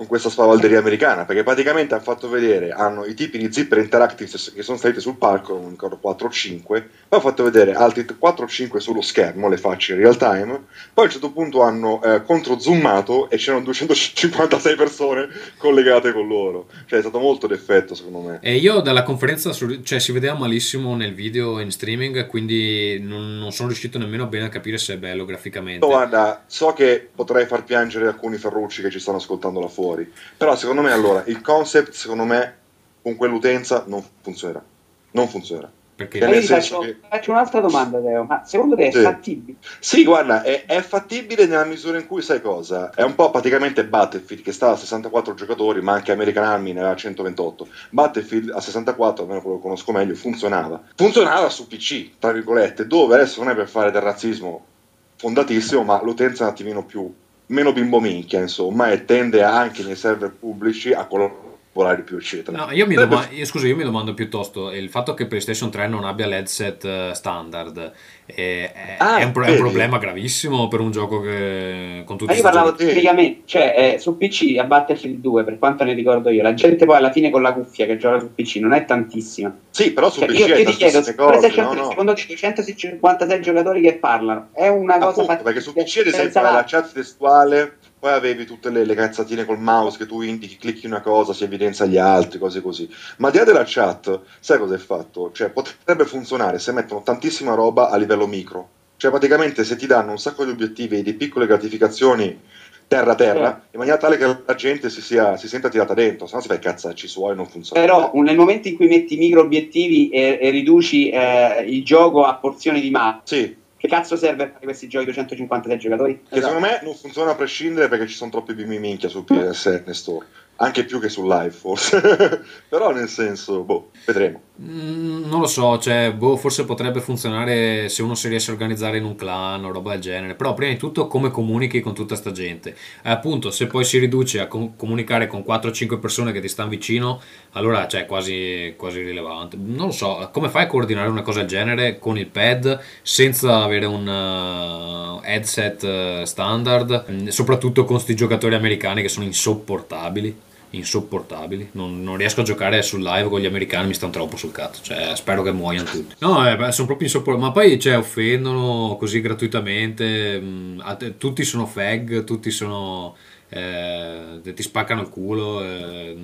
Speaker 3: con questa spavalderia americana, perché praticamente hanno fatto vedere, hanno i tipi di Zipper Interactive che sono saliti sul palco, non ricordo 4 o 5, poi hanno fatto vedere altri 4 o 5 sullo schermo, le facce in real time, poi a un certo punto hanno eh, controzoomato e c'erano 256 persone collegate con loro, cioè è stato molto d'effetto secondo me.
Speaker 1: E io dalla conferenza, su- cioè si vedeva malissimo nel video in streaming, quindi non, non sono riuscito nemmeno bene a capire se è bello graficamente.
Speaker 3: Guarda, so che potrei far piangere alcuni ferrucci che ci stanno ascoltando là fuori, però secondo me allora il concept secondo me con quell'utenza non funzionerà. Non funzionerà.
Speaker 1: Perché
Speaker 3: nel
Speaker 4: ti
Speaker 3: senso
Speaker 4: faccio,
Speaker 3: che-
Speaker 4: faccio un'altra domanda, Teo. Ma secondo te è
Speaker 3: Sì.
Speaker 4: fattibile?
Speaker 3: Sì, guarda, è, è fattibile nella misura in cui sai cosa? È un po' praticamente Battlefield che stava a 64 giocatori, ma anche American Army ne aveva 128. Battlefield a 64, almeno quello che conosco meglio, funzionava. Funzionava su PC, tra virgolette, dove adesso non è per fare del razzismo fondatissimo, ma l'utenza è un attimino più meno bimbo minchia, insomma, e tende anche nei server pubblici a di più, eccetera.
Speaker 1: No, io mi domando, io- scusa, io mi domando piuttosto il fatto che PlayStation 3 non abbia l'headset eh, standard eh, è,
Speaker 3: Ah,
Speaker 1: è un, pro- è un problema gravissimo per un gioco che con tutti
Speaker 4: Ma io parlavo tecnicamente, cioè eh, su PC a Battlefield 2, per quanto ne ricordo io, la gente poi alla fine con la cuffia che gioca su PC non è tantissima.
Speaker 3: Sì, però su
Speaker 4: Cioè,
Speaker 3: PC
Speaker 4: io, io ti chiedo, su PlayStation
Speaker 3: no,
Speaker 4: 3,
Speaker 3: no.
Speaker 4: secondo te 256 giocatori che parlano è una cosa
Speaker 3: Appunto, perché su PC ad esempio hai la
Speaker 4: la-
Speaker 3: chat testuale, poi avevi tutte le, le cazzatine col mouse che tu indichi, clicchi una cosa, si evidenzia gli altri, cose così. Ma al di là della chat, sai cosa è fatto? Cioè, potrebbe funzionare se mettono tantissima roba a livello micro. Cioè, praticamente se ti danno un sacco di obiettivi e di piccole gratificazioni terra terra, in maniera tale che la gente si, sia, si senta tirata dentro, se no si fa i cazzacci suoi e non funziona.
Speaker 4: Però nel momento in cui metti micro obiettivi e, e riduci eh, il gioco a porzioni di mappa,
Speaker 3: Sì,
Speaker 4: che cazzo serve a fare questi giochi 256 giocatori?
Speaker 3: Che secondo me non funziona a prescindere perché ci sono troppi bimbi minchia su PSN Store, anche più che su live forse, però nel senso, boh, vedremo.
Speaker 1: Mm, non lo so, cioè, boh, forse potrebbe funzionare se uno si riesce a organizzare in un clan o roba del genere, però prima di tutto come comunichi con tutta sta gente. E appunto, se poi si riduce a com- comunicare con 4-5 persone che ti stanno vicino, allora cioè, è quasi, quasi rilevante. Non lo so, come fai a coordinare una cosa del genere con il pad senza avere un uh, headset uh, standard, Mm, soprattutto con questi giocatori americani che sono insopportabili insopportabili. Non, non riesco a giocare sul live con gli americani, mi stanno troppo sul cazzo. Cioè, spero che muoiano tutti. No, eh, sono proprio insopportabili. Ma poi cioè, offendono così gratuitamente. te- tutti sono fag, tutti sono. Eh, ti spaccano il culo. eh,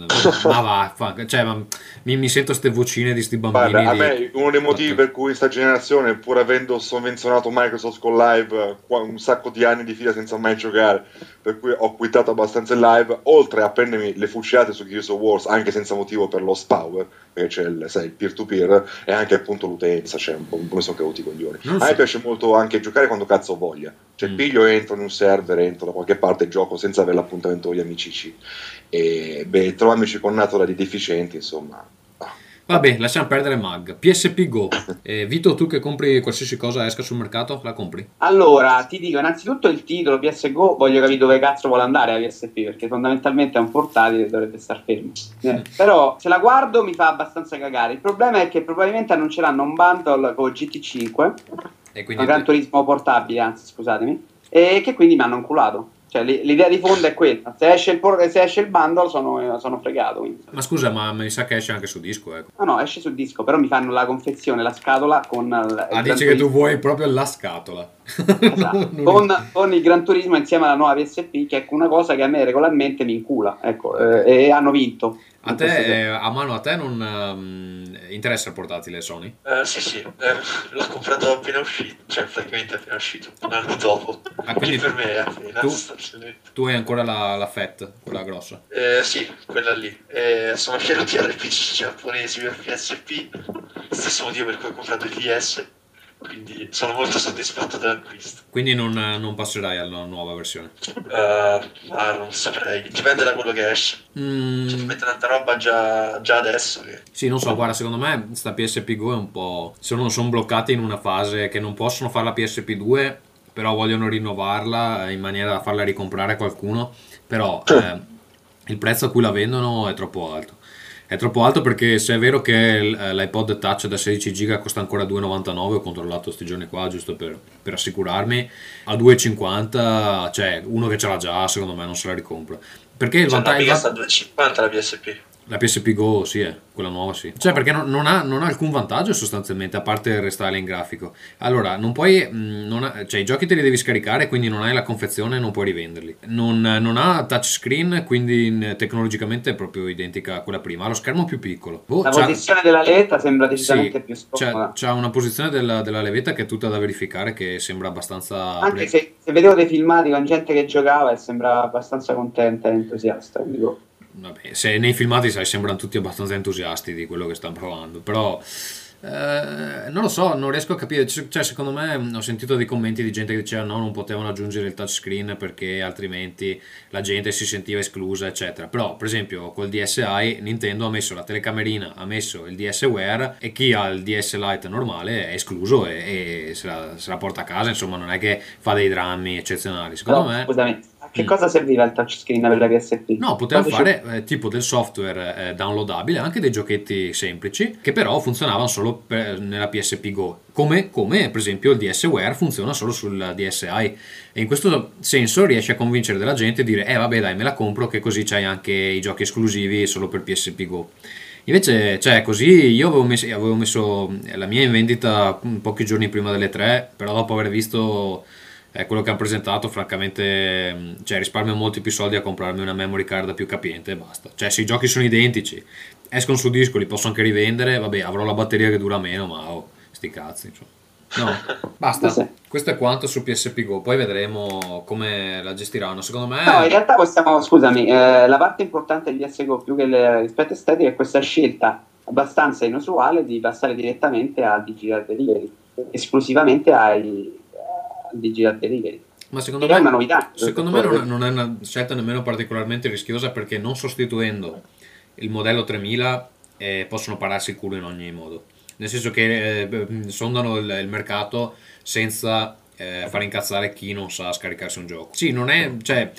Speaker 1: ma va, fa- cioè, ma mi, mi sento ste vocine di sti bambini.
Speaker 3: Guarda,
Speaker 1: di-
Speaker 3: me uno dei motivi per cui in sta generazione, pur avendo sovvenzionato Microsoft con live eh, un sacco di anni di fila senza mai giocare, per cui ho quittato abbastanza il live, oltre a prendermi le fucilate su Gears of Wars, anche senza motivo per lost power, perché c'è il, sai, il peer-to-peer, e anche appunto l'utenza, cioè un po' come sono caduti i coglioni.
Speaker 1: Non
Speaker 3: A
Speaker 1: so.
Speaker 3: me piace molto anche giocare quando cazzo ho voglia. Cioè,
Speaker 1: Mm.
Speaker 3: piglio, entro in un server, entro da qualche parte e gioco senza avere l'appuntamento con gli amici. E beh, trovandoci con Natola di deficienti, insomma. ah.
Speaker 1: Vabbè, lasciamo perdere Mag. PSP Go. Eh, Vito, tu che compri qualsiasi cosa esca sul mercato, la compri?
Speaker 4: Allora, ti dico innanzitutto il titolo PSGO, voglio capire dove cazzo vuole andare la PSP, perché fondamentalmente è un portatile e dovrebbe star fermo. Eh, Però se la guardo mi fa abbastanza cagare. Il problema è che probabilmente annunceranno un bundle con GT5,
Speaker 1: E
Speaker 4: un
Speaker 1: quindi
Speaker 4: Gran Turismo portabile, anzi scusatemi, e che quindi mi hanno inculato. Cioè l'idea di fondo è quella, se esce il, por- se esce il bundle sono, sono fregato. Quindi.
Speaker 1: Ma scusa, ma mi sa che esce anche su disco, ecco.
Speaker 4: No, no, esce sul disco, però mi fanno la confezione, la scatola con... il- il
Speaker 1: Ah, dici che tu vuoi proprio la scatola.
Speaker 4: Esatto.
Speaker 1: Non-
Speaker 4: con, con il Gran Turismo insieme alla nuova PSP, che è una cosa che a me regolarmente mi incula. Ecco, eh, e hanno vinto.
Speaker 1: A te, eh, a mano a te non ehm, interessa il portatile Sony?
Speaker 5: Eh, sì, sì, eh, l'ho comprato appena uscito, cioè praticamente appena uscito, un anno dopo.
Speaker 1: Ah, quindi
Speaker 5: per me è appena
Speaker 1: tu-. Tu hai ancora la, la FAT, quella grossa.
Speaker 5: Eh, sì, quella lì. Eh, sono fiero di RPG giapponesi per PSP, stesso motivo per cui ho comprato il DS, quindi sono molto soddisfatto dell'acquisto.
Speaker 1: Quindi non, non passerai alla nuova versione.
Speaker 5: Eh, ma non saprei, dipende da quello che esce.
Speaker 1: Mm,
Speaker 5: Cioè, ti mette tanta roba già, già adesso che...
Speaker 1: sì, non so, guarda, secondo me sta PSP Go è un po'... Sono, sono bloccati in una fase che non possono fare la PSP 2, però vogliono rinnovarla in maniera da farla ricomprare a qualcuno, però eh, il prezzo a cui la vendono è troppo alto. È troppo alto perché se è vero che eh, l'iPod Touch da 16 giga costa ancora 2,99, ho controllato questi giorni qua giusto per, per assicurarmi, a 2,50, cioè uno che ce l'ha già secondo me non se la ricompra. Perché il
Speaker 5: Cioè,
Speaker 1: vantaggio...
Speaker 5: mica sta a 2,50 la PSP.
Speaker 1: La PSP Go, sì, è quella nuova, sì. Cioè, perché non, non ha, non ha alcun vantaggio sostanzialmente, a parte il restyle in grafico. Allora, non puoi. mh, non ha- cioè, i giochi te li devi scaricare, quindi non hai la confezione e non puoi rivenderli. Non, non ha touchscreen, quindi in- tecnologicamente è proprio identica a quella prima. Ha lo schermo più piccolo. Boh,
Speaker 4: La
Speaker 1: c'ha-
Speaker 4: posizione della levetta sembra
Speaker 1: sì,
Speaker 4: decisamente più
Speaker 1: c'ha,
Speaker 4: scomoda.
Speaker 1: c'ha una posizione della, della levetta che è tutta da verificare, che sembra abbastanza.
Speaker 4: Anche
Speaker 1: pre-
Speaker 4: se, se vedevo dei filmati con gente che giocava e sembrava abbastanza contenta e entusiasta. Dico,
Speaker 1: Vabbè, se nei filmati sai, sembrano tutti abbastanza entusiasti di quello che stanno provando, però eh, non lo so, non riesco a capire. Cioè, secondo me mh, ho sentito dei commenti di gente che diceva no, non potevano aggiungere il touchscreen perché altrimenti la gente si sentiva esclusa, eccetera. Però, per esempio, col DSi Nintendo ha messo la telecamerina, ha messo il DSWare e chi ha il DS Lite normale è escluso e, e se, la, se la porta a casa, insomma, non è che fa dei drammi eccezionali. Secondo
Speaker 4: però,
Speaker 1: me...
Speaker 4: scusami, che
Speaker 1: Mm.
Speaker 4: cosa serviva il touchscreen per la PSP?
Speaker 1: No, potevano
Speaker 4: Quando
Speaker 1: fare eh, tipo del software eh, downloadabile, anche dei giochetti semplici, che però funzionavano solo per- nella PSP Go, come, come per esempio il DSWare funziona solo sul DSi. E in questo senso riesci a convincere della gente e dire, eh vabbè dai, me la compro, che così c'hai anche i giochi esclusivi solo per PSP Go. Invece, cioè, così io avevo messo, avevo messo la mia in vendita pochi giorni prima delle tre, però dopo aver visto eh, quello che hanno presentato, francamente, mh, cioè, risparmio molti più soldi a comprarmi una memory card più capiente e basta. Cioè, se i giochi sono identici, escono su disco, li posso anche rivendere, vabbè, avrò la batteria che dura meno, ma oh, sti cazzi, insomma. No, basta.
Speaker 4: Sì.
Speaker 1: Questo è quanto su PSP Go, poi vedremo come la gestiranno. Secondo me...
Speaker 4: No, in realtà possiamo, scusami, eh, la parte importante di SGO più che l'aspetto estetico è questa scelta abbastanza inusuale di passare direttamente al digital delivery, esclusivamente ai, al digital delivery.
Speaker 1: Ma secondo
Speaker 4: Che è
Speaker 1: me,
Speaker 4: una novità.
Speaker 1: secondo me non, è, non è una scelta nemmeno particolarmente rischiosa perché non sostituendo il modello 3000 eh, possono pararsi il culo in ogni modo. Nel senso che eh, sondano il, il mercato senza eh, far incazzare chi non sa scaricarsi un gioco. Sì, non è, cioè,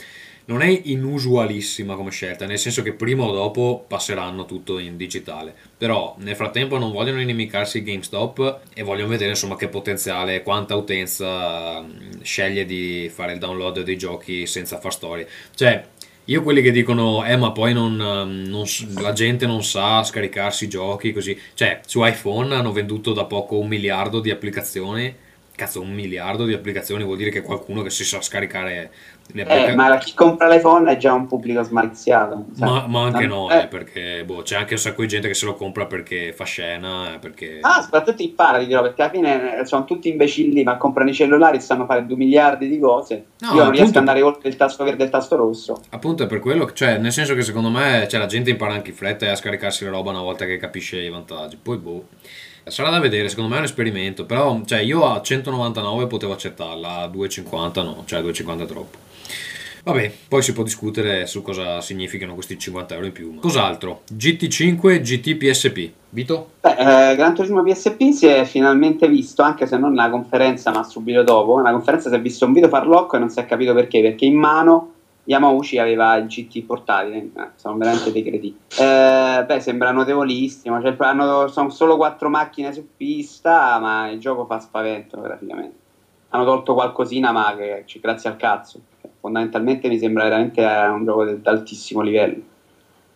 Speaker 1: non è inusualissima come scelta, nel senso che prima o dopo passeranno tutto in digitale. Però nel frattempo non vogliono inimicarsi GameStop e vogliono vedere insomma che potenziale, quanta utenza mh, sceglie di fare il download dei giochi senza far storie. Cioè, io quelli che dicono, eh ma poi non, ehm, non la gente non sa scaricarsi i giochi così. Cioè, su iPhone hanno venduto da poco un miliardo di applicazioni. Cazzo, un miliardo di applicazioni vuol dire che qualcuno che si sa scaricare le
Speaker 4: Eh,
Speaker 1: applicazioni...
Speaker 4: ma chi compra l'iPhone è già un pubblico smaliziato. sai.
Speaker 1: Ma, ma anche no,
Speaker 4: Eh,
Speaker 1: eh, perché boh, c'è anche un sacco di gente che se lo compra perché fa scena, eh, perché...
Speaker 4: Ah, soprattutto impara, ti dirò, perché alla fine eh, sono tutti imbecilli, ma comprano i cellulari, sanno fare due miliardi di cose.
Speaker 1: No,
Speaker 4: Io non riesco
Speaker 1: appunto.
Speaker 4: ad andare oltre il tasto verde e il tasto rosso.
Speaker 1: Appunto è per quello, cioè nel senso che secondo me cioè, la gente impara anche in fretta a scaricarsi la roba una volta che capisce i vantaggi. Poi boh, sarà da vedere, secondo me è un esperimento, però cioè, io a 199 potevo accettarla, a 250 no, cioè 250 è troppo. Vabbè, poi si può discutere su cosa significano questi 50 euro in più. ma- Cos'altro? GT5 GT PSP. Vito?
Speaker 4: Beh, eh, Gran Turismo PSP si è finalmente visto, anche se non nella conferenza, ma subito dopo. Nella conferenza si è visto un video farlocco e non si è capito perché, perché in mano Yamauchi aveva il GT portatile, eh, sono veramente dei cretini. Eh, beh, sembra notevolissimo, cioè, hanno- sono solo quattro macchine su pista, ma il gioco fa spavento praticamente. Hanno tolto qualcosina, ma che, cioè, grazie al cazzo. Fondamentalmente mi sembra veramente eh, un gioco di altissimo livello.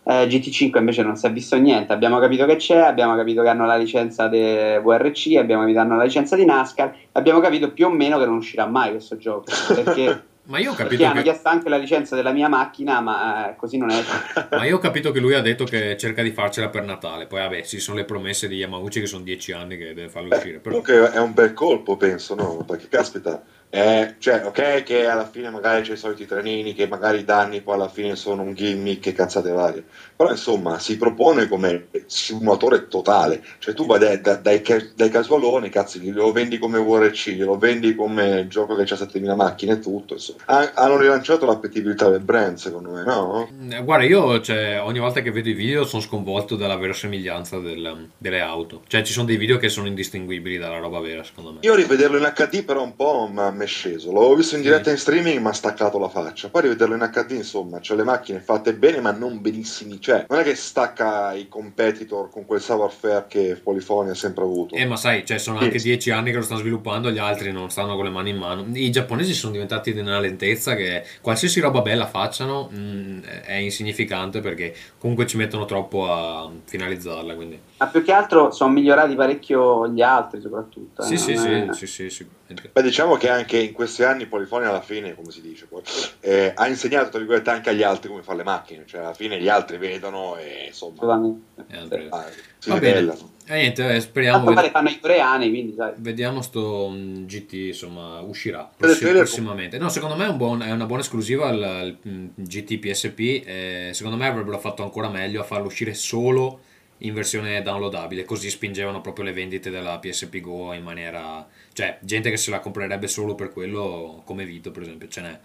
Speaker 4: Eh, GT5 invece non si è visto niente, abbiamo capito che c'è, abbiamo capito che hanno la licenza di VRC, abbiamo capito che hanno la licenza di NASCAR, abbiamo capito più o meno che non uscirà mai questo gioco, perché,
Speaker 1: Ma io ho
Speaker 4: perché
Speaker 1: capito
Speaker 4: hanno
Speaker 1: che...
Speaker 4: chiesto anche la licenza della mia macchina, ma eh, così non è.
Speaker 1: Ma io ho capito che lui ha detto che cerca di farcela per Natale. Poi, vabbè, ci sono le promesse di Yamauchi che sono dieci anni che deve farlo uscire. Però...
Speaker 3: Comunque è un bel colpo, penso, no? Perché caspita, eh, cioè, ok che alla fine magari c'è i soliti trenini che magari i danni poi alla fine sono un gimmick e cazzate varie. Però insomma si propone come simulatore totale. Cioè tu vai dai, dai, dai, ca- dai casualoni, cazzo, glielo vendi come VRC, glielo vendi come gioco che ha 7000 macchine e tutto. Insomma. Ha- hanno rilanciato l'appetibilità del brand, secondo me, no?
Speaker 1: Eh, Guarda, io cioè, ogni volta che vedo i video sono sconvolto dalla verosimiglianza del- delle auto. Cioè, ci sono dei video che sono indistinguibili dalla roba vera, secondo me.
Speaker 3: Io rivederlo in HD però un po' ma mi è sceso. L'avevo visto in diretta in streaming, mi ha staccato la faccia. Poi rivederlo in HD, insomma, c'è le macchine fatte bene, ma non benissimi. Cioè, non è che stacca i competitor con quel savoir-faire che Polyphony ha sempre avuto.
Speaker 1: Eh, ma sai, cioè, sono
Speaker 3: Sì.
Speaker 1: anche dieci anni che lo stanno sviluppando, gli altri non stanno con le mani in mano. I giapponesi sono diventati di una lentezza che qualsiasi roba bella facciano mh, è insignificante perché comunque ci mettono troppo a finalizzarla. Quindi.
Speaker 4: Ma più che altro sono migliorati parecchio gli altri, soprattutto.
Speaker 1: Sì,
Speaker 4: eh,
Speaker 1: sì, sì,
Speaker 4: è-
Speaker 1: sì, sì, sicuramente.
Speaker 3: Beh, diciamo che anche in questi anni Polyphony alla fine, come si dice, poi, eh, ha insegnato, tra virgolette, anche agli altri come fare le macchine. Cioè, alla fine gli altri vedono e insomma.
Speaker 1: Eh,
Speaker 3: ah, si
Speaker 1: Va bene.
Speaker 3: ribellano.
Speaker 1: E niente, eh, speriamo.
Speaker 4: Tanto poi
Speaker 1: ved-
Speaker 4: fanno i coreani, quindi sai.
Speaker 1: Vediamo sto mm, GT, insomma, uscirà prossi-
Speaker 3: trailer-
Speaker 1: prossimamente. No, secondo me è, un buon- è una buona esclusiva il, il, mm, GT PSP. eh, secondo me avrebbero fatto ancora meglio a farlo uscire solo in versione downloadabile, così spingevano proprio le vendite della PSP Go in maniera... Cioè, gente che se la comprerebbe solo per quello, come Vito per esempio, ce n'è.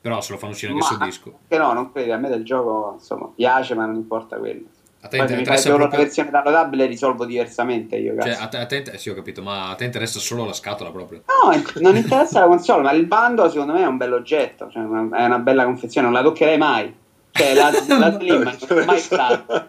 Speaker 1: Però se lo fanno uscire anche su
Speaker 4: Ma-
Speaker 1: disco.
Speaker 4: Che no, non credi, a me del gioco insomma piace, ma non importa quello.
Speaker 1: A te
Speaker 4: Poi se mi fai
Speaker 1: proprio...
Speaker 4: la versione downloadabile risolvo diversamente io,
Speaker 1: Cioè,
Speaker 4: cazzo.
Speaker 1: a te, a te- sì, ho capito, ma a te interessa solo la scatola proprio.
Speaker 4: No, non interessa la console, ma il bando secondo me è un bell'oggetto, cioè una- è una bella confezione, non la toccherei mai. Cioè, la, la Slim non è mai stata.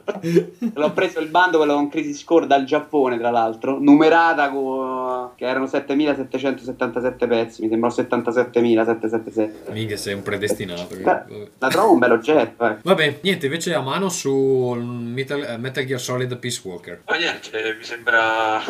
Speaker 4: L'ho preso il bando quello con Crisis Core dal Giappone, tra l'altro, numerata con, che erano 7777 pezzi, mi sembrano 77.777.
Speaker 1: Minchia, sei un predestinato.
Speaker 4: Beh,
Speaker 1: Vabbè.
Speaker 4: La trovo un bel oggetto, eh.
Speaker 1: Vabbè, niente, invece a mano su Metal, Metal Gear Solid Peace Walker.
Speaker 5: Ma niente, mi sembra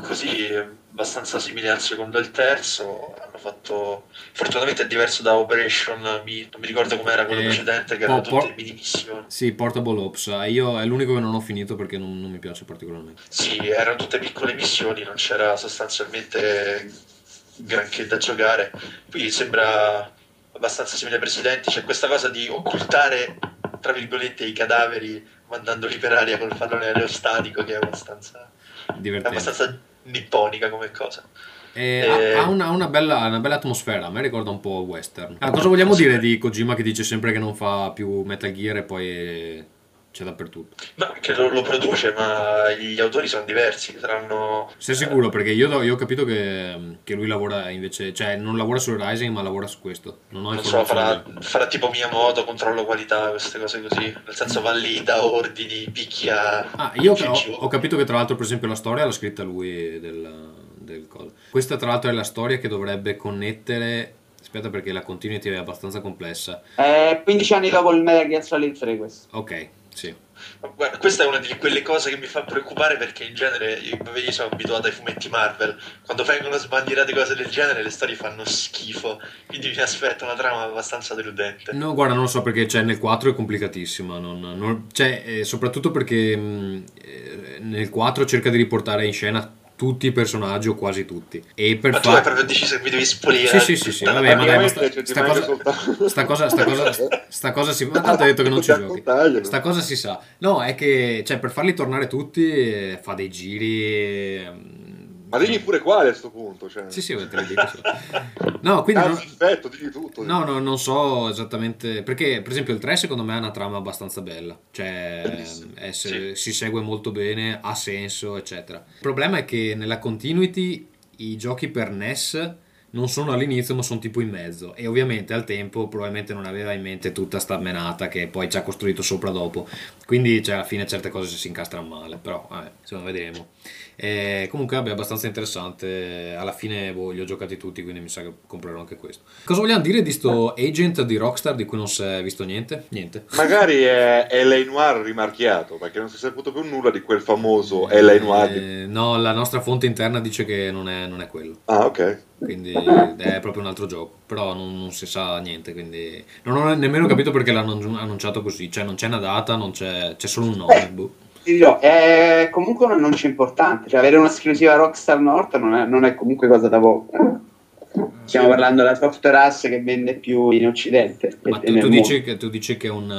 Speaker 5: così abbastanza simile al secondo e al terzo. Hanno fatto. Fortunatamente è diverso da Operation. Mi... Non mi ricordo com'era quello
Speaker 1: Eh,
Speaker 5: precedente, che erano
Speaker 1: po-
Speaker 5: tutte minimissime.
Speaker 1: Sì, Portable Ops. eh, Io è l'unico che non ho finito perché non, non mi piace particolarmente.
Speaker 5: Sì, erano tutte piccole missioni, non c'era sostanzialmente granché da giocare. Qui sembra abbastanza simile ai precedenti, c'è questa cosa di occultare, tra virgolette, i cadaveri mandandoli per aria col pallone aerostatico, che è abbastanza, è
Speaker 1: Divertente.
Speaker 5: abbastanza nipponica come cosa. Eh,
Speaker 1: ha, ha una, una bella, una bella atmosfera, a me ricorda un po' western. Ah, cosa vogliamo dire di Kojima che dice sempre che non fa più Metal Gear e poi c'è dappertutto?
Speaker 5: No, che lo, lo produce, ma gli autori sono diversi, saranno...
Speaker 1: Sei sicuro? Perché io, io ho capito che, che lui lavora invece, cioè non lavora su Rising ma lavora su questo. Non ho
Speaker 5: Non so, farà, farà tipo Miyamoto, controllo qualità, queste cose così. Nel senso va lì, dà ordini, picchia...
Speaker 1: Ah, io ho, ho capito che tra l'altro, per esempio, la storia l'ha scritta lui del, del coso. Questa, tra l'altro, è la storia che dovrebbe connettere. Aspetta, perché la continuity è abbastanza complessa.
Speaker 4: Eh, 15 anni dopo il Metal Gear Solid 3 questo.
Speaker 1: Ok, sì.
Speaker 5: Guarda, questa è una di quelle cose che mi fa preoccupare perché in genere io, io sono abituato ai fumetti Marvel. Quando vengono sbandierate cose del genere, le storie fanno schifo. Quindi mi aspetto una trama abbastanza deludente.
Speaker 1: No, guarda, non lo so perché cioè, nel 4 è complicatissima. non- non- cioè, eh, soprattutto perché mh, eh, nel 4 cerca di riportare in scena tutti i personaggi o quasi tutti. E per
Speaker 5: Ma tu hai proprio deciso che mi devi spoliare.
Speaker 1: Sì, sì, sì, sì, vabbè, ma dai, ma sta,
Speaker 3: Praticamente ci
Speaker 1: sta cosa, sta cosa, sta cosa, sta cosa si, ma tanto hai detto che non ci giochi. Sta cosa si sa. No, è che, cioè, per farli tornare tutti, eh, fa dei giri.
Speaker 3: Ma digli pure quale a sto punto. Cioè.
Speaker 1: Sì, sì, te lo dico. No, quindi
Speaker 3: Ah,
Speaker 1: non,
Speaker 3: perfetto, digli tutto.
Speaker 1: no, no, non so esattamente. Perché, per esempio, il 3 secondo me ha una trama abbastanza bella. Cioè,
Speaker 3: Bellissimo,
Speaker 1: è-
Speaker 5: sì.
Speaker 1: si segue molto bene, ha senso, eccetera. Il problema è che nella continuity i giochi per NES non sono all'inizio, ma sono tipo in mezzo. E ovviamente al tempo probabilmente non aveva in mente tutta sta menata che poi ci ha costruito sopra dopo. Quindi, cioè, alla fine certe cose si incastrano male. Però, vabbè, insomma, vedremo. Eh, comunque, vabbè, abbastanza interessante. Alla fine, boh, li ho giocati tutti, quindi mi sa che comprerò anche questo. Cosa vogliamo dire di sto agent di Rockstar di cui non si è visto niente? Niente.
Speaker 3: Magari è LA Noir rimarchiato, perché non si è saputo più nulla di quel famoso LA Noir.
Speaker 1: Eh, no, la nostra fonte interna dice che non è, non è quello.
Speaker 3: Ah, ok.
Speaker 1: Quindi è proprio un altro gioco. Però non, non si sa niente. Quindi non ho nemmeno capito perché l'hanno annun- annunciato così. Cioè, non c'è una data, non c'è, c'è solo un nome. boh.
Speaker 4: Ti dirò, è comunque un annuncio importante, cioè avere un'esclusiva Rockstar North non è, non è comunque cosa da poco. Stiamo parlando della software house che vende più in Occidente.
Speaker 1: Ma tu, tu dici che, tu dici che è un,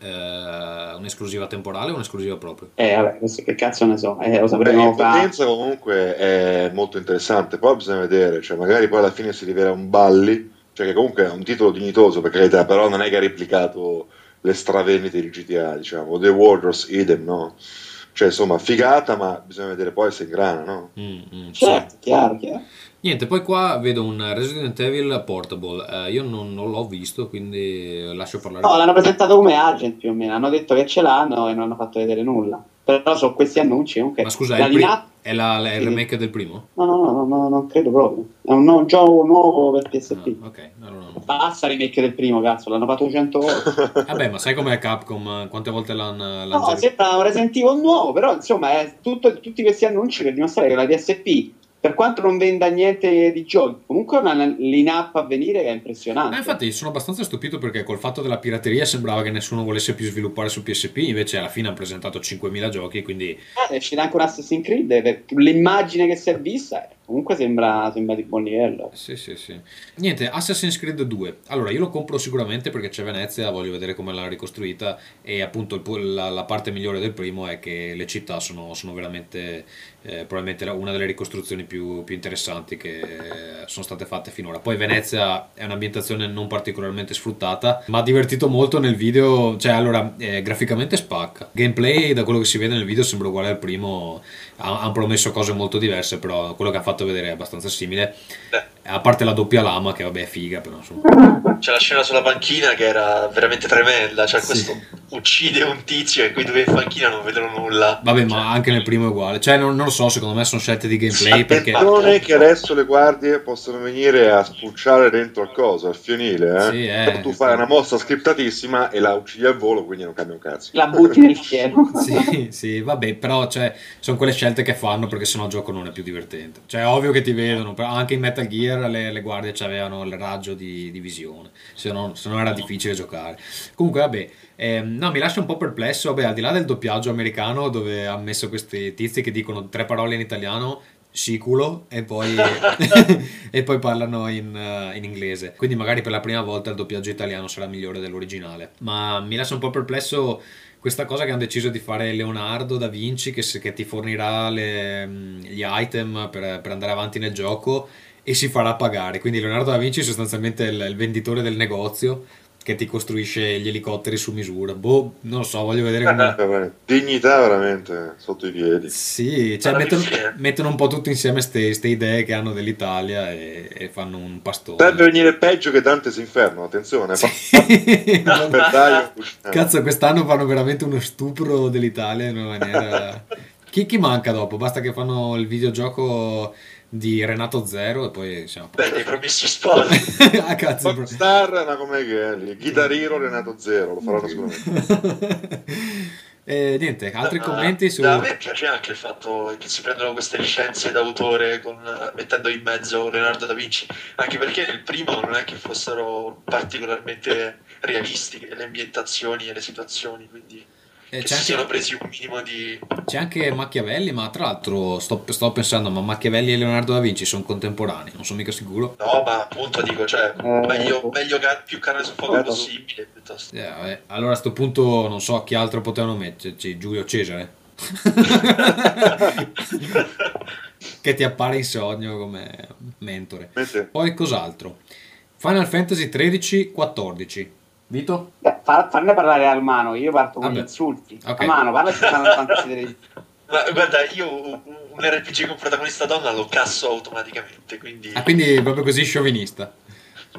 Speaker 1: eh, un'esclusiva temporale o un'esclusiva proprio?
Speaker 4: Eh, vabbè, questo che cazzo ne so, eh, lo
Speaker 3: Beh,
Speaker 4: sapremo
Speaker 3: in
Speaker 4: fra...
Speaker 3: potenza comunque è molto interessante, poi bisogna vedere, cioè magari poi alla fine si rivela un balli, cioè che comunque è un titolo dignitoso per carità, però non è che ha replicato le stravendite di GTA, diciamo, The Warriors idem, no? Cioè, insomma, figata, ma bisogna vedere poi se ingrana, no?
Speaker 1: Mm, mm, sì.
Speaker 4: Certo, chiaro, chiaro.
Speaker 1: Niente, poi qua vedo un Resident Evil Portable. Eh, io non, non l'ho visto, quindi lascio parlare.
Speaker 4: No, l'hanno presentato come agent più o meno, hanno detto che ce l'hanno e non hanno fatto vedere nulla. Però sono questi annunci comunque.
Speaker 1: Ma scusa, è
Speaker 4: la
Speaker 1: il, pri-
Speaker 4: linea-
Speaker 1: è la- è il
Speaker 4: Sì.
Speaker 1: remake del primo?
Speaker 4: No, no, no, no, no, non credo proprio. È un nuovo gioco nuovo per PSP.
Speaker 1: Ah, ok, allora no.
Speaker 4: Basta remake del primo, cazzo, l'hanno fatto 100 volte.
Speaker 1: Vabbè, ma sai com'è Capcom? Quante volte l'hanno l'han
Speaker 4: No, sembra un Resident Evil nuovo, però insomma, è tutto- tutti questi annunci per dimostrare che la PSP, per quanto non venda niente di giochi, comunque una line-up a venire è impressionante.
Speaker 1: Eh, infatti sono abbastanza stupito perché col fatto della pirateria sembrava che nessuno volesse più sviluppare su PSP, invece alla fine hanno presentato 5.000 giochi, quindi
Speaker 4: Eh, è uscito anche un Assassin's Creed, per l'immagine che si è vista, eh, comunque sembra, sembra di buon livello.
Speaker 1: Sì, sì, sì. Niente, Assassin's Creed 2. Allora, io lo compro sicuramente perché c'è Venezia, voglio vedere come l'hanno ricostruita e appunto la, la parte migliore del primo è che le città sono, sono veramente eh, probabilmente una delle ricostruzioni più, più interessanti che eh, sono state fatte finora. Poi Venezia è un'ambientazione non particolarmente sfruttata, ma ha divertito molto nel video, cioè allora eh, graficamente spacca. Gameplay da quello che si vede nel video sembra uguale al primo, hanno promesso cose molto diverse, però quello che hanno fatto vedere è abbastanza simile. A parte la doppia lama, che vabbè è figa, però insomma.
Speaker 5: C'è la scena sulla panchina che era veramente tremenda. Cioè,
Speaker 1: Sì.
Speaker 5: questo uccide un tizio e quei due in panchina non vedono nulla.
Speaker 1: Vabbè,
Speaker 5: Cioè,
Speaker 1: ma anche nel primo è uguale. Cioè, non, non lo so, secondo me sono scelte di gameplay perché...
Speaker 3: Attenzione che adesso le guardie possono venire a spulciare dentro al coso, al fionile, eh?
Speaker 1: Sì, eh.
Speaker 3: Però tu fai una mossa scriptatissima e la uccidi al volo, quindi non cambia un cazzo.
Speaker 4: La butti nel fieno.
Speaker 1: Sì, sì, vabbè, però cioè, sono quelle scelte che fanno perché sennò il gioco non è più divertente. Cioè, è ovvio che ti vedono, però anche in Metal Gear le, le guardie avevano il raggio di, di visione, se no, se no era difficile giocare. Comunque, vabbè, ehm, no, mi lascia un po' perplesso, vabbè, al di là del doppiaggio americano dove ha messo questi tizi che dicono tre parole in italiano, siculo, e poi, e poi parlano in, eh, in inglese. Quindi magari per la prima volta il doppiaggio italiano sarà migliore dell'originale. Ma mi lascia un po' perplesso questa cosa che hanno deciso di fare Leonardo da Vinci che, che ti fornirà le- mm, gli item per, per andare avanti nel gioco e si farà pagare. Quindi Leonardo da Vinci è sostanzialmente il, il venditore del negozio che ti costruisce gli elicotteri su misura. Boh, non lo so, voglio vedere come...
Speaker 3: Eh, Dignità veramente sotto i piedi.
Speaker 1: Sì, cioè mettono, mettono un po' tutti insieme queste idee che hanno dell'Italia e, e fanno un pastone.
Speaker 3: Potrebbe venire peggio che Dante's Inferno, attenzione.
Speaker 1: Sì.
Speaker 3: Eh.
Speaker 1: Cazzo, quest'anno fanno veramente uno stupro dell'Italia in una maniera... Chi, chi manca dopo? Basta che fanno il videogioco di Renato Zero e poi siamo
Speaker 5: Beh, dei promessi spot.
Speaker 1: ah, cazzo.
Speaker 3: Rockstar una come che Hero Renato Zero, lo faranno sicuramente.
Speaker 1: e niente, altri
Speaker 5: Ma
Speaker 1: commenti su...
Speaker 5: A me piace anche il fatto che si prendono queste licenze d'autore con, mettendo in mezzo Leonardo da Vinci, anche perché nel primo non è che fossero particolarmente realistiche le ambientazioni e le situazioni, quindi
Speaker 1: Eh,
Speaker 5: che
Speaker 1: c'è anche,
Speaker 5: presi un minimo di...
Speaker 1: c'è anche Machiavelli, ma tra l'altro sto, sto pensando, ma Machiavelli e Leonardo da Vinci sono contemporanei, non sono mica sicuro.
Speaker 5: No, ma appunto dico, cioè,
Speaker 4: Eh,
Speaker 5: meglio, meglio ca- più carne sul fuoco possibile, piuttosto.
Speaker 1: Eh, vabbè, Allora a sto punto non so chi altro potevano metterci, Giulio Cesare. che ti appare in sogno come mentore. Poi cos'altro? Final Fantasy 13 14. Vito?
Speaker 4: Beh, fa- farne parlare al mano, io parto con gli insulti.
Speaker 1: Ok.
Speaker 4: A mano, parla di Final Fantasy 13.
Speaker 5: Ma guarda, io un RPG con protagonista donna lo casso automaticamente, quindi...
Speaker 1: Ah, quindi proprio così sciovinista.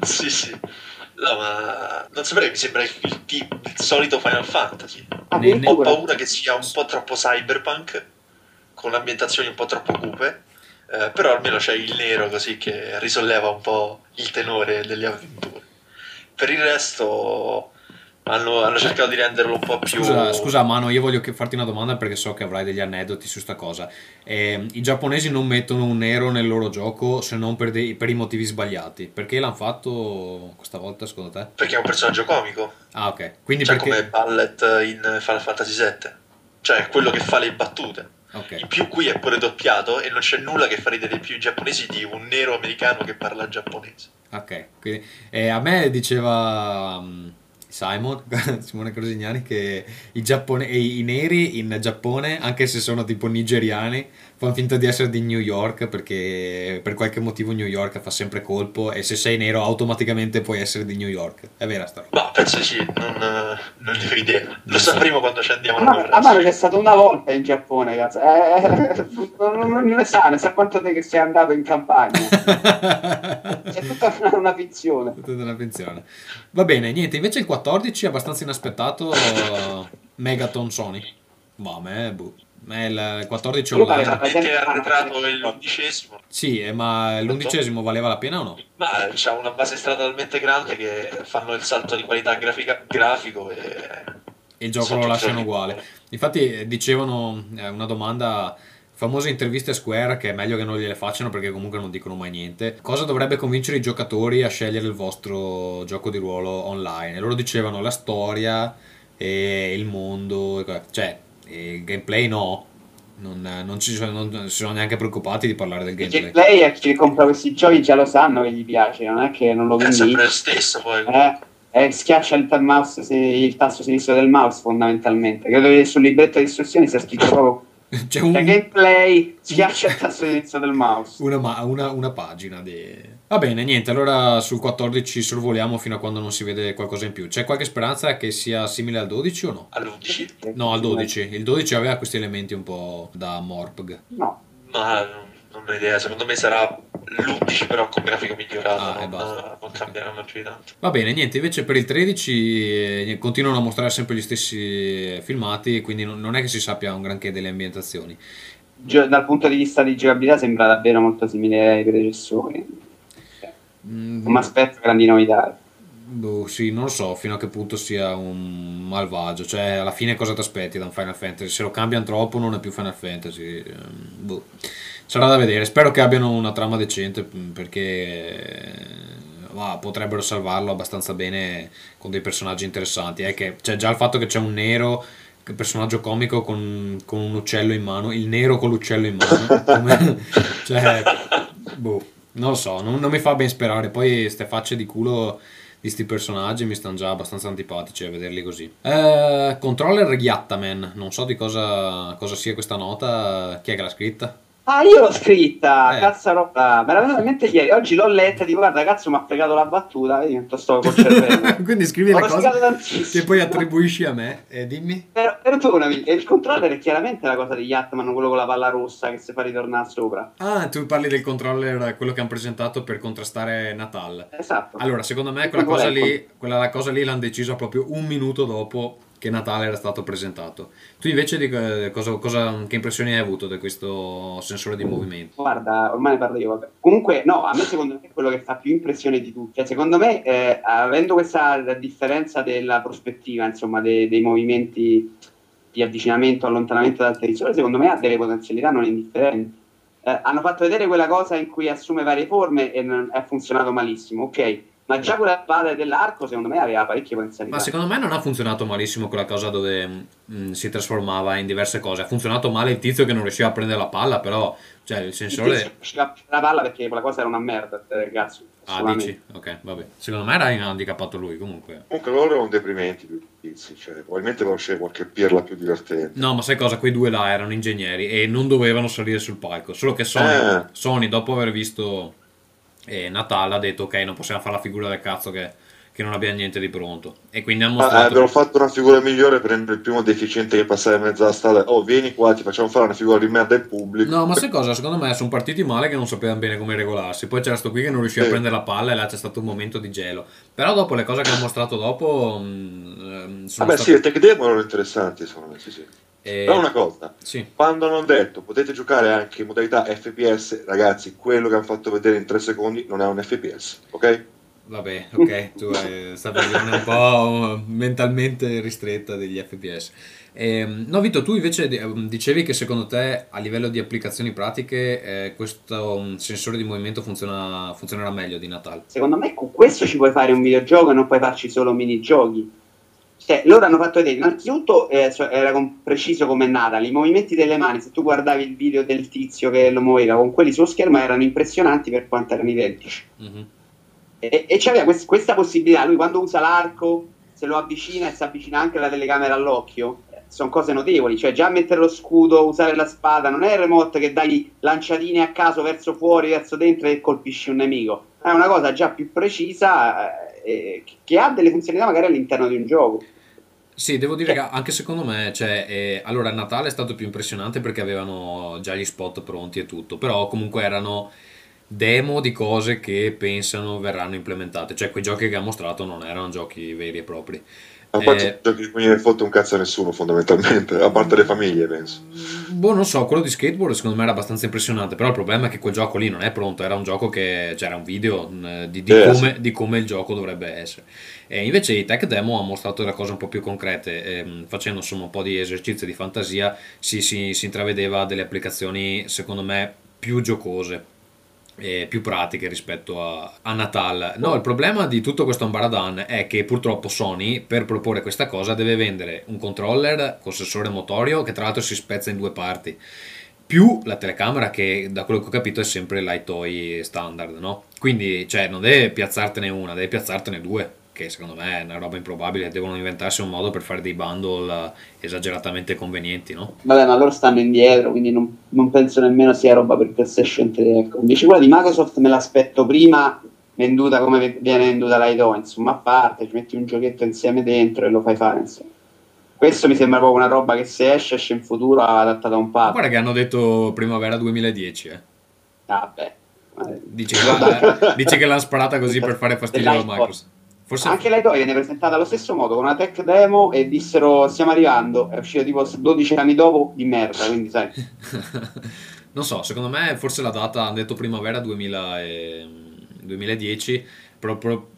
Speaker 5: Sì, sì. No, ma non saprei, mi sembra il, il, il solito Final Fantasy. Ho
Speaker 4: Addirittura.
Speaker 5: paura che sia un po' troppo cyberpunk, con ambientazioni un po' troppo cupe, eh, però almeno c'è il nero così che risolleva un po' il tenore delle avventure. Per il resto hanno, hanno cercato di renderlo un po' più...
Speaker 1: Scusa, scusa, Mano, io voglio che- farti una domanda perché so che avrai degli aneddoti su sta cosa. Eh, I giapponesi non mettono un nero nel loro gioco se non per, dei- per i motivi sbagliati. Perché l'hanno fatto questa volta, secondo te?
Speaker 5: Perché è un personaggio comico,
Speaker 1: Ah, ok. Quindi
Speaker 5: cioè
Speaker 1: perché...
Speaker 5: come Ballet in Final Fantasy VII. Cioè quello che fa le battute.
Speaker 1: Ok.
Speaker 5: In più qui è pure doppiato e non c'è nulla che fa ridere più i giapponesi di un nero americano che parla giapponese.
Speaker 1: Ok, quindi, eh, a me diceva mm, Simon, Simone Crosignani, che i, giappone- i neri in Giappone, anche se sono tipo nigeriani, fanno finta di essere di New York perché per qualche motivo New York fa sempre colpo e se sei nero automaticamente puoi essere di New York. È vera sta roba.
Speaker 5: Ma penso sì, non, eh, non ne ho idea. Lo sapremo quando ci andiamo
Speaker 4: A
Speaker 5: a
Speaker 4: me, a me c'è stato una volta in Giappone, cazzo. Eh, non, non- non ne sa, ne sa quanto te che sei andato in campagna. È tutta una, una finzione.
Speaker 1: Tutta una pensione. Va bene, niente, invece il 14 è abbastanza inaspettato uh, Megaton Sony. Ma a me, boh. A me il 14
Speaker 4: Io pare
Speaker 1: online.
Speaker 4: la-
Speaker 5: Che è arretrato l'undicesimo.
Speaker 1: Sì, eh, ma l'undicesimo valeva la pena o no?
Speaker 5: Ma c'ha una base strada talmente grande che fanno il salto di qualità grafica, grafico e...
Speaker 1: E il gioco lo lasciano
Speaker 5: giochi.
Speaker 1: uguale. Infatti eh, dicevano eh, una domanda, famose interviste a Square che è meglio che non gliele facciano perché comunque non dicono mai niente. Cosa dovrebbe convincere i giocatori a scegliere il vostro gioco di ruolo online? E loro dicevano la storia e il mondo, cioè il gameplay no. Non, non ci sono, non si sono neanche preoccupati di parlare del
Speaker 4: Il
Speaker 1: gameplay.
Speaker 4: gameplay a chi compra questi giochi già lo sanno che gli piace, non è che non lo
Speaker 5: È
Speaker 4: convince.
Speaker 5: sempre lo stesso poi.
Speaker 4: Eh, eh, schiaccia il, mouse, se- il tasto sinistro del mouse fondamentalmente. Credo che sul libretto di istruzioni sia scritto proprio
Speaker 1: C'è un-
Speaker 4: cioè, gameplay, schiaccia il tasto sinistro del mouse.
Speaker 1: Una, una- una pagina di... Va bene, niente, allora sul 14 sorvoliamo fino a quando non si vede qualcosa in più. C'è qualche speranza che sia simile al 12 o no?
Speaker 5: All'11.
Speaker 1: No, al 12. Il 12 aveva questi elementi un po' da Morpg.
Speaker 4: No,
Speaker 5: Ma non, ho idea, secondo me sarà l'11 però con grafico migliorato,
Speaker 1: Ah, e
Speaker 5: non,
Speaker 1: basta.
Speaker 5: non cambieranno più di tanto.
Speaker 1: Va bene, niente, invece per il 13 eh, continuano a mostrare sempre gli stessi eh, filmati, quindi non, è che si sappia un granché delle ambientazioni.
Speaker 4: Dal punto di vista di giocabilità sembra davvero molto simile ai predecessori.
Speaker 1: Mm,
Speaker 4: Non mi aspetto grandi novità.
Speaker 1: Boh, sì, non lo so fino a che punto sia un malvagio. Cioè, alla fine cosa ti aspetti da un Final Fantasy? Se lo cambiano troppo non è più Final Fantasy. ehm, Boh. Sarà da vedere. Spero che abbiano una trama decente mm, perché eh, va, potrebbero salvarlo abbastanza bene con dei personaggi interessanti. È che c'è già il fatto che c'è un nero personaggio comico con, con un uccello in mano, il nero con l'uccello in mano. Cioè, boh, non lo so, non, non mi fa ben sperare. Poi ste facce di culo di sti personaggi mi stanno già abbastanza antipatici a vederli così. Eh, controller Yattaman, non so di cosa, cosa sia questa nota, chi è che l'ha scritta?
Speaker 4: Ah, io l'ho scritta,
Speaker 1: Eh.
Speaker 4: cazzo roba, me la venuta in mente ieri, oggi l'ho letta, dico guarda cazzo mi ha fregato la battuta, vedi quanto sto col cervello.
Speaker 1: Quindi scrivi
Speaker 4: Ho
Speaker 1: le cose che poi attribuisci a me e dimmi.
Speaker 4: Però, perdonami, e il controller è chiaramente la cosa di Yatman, quello con la palla rossa che si fa ritornare sopra.
Speaker 1: Ah, tu parli del controller, quello che hanno presentato per contrastare Natal.
Speaker 4: Esatto.
Speaker 1: Allora, secondo me
Speaker 4: E
Speaker 1: quella cosa lì, quella la cosa lì l'hanno decisa proprio un minuto dopo che Natale era stato presentato. Tu invece di, eh, cosa, cosa- che impressioni hai avuto di questo sensore di movimento?
Speaker 4: Guarda, ormai ne parlo io, vabbè. Comunque, no, a me secondo me è quello che fa più impressione di tutti. Cioè, secondo me, eh, avendo questa differenza della prospettiva, insomma, dei, dei movimenti di avvicinamento, allontanamento dal territorio, secondo me ha delle potenzialità non indifferenti. Eh, hanno fatto vedere quella cosa in cui assume varie forme e non- ha funzionato malissimo, ok? Ma già quella spada dell'arco, secondo me, aveva parecchie potenzialità.
Speaker 1: Ma secondo me non ha funzionato malissimo quella cosa dove mm, si trasformava in diverse cose. Ha funzionato male il tizio che non riusciva a prendere la palla, però cioè, il
Speaker 4: Il
Speaker 1: sensore...
Speaker 4: tizio riusciva a prendere la palla perché quella cosa era una merda, eh, ragazzi.
Speaker 1: Ah, dici? Ok, vabbè. Secondo me era handicappato lui comunque.
Speaker 3: Comunque loro erano deprimenti più tizi, cioè, probabilmente c'è qualche pirla più divertente.
Speaker 1: No, ma sai cosa? Quei due là erano ingegneri e non dovevano salire sul palco. Solo che Sony,
Speaker 3: Eh.
Speaker 1: Sony dopo aver visto eh, Natale, ha detto: Ok, non possiamo fare la figura del cazzo che, che non abbia niente di pronto. E quindi hanno
Speaker 3: Ma eh,
Speaker 1: mostrato.
Speaker 3: avrebbero fatto una figura migliore prendere il primo deficiente che passava in mezzo alla strada. Oh, vieni qua, ti facciamo fare una figura di merda in pubblico.
Speaker 1: No, ma sai cosa? Secondo me sono partiti male che non sapevano bene come regolarsi. Poi c'era sto qui che non riusciva a
Speaker 3: Sì.
Speaker 1: prendere la palla e là c'è stato un momento di gelo. Però dopo le cose che hanno mostrato dopo mm, ehm, sono
Speaker 3: Vabbè, sì,
Speaker 1: state...
Speaker 3: le tech demo erano interessanti, secondo me, sì, sì.
Speaker 1: Eh,
Speaker 3: Però una cosa,
Speaker 1: Sì.
Speaker 3: quando hanno detto potete giocare anche in modalità FPS, ragazzi, quello che hanno fatto vedere in 3 secondi non è un FPS, ok?
Speaker 1: Vabbè, ok, tu questa visione un po' mentalmente ristretta degli FPS. Ehm, no, Vito, tu invece di- dicevi che secondo te a livello di applicazioni pratiche eh, questo um, sensore di movimento funziona, funzionerà meglio di Natale.
Speaker 4: Secondo me con questo ci puoi fare un videogioco e non puoi farci solo minigiochi. Cioè, loro hanno fatto vedere, innanzitutto eh, era con- preciso come Natale, i movimenti delle mani, se tu guardavi il video del tizio che lo muoveva con quelli sullo schermo erano impressionanti per quanto erano identici.
Speaker 1: Mhm.
Speaker 4: E, e c'aveva quest- questa possibilità, lui quando usa l'arco se lo avvicina e si avvicina anche la telecamera all'occhio, sono cose notevoli. Cioè, già mettere lo scudo, usare la spada, non è il remote che dai lanciatine a caso verso fuori, verso dentro e colpisci un nemico. È una cosa già più precisa eh, che ha delle funzionalità magari all'interno di un gioco.
Speaker 1: Sì, devo dire che anche secondo me, cioè, eh, allora Natale è stato più impressionante perché avevano già gli spot pronti e tutto, però comunque erano demo di cose che pensano verranno implementate, cioè quei giochi che ha mostrato non erano giochi veri e propri.
Speaker 3: A parte
Speaker 1: Eh,
Speaker 3: giochi non ne fotte un cazzo a nessuno, fondamentalmente, a parte le famiglie, penso.
Speaker 1: Boh, non so, quello di skateboard secondo me era abbastanza impressionante, però il problema è che quel gioco lì non è pronto, era un gioco che c'era un video mh, di, di
Speaker 3: Eh,
Speaker 1: come, di come il gioco dovrebbe essere. E invece i tech demo hanno mostrato delle cose un po' più concrete, ehm, facendo insomma un po' di esercizio di fantasia, si, si, si intravedeva delle applicazioni secondo me più giocose più pratiche rispetto a, a Natal. No, il problema di tutto questo ambaradan è che purtroppo Sony per proporre questa cosa deve vendere un controller con sensore motorio che tra l'altro si spezza in due parti più la telecamera che da quello che ho capito è sempre l'iToy standard, no? Quindi, cioè, non deve piazzartene una, deve piazzartene due, che secondo me è una roba improbabile, devono inventarsi un modo per fare dei bundle eh, esageratamente convenienti, no?
Speaker 4: Vabbè, ma loro stanno indietro, quindi non, non penso nemmeno sia roba per PlayStation 3. Ecco. Invece quella di Microsoft me l'aspetto prima venduta come viene venduta la IDO, insomma, a parte, ci metti un giochetto insieme dentro e lo fai fare, insomma. Questo mi sembra proprio una roba che se esce, esce in futuro adattata a un pad.
Speaker 1: guarda che hanno detto primavera 2010, eh.
Speaker 4: Vabbè. Eh,
Speaker 1: Dice che, dice che l'hanno sparata così per fare fastidio a. Microsoft. Forse
Speaker 4: Anche l'IDO viene presentata allo stesso modo, con una tech demo e dissero stiamo arrivando, è uscito tipo 12 anni dopo di merda, quindi sai.
Speaker 1: non so, secondo me forse la data hanno detto primavera 2000 e- 2010, proprio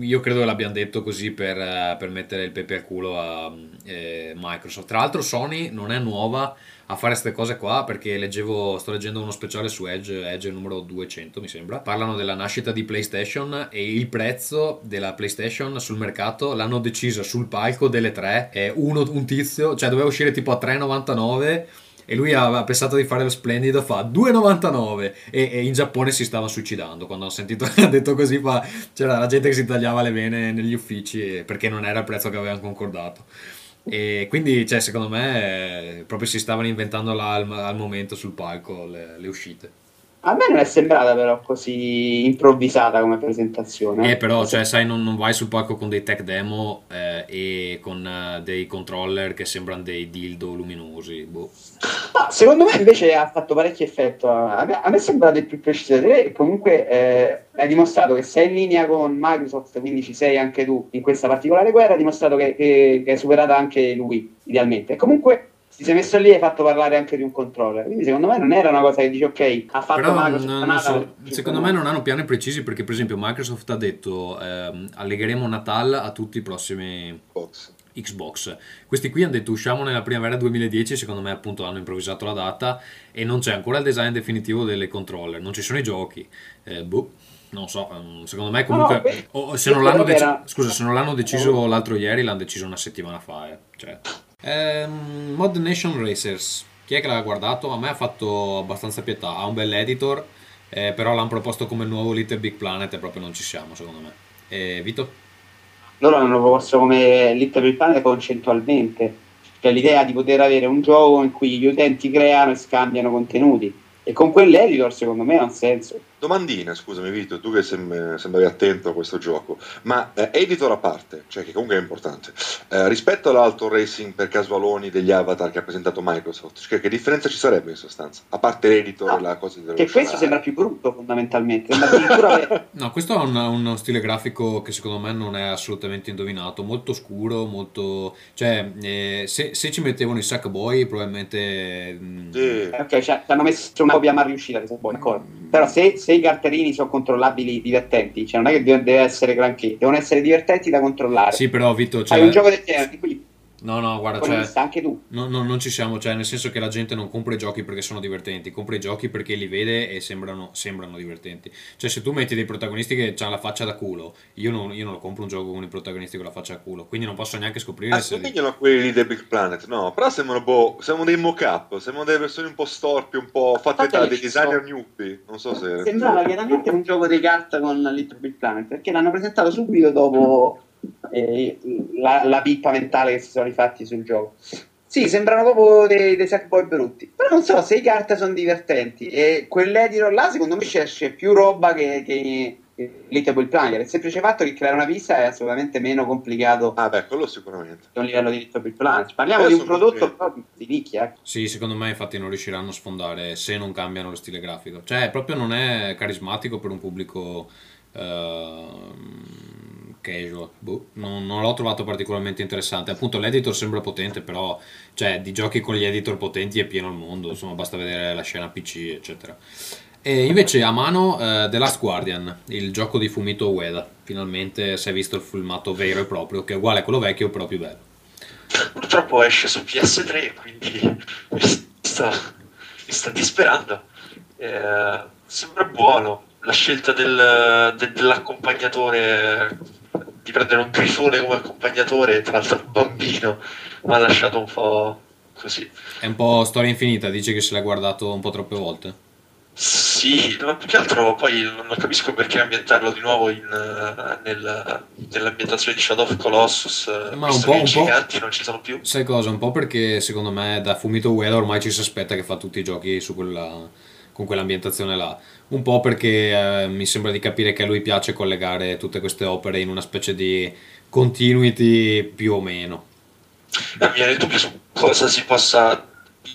Speaker 1: io credo che l'abbiano detto così per, per mettere il pepe al culo a eh, Microsoft. Tra l'altro Sony non è nuova a fare queste cose qua perché leggevo, sto leggendo uno speciale su Edge, Edge numero 200 mi sembra, parlano della nascita di PlayStation e il prezzo della PlayStation sul mercato l'hanno deciso sul palco delle tre, è uno, un tizio, cioè doveva uscire tipo a 3,99 e lui aveva pensato di fare lo splendido, fa 2,99 e, e in Giappone si stava suicidando. Quando ho sentito ha detto così, fa, c'era la gente che si tagliava le vene negli uffici e- perché non era il prezzo che avevano concordato. E quindi, cioè, secondo me, eh, proprio si stavano inventando là al, al momento sul palco le, le uscite.
Speaker 4: A me non è sembrata però così improvvisata come presentazione.
Speaker 1: Eh, però, cioè, sai, non, non vai sul palco con dei tech demo eh, e con eh, dei controller che sembrano dei dildo luminosi. Boh.
Speaker 4: No, secondo me invece ha fatto parecchio effetto. A me, a me sembra del più preciso te e comunque eh, hai dimostrato che sei in linea con Microsoft, quindi ci sei anche tu in questa particolare guerra, hai dimostrato che, che, che hai superato anche lui, idealmente. E comunque ti sei messo lì e hai fatto parlare anche di un controller. Quindi secondo me non era una cosa che dici ok, ha fatto
Speaker 1: Però
Speaker 4: Microsoft
Speaker 1: non- non so, secondo me non hanno piani precisi perché, per esempio, Microsoft ha detto ehm, allegheremo Natal a tutti i prossimi
Speaker 3: Box.
Speaker 1: Xbox. Questi qui hanno detto usciamo nella primavera 2010, secondo me appunto hanno improvvisato la data e non c'è ancora il design definitivo delle controller, non ci sono i giochi. Eh, boh, non so, ehm, secondo me comunque...
Speaker 4: No, beh,
Speaker 1: o- se non
Speaker 4: era-
Speaker 1: Scusa, se non l'hanno deciso l'altro ieri, l'hanno deciso una settimana fa. eh. Cioè. Ehm, Mod Nation Racers. Chi è che l'ha guardato? A me ha fatto abbastanza pietà. Ha un bel editor, eh, però l'hanno proposto come nuovo Little Big Planet e proprio non ci siamo, secondo me. E Vito?
Speaker 4: loro l'hanno proposto come Little Big Planet concettualmente, cioè l'idea di poter avere un gioco in cui gli utenti creano e scambiano contenuti. E con quell'editor secondo me ha un senso.
Speaker 3: Domandina, scusami Vito, tu che sem- sembravi attento a questo gioco, ma eh, editor a parte, cioè che comunque è importante, eh, rispetto all'auto racing per casualoni degli avatar che ha presentato Microsoft, cioè, che differenza ci sarebbe in sostanza? A parte l'editor
Speaker 4: No,
Speaker 3: e la cosa di
Speaker 4: Che questo sembra più brutto fondamentalmente. Addirittura
Speaker 1: No, questo ha un- uno stile grafico che secondo me non è assolutamente indovinato, molto scuro, molto... cioè eh, se, se ci mettevano i Sackboy probabilmente... mm,
Speaker 3: Sì.
Speaker 4: ok, cioè, ti hanno messo mal riuscita, che boh, d'accordo. Però se, se i cartellini sono controllabili divertenti, cioè non è che deve deve essere granché, devono essere divertenti da controllare.
Speaker 1: Sì, però Vito, cioè...
Speaker 4: Hai un gioco del genere, quindi
Speaker 1: No, no, guarda,
Speaker 4: poi
Speaker 1: cioè...
Speaker 4: anche tu.
Speaker 1: No, no, non ci siamo, cioè nel senso che la gente non compra i giochi perché sono divertenti, compra i giochi perché li vede e sembrano, sembrano divertenti. Cioè se tu metti dei protagonisti che hanno la faccia da culo, io non, io non lo compro un gioco con i protagonisti con la faccia da culo, quindi non posso neanche scoprire se...
Speaker 3: Assomigliano a quelli di The Big Planet, no, però sembrano, boh, sembrano dei mock-up, sembrano delle versioni un po' storpie, un po' fatte da dei designer
Speaker 4: sono-
Speaker 3: newbie, non so se...
Speaker 4: Sembrava chiaramente un gioco di carta con Little Big Planet perché l'hanno presentato subito dopo e la, la pippa mentale che si sono rifatti sul gioco. Sì, sembrano proprio dei, dei Sackboy brutti. Però non so se i carte sono divertenti. E quell'editor là, secondo me, ci esce più roba che, che, Little Planet. Il semplice fatto che creare una pista è assolutamente meno complicato
Speaker 3: Ah, beh, quello sicuramente.
Speaker 4: a un livello di Little Planet. Parliamo
Speaker 3: Poi
Speaker 4: di un prodotto proprio di nicchia. eh.
Speaker 1: Sì, secondo me infatti non riusciranno a sfondare se non cambiano lo stile grafico. Cioè, proprio non è carismatico per un pubblico ehm, casual. Boh, non, non l'ho trovato particolarmente interessante. Appunto, l'editor sembra potente, però cioè, di giochi con gli editor potenti è pieno il mondo. Insomma, basta vedere la scena PC, eccetera. E invece a mano eh, The Last Guardian, il gioco di Fumito Ueda. Finalmente si è visto il filmato vero e proprio, che è uguale a quello vecchio, però più bello.
Speaker 5: Purtroppo esce su PS3, quindi mi sta, mi sta disperando. Eh, sembra buono la scelta del, de- dell'accompagnatore di prendere un grifone come accompagnatore, tra l'altro un bambino, mi ha lasciato un po' così.
Speaker 1: È un po' storia infinita, dice che se l'ha guardato un po' troppe volte.
Speaker 5: Sì, ma più che altro poi non capisco perché ambientarlo di nuovo in, nel- nell'ambientazione di Shadow of Colossus,
Speaker 1: Ma un po', un po'.
Speaker 5: giganti non ci sono più.
Speaker 1: Sai cosa? Un po' perché secondo me da Fumito Ueda ormai ci si aspetta che fa tutti i giochi su quella, con quell'ambientazione là. Un po' perché eh, mi sembra di capire che a lui piace collegare tutte queste opere in una specie di continuity più o meno.
Speaker 5: Eh, mi viene il dubbio su cosa si possa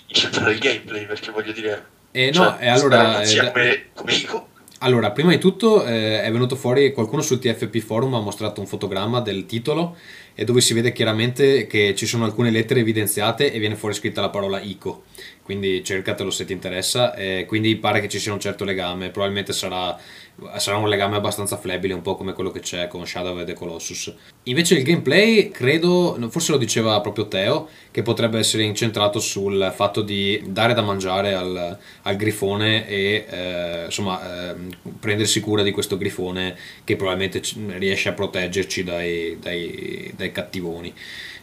Speaker 5: incentrare il gameplay, perché voglio dire...
Speaker 1: E
Speaker 5: cioè,
Speaker 1: no, e allora, eh,
Speaker 5: sia
Speaker 1: da-
Speaker 5: come, come Ico.
Speaker 1: Allora, prima di tutto eh, è venuto fuori qualcuno sul TFP Forum ha mostrato un fotogramma del titolo e dove si vede chiaramente che ci sono alcune lettere evidenziate e viene fuori scritta la parola ICO. Quindi cercatelo se ti interessa. eh, quindi pare che ci sia un certo legame. Probabilmente sarà, sarà un legame abbastanza flebile, un po' come quello che c'è con Shadow of the Colossus. Invece il gameplay, credo, forse lo diceva proprio Teo, che potrebbe essere incentrato sul fatto di dare da mangiare al, al grifone e eh, insomma ehm, prendersi cura di questo grifone che probabilmente riesce a proteggerci dai, dai- dai cattivoni.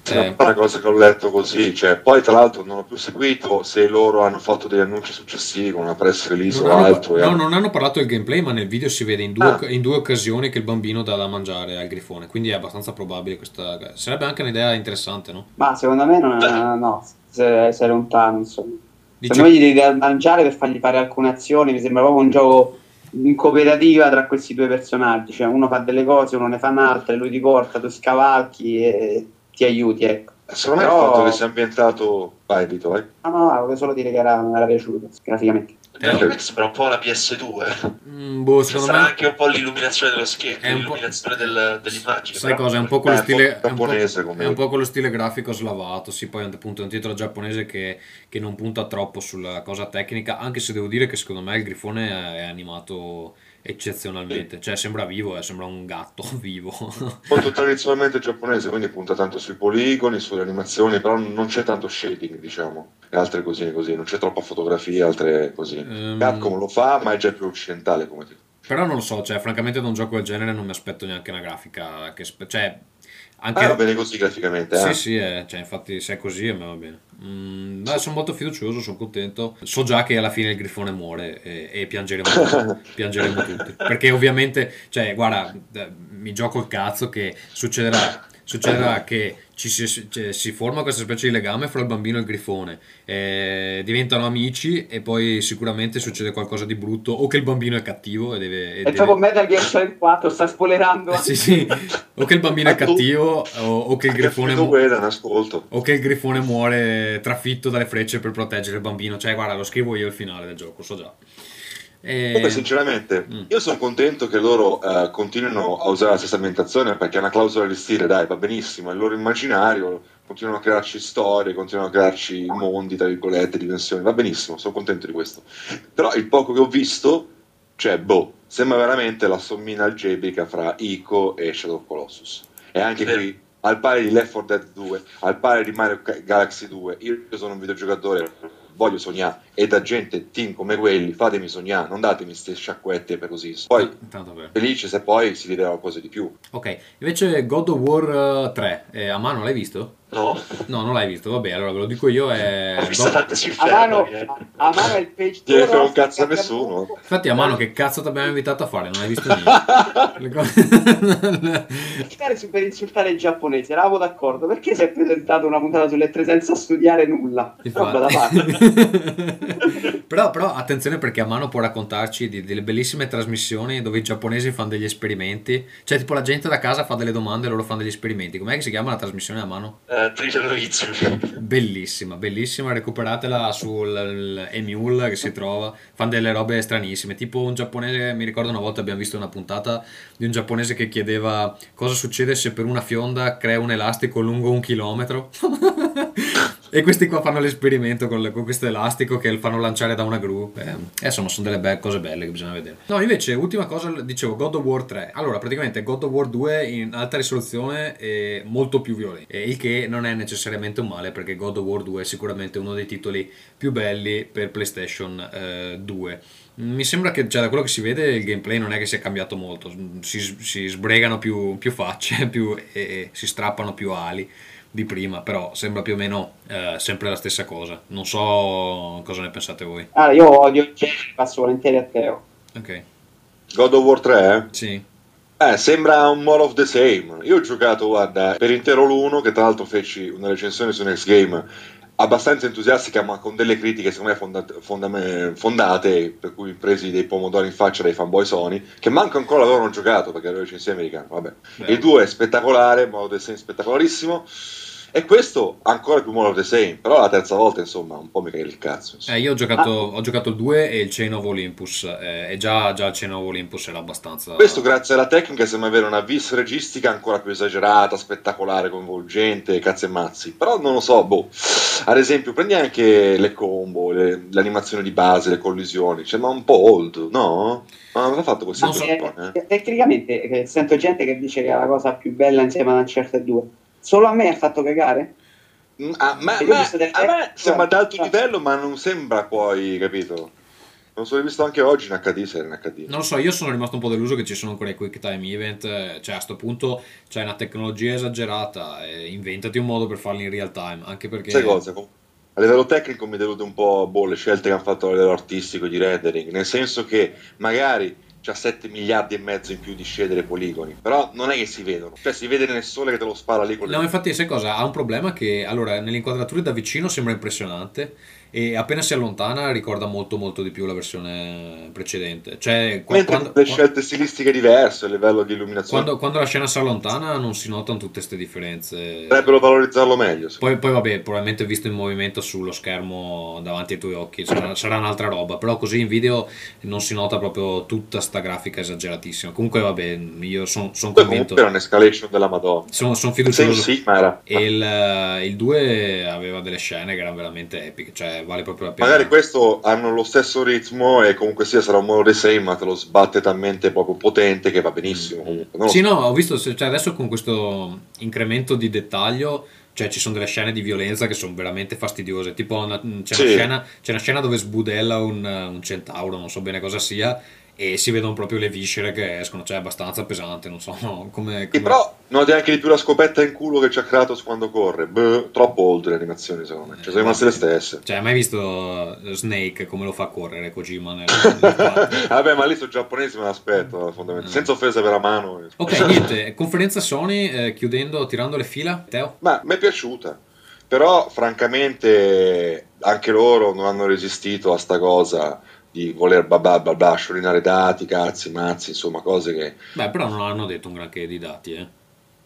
Speaker 3: È
Speaker 1: Eh,
Speaker 3: una cosa che ho letto così, cioè, poi tra l'altro non ho più seguito se loro hanno fatto degli annunci successivi con una press release
Speaker 1: non
Speaker 3: o
Speaker 1: hanno,
Speaker 3: altro.
Speaker 1: no,
Speaker 3: hanno-
Speaker 1: non hanno parlato del gameplay, ma nel video si vede in due,
Speaker 3: Ah.
Speaker 1: in due occasioni che il bambino dà da mangiare al grifone. Quindi è abbastanza probabile questa. Sarebbe anche un'idea interessante, no?
Speaker 4: Ma secondo me non no, sei, sei lontano, insomma.
Speaker 1: Dice-
Speaker 4: Secondo me gli devi dar mangiare per fargli fare alcune azioni, mi sembra proprio un gioco in cooperativa tra questi due personaggi, cioè uno fa delle cose, uno ne fa un'altra, lui ti porta, tu scavalchi e ti aiuti, ecco.
Speaker 3: Secondo me
Speaker 4: Però-
Speaker 3: il fatto che sia ambientato... Vai, Vito, vai.
Speaker 4: No, no, no, volevo solo dire che era, era piaciuto graficamente.
Speaker 5: Veramente sembra un po' la PS2.
Speaker 1: Mm, boh,
Speaker 5: Ci
Speaker 1: secondo
Speaker 5: sarà
Speaker 1: me.
Speaker 5: anche un po' l'illuminazione dello schermo, l'illuminazione del- dell'immagine.
Speaker 1: Sai cosa? È un po' quello
Speaker 3: Eh, po'
Speaker 1: stile. È un po',
Speaker 3: giapponese
Speaker 1: è un po' quello stile grafico slavato. Sì, poi appunto è un titolo giapponese che, che non punta troppo sulla cosa tecnica. Anche se devo dire che secondo me il grifone è animato eccezionalmente. Cioè, sembra vivo, eh, sembra un gatto vivo.
Speaker 3: Molto tradizionalmente giapponese, quindi punta tanto sui poligoni, sulle animazioni, però non c'è tanto shading, diciamo, e altre cosine così, non c'è troppa fotografia, altre così.
Speaker 1: Ehm.
Speaker 3: Capcom lo fa, ma è già più occidentale come tipo.
Speaker 1: Però non lo so, cioè, francamente, da un gioco del genere non mi aspetto neanche una grafica che. spe- cioè, anche.
Speaker 3: Ah, va bene così graficamente,
Speaker 1: Sì,
Speaker 3: eh?
Speaker 1: sì, eh, cioè, infatti se è così a me va bene. Mm, beh, sono molto fiducioso, sono contento. So già che alla fine il grifone muore e, e piangeremo, tutti, piangeremo tutti. Perché ovviamente, cioè, guarda, eh, mi gioco il cazzo che succederà, succederà che ci si, cioè, si forma questa specie di legame fra il bambino e il grifone. eh, diventano amici e poi sicuramente succede qualcosa di brutto o che il bambino è cattivo e deve... e
Speaker 4: È
Speaker 1: deve-
Speaker 4: proprio Metal Gear Solid 4, sta spoilerando.
Speaker 1: Eh, Sì, sì, o che il bambino è cattivo o, o che il grifone mu- o che il grifone muore trafitto dalle frecce per proteggere il bambino. Cioè, guarda, lo scrivo io il finale del gioco, so già.
Speaker 3: Comunque, sinceramente,
Speaker 1: Mm.
Speaker 3: io sono contento che loro eh, continuino a usare la stessa ambientazione perché è una clausola di stile, dai, va benissimo, è il loro immaginario, continuano a crearci storie, continuano a crearci mondi, tra virgolette, dimensioni, va benissimo, sono contento di questo. Però il poco che ho visto, cioè, boh, sembra veramente la sommina algebrica fra Ico e Shadow of Colossus. E anche
Speaker 5: Sì.
Speaker 3: qui, al pari di Left 4 Dead 2, al pari di Mario Galaxy 2, io sono un videogiocatore, voglio sognare, e da gente team come quelli, fatemi sognare, non datemi queste sciacquette per così. Poi felice se poi si rivela qualcosa di più.
Speaker 1: Ok, invece God of War eh, 3, eh, a mano l'hai visto?
Speaker 5: No,
Speaker 1: No, non l'hai visto, vabbè, allora ve lo dico io. È...
Speaker 5: ho visto tante
Speaker 4: A mano,
Speaker 5: inferno.
Speaker 4: a mano è il page tour,
Speaker 3: frega un cazzo a nessuno.
Speaker 1: Infatti, a mano, che cazzo ti abbiamo invitato a fare? Non hai visto niente. Cose-
Speaker 4: per insultare i giapponesi, eravamo d'accordo. Perché si è presentato una puntata sulle tre senza studiare nulla? Roba da parte.
Speaker 1: Però, però attenzione perché a mano può raccontarci di- delle bellissime trasmissioni dove i giapponesi fanno degli esperimenti. Cioè, tipo la gente da casa fa delle domande e loro fanno degli esperimenti. Com'è che si chiama la trasmissione a mano?
Speaker 5: Eh, Itsu.
Speaker 1: Bellissima, bellissima. Recuperatela sul Emule che si trova. Fanno delle robe stranissime. Tipo un giapponese, mi ricordo una volta abbiamo visto una puntata di un giapponese che chiedeva cosa succede se per una fionda crea un elastico lungo un chilometro. e questi qua fanno l'esperimento con, le- con questo elastico che fanno lanciare da una gru. Eh, insomma, sono delle be- cose belle che bisogna vedere. No, invece, ultima cosa, dicevo, God of War 3. Allora, praticamente God of War 2 in alta risoluzione e molto più violento. Il che non è necessariamente un male perché God of War 2 è sicuramente uno dei titoli più belli per PlayStation eh, 2. Mi sembra che cioè, da quello che si vede il gameplay non è che sia cambiato molto, si, si sbregano più, più facce più, e, e si strappano più ali di prima, però sembra più o meno eh, sempre la stessa cosa. Non so cosa ne pensate voi.
Speaker 4: Allora, io odio il genere, passo volentieri a Teo.
Speaker 1: Ok,
Speaker 3: God of War 3, eh?
Speaker 1: sì.
Speaker 3: Eh, sembra un more of the same. Io ho giocato, guarda, per intero l'1, che tra l'altro feci una recensione su Next Game abbastanza entusiastica, ma con delle critiche secondo me fonda- fonda- fondate, per cui presi dei pomodori in faccia dai fanboy Sony, che manco ancora l'avevano giocato perché era recensione americana. Vabbè.
Speaker 1: Beh.
Speaker 3: Il 2 è spettacolare, of the same spettacolarissimo. E questo ancora più more of the same, però la terza volta, insomma, un po' mi cae il cazzo.
Speaker 1: Eh, io ho giocato, ho giocato il 2 e il Chain of Olympus eh, e già, già il Chain of Olympus era abbastanza...
Speaker 3: Questo grazie alla tecnica sembra avere una vis registica ancora più esagerata, spettacolare, coinvolgente, cazzi e mazzi. Però non lo so, boh. Ad esempio, prendi anche le combo, le- l'animazione di base, le collisioni. Sembra un po' old, no? Ma non l'ha fatto così
Speaker 1: Non so.
Speaker 3: eh?
Speaker 4: Eh, Tecnicamente eh, sento gente che dice che è la cosa più bella insieme ad Uncharted 2. Solo a me ha fatto cagare?
Speaker 3: Mm, A me,
Speaker 4: Io ho
Speaker 3: a me-
Speaker 4: visto delle-
Speaker 3: a me sembra di alto
Speaker 4: Ah.
Speaker 3: livello, ma non sembra poi, capito? Non so, l'ho visto anche oggi in HD, se in HD.
Speaker 1: Non lo so, io sono rimasto un po' deluso che ci sono ancora i quick time event, eh, cioè a sto punto c'è una tecnologia esagerata, e inventati un modo per farli in real time, anche perché...
Speaker 3: Sai cosa? A livello tecnico mi delude un po' boh, le scelte che hanno fatto a livello artistico di rendering, nel senso che magari c'ha 7 miliardi e mezzo in più di dei poligoni, però non è che si vedono, cioè si vede nel sole che te lo spara lì con le
Speaker 1: No, infatti, sai cosa? Ha un problema che, allora, nelle inquadrature da vicino sembra impressionante e appena si allontana ricorda molto molto di più la versione precedente. Cioè, qua-
Speaker 3: Mentre
Speaker 1: quando,
Speaker 3: le scelte stilistiche diverse a livello di illuminazione
Speaker 1: quando, quando la scena si allontana non si notano tutte queste differenze.
Speaker 3: dovrebbero valorizzarlo meglio.
Speaker 1: Poi, poi vabbè, probabilmente visto in movimento sullo schermo davanti ai tuoi occhi sarà, sarà un'altra roba, però così in video non si nota proprio tutta sta grafica esageratissima. Comunque vabbè, io sono.
Speaker 3: Poi
Speaker 1: convinto,
Speaker 3: comunque era un'escalation della Madonna.
Speaker 1: sono
Speaker 3: Sì,
Speaker 1: fiducioso.
Speaker 3: sì, ma era...
Speaker 1: E il, il 2 aveva delle scene che erano veramente epiche, cioè vale proprio la pena.
Speaker 3: Magari questo hanno lo stesso ritmo e comunque sia sarà un modo di same, ma te lo sbatte talmente poco potente che va benissimo. Comunque. Non lo
Speaker 1: Sì, no, ho visto, cioè adesso con questo incremento di dettaglio, cioè ci sono delle scene di violenza che sono veramente fastidiose. Tipo una- c'è,
Speaker 3: Sì.
Speaker 1: una scena, c'è una scena dove sbudella un, un centauro, non so bene cosa sia, e si vedono proprio le viscere che escono, cioè è abbastanza pesante, non so come...
Speaker 3: Sì,
Speaker 1: come-
Speaker 3: però noti anche di più la scopetta in culo che c'ha Kratos quando corre. Beh, troppo old le animazioni, secondo me. Cioè, sono rimaste le stesse.
Speaker 1: Cioè, hai mai visto eh, Snake come lo fa correre Kojima nel?
Speaker 3: Vabbè, ma lì sono giapponesi, me l'aspetto, fondamentalmente.
Speaker 1: Mm.
Speaker 3: Senza offesa per la mano.
Speaker 1: Ok, niente, conferenza Sony, eh, chiudendo, tirando le fila, Teo?
Speaker 3: Ma mi è piaciuta. Però, francamente, anche loro non hanno resistito a sta cosa di voler babà, babà, sciorinare dati, cazzi, mazzi, insomma, cose che...
Speaker 1: Beh, però non hanno detto un granché di dati, eh.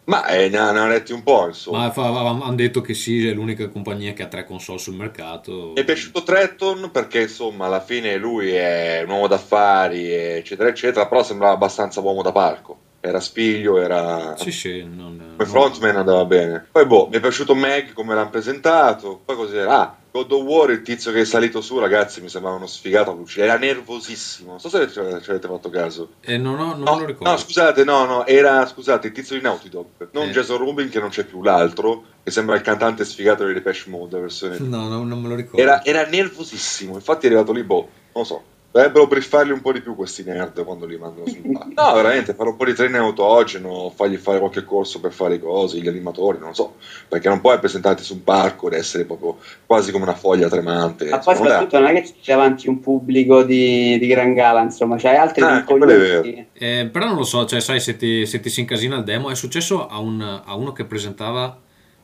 Speaker 3: Ma eh, ne ha- ne hanno letti un po', insomma.
Speaker 1: Ma hanno detto che sì, è l'unica compagnia che ha tre console sul mercato.
Speaker 3: È piaciuto Tretton perché insomma alla fine lui è un uomo d'affari eccetera eccetera però sembrava abbastanza uomo da palco era spiglio, era...
Speaker 1: Sì, sì, non,
Speaker 3: Come
Speaker 1: non-
Speaker 3: frontman andava bene. Poi boh, mi è piaciuto Meg come l'hanno presentato. Poi cos'era? Ah, God of War, il tizio che è salito su, ragazzi, mi sembrava uno sfigato luce. Era nervosissimo. Non so se ci avete fatto caso.
Speaker 1: Eh, non, ho- non
Speaker 3: No,
Speaker 1: me lo ricordo.
Speaker 3: no, scusate, no, no, era scusate, il tizio di Naughty Dog. Non
Speaker 1: Eh.
Speaker 3: Jason Rubin, che non c'è più l'altro, che sembra il cantante sfigato di Depeche Mode, la versione.
Speaker 1: No, no, non me lo ricordo.
Speaker 3: Era, era nervosissimo, infatti è arrivato lì, boh, non lo so. Dovrebbero briefarli un po' di più questi nerd quando li mandano sul palco. No, veramente, fare un po' di training autogeno, fargli fare qualche corso per fare i cosi, gli animatori, non lo so. Perché non puoi presentarti su un palco ed essere proprio quasi come una foglia tremante.
Speaker 4: Ma poi soprattutto non è che c'è davanti un pubblico di, di gran gala, insomma, c'hai altri
Speaker 3: Ah,
Speaker 4: piccoli
Speaker 3: quello è vero.
Speaker 1: Eh, però non lo so, cioè, sai, se ti, se ti si incasina il demo, è successo a, un- a uno che presentava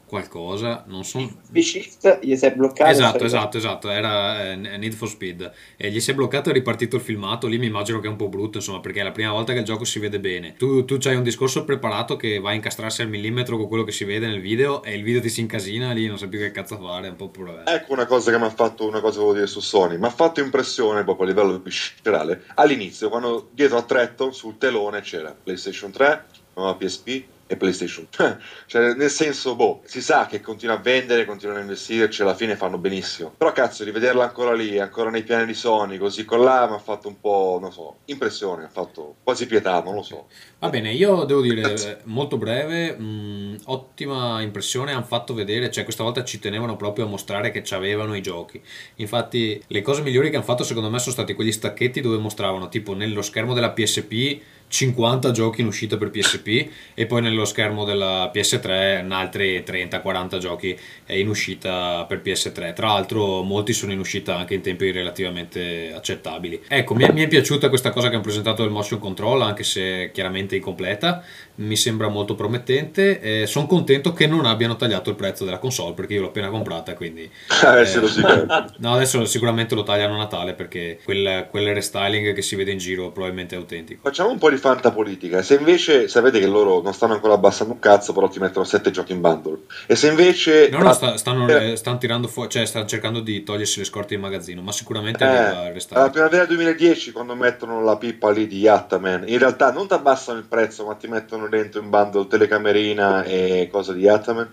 Speaker 1: qualcosa, non so...
Speaker 4: Shift gli si è bloccato.
Speaker 1: Esatto, esatto, esatto, era eh, Need for Speed e gli si è bloccato e è ripartito il filmato, lì mi immagino che è un po' brutto, insomma, perché è la prima volta che il gioco si vede bene. Tu, tu hai un discorso preparato che va a incastrarsi al millimetro con quello che si vede nel video e il video ti si incasina lì, non sai più che cazzo fare, è un po' problema.
Speaker 3: Ecco una cosa che mi ha fatto, una cosa che volevo dire su Sony, mi ha fatto impressione proprio a livello viscerale. All'inizio, quando dietro a Tretton sul telone c'era PlayStation 3, nuova PSP e PlayStation. cioè, nel senso, boh, si sa che continua a vendere, continuano a investirci, alla fine fanno benissimo. Però cazzo, rivederla ancora lì, ancora nei piani di Sony, così con là, mi ha fatto un po', non so, impressione, mi ha fatto quasi pietà, non lo so.
Speaker 1: Va bene, io devo dire eh, molto breve, mh, ottima impressione, hanno fatto vedere, cioè questa volta ci tenevano proprio a mostrare che c'avevano i giochi. Infatti le cose migliori che hanno fatto secondo me sono stati quegli stacchetti dove mostravano tipo nello schermo della PSP 50 giochi in uscita per PSP e poi nello schermo della PS3 altri 30-40 giochi eh, in uscita per PS3. Tra l'altro molti sono in uscita anche in tempi relativamente accettabili. Ecco, mi è, mi è piaciuta questa cosa che hanno presentato del motion control, anche se chiaramente incompleta, mi sembra molto promettente. sono contento che non abbiano tagliato il prezzo della console perché io l'ho appena comprata, quindi...
Speaker 3: Adesso lo si vede.
Speaker 1: No, adesso sicuramente lo tagliano a Natale perché quel, quel restyling che si vede in giro probabilmente è autentico.
Speaker 3: Facciamo un po' di fantapolitica. Se invece sapete che loro non stanno ancora abbassando un cazzo, però ti mettono 7 giochi in bundle. E se invece.
Speaker 1: No, no, sta- stanno,
Speaker 3: Eh,
Speaker 1: stanno tirando fuori, cioè stanno cercando di togliersi le scorte in magazzino, ma sicuramente
Speaker 3: eh,
Speaker 1: arriva
Speaker 3: alla primavera 2010, quando mettono la pippa lì di Yattaman, in realtà non ti abbassano il prezzo, ma ti mettono dentro in bundle telecamerina e cosa di Yattaman.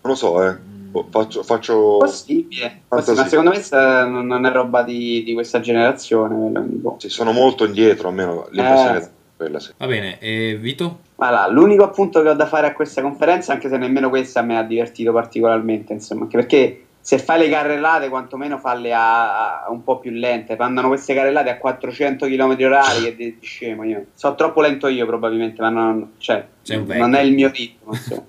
Speaker 3: Non lo so, eh. Boh, Faccio. faccio...
Speaker 4: Possibile, possibile, ma secondo me sta- non non è roba di, di questa generazione.
Speaker 3: Sì, sono molto indietro, almeno l'impressione
Speaker 4: Eh.
Speaker 3: che quella, sì.
Speaker 1: Va bene, e Vito?
Speaker 4: Voilà, l'unico appunto che ho da fare a questa conferenza, anche se nemmeno questa mi ha divertito particolarmente, insomma, anche perché se fai le carrellate, quantomeno falle a, a un po' più lente. Mandano queste carrellate a 400 km orari che di, di scemo io. So troppo lento io probabilmente, ma non, cioè, non è il mio ritmo. insomma.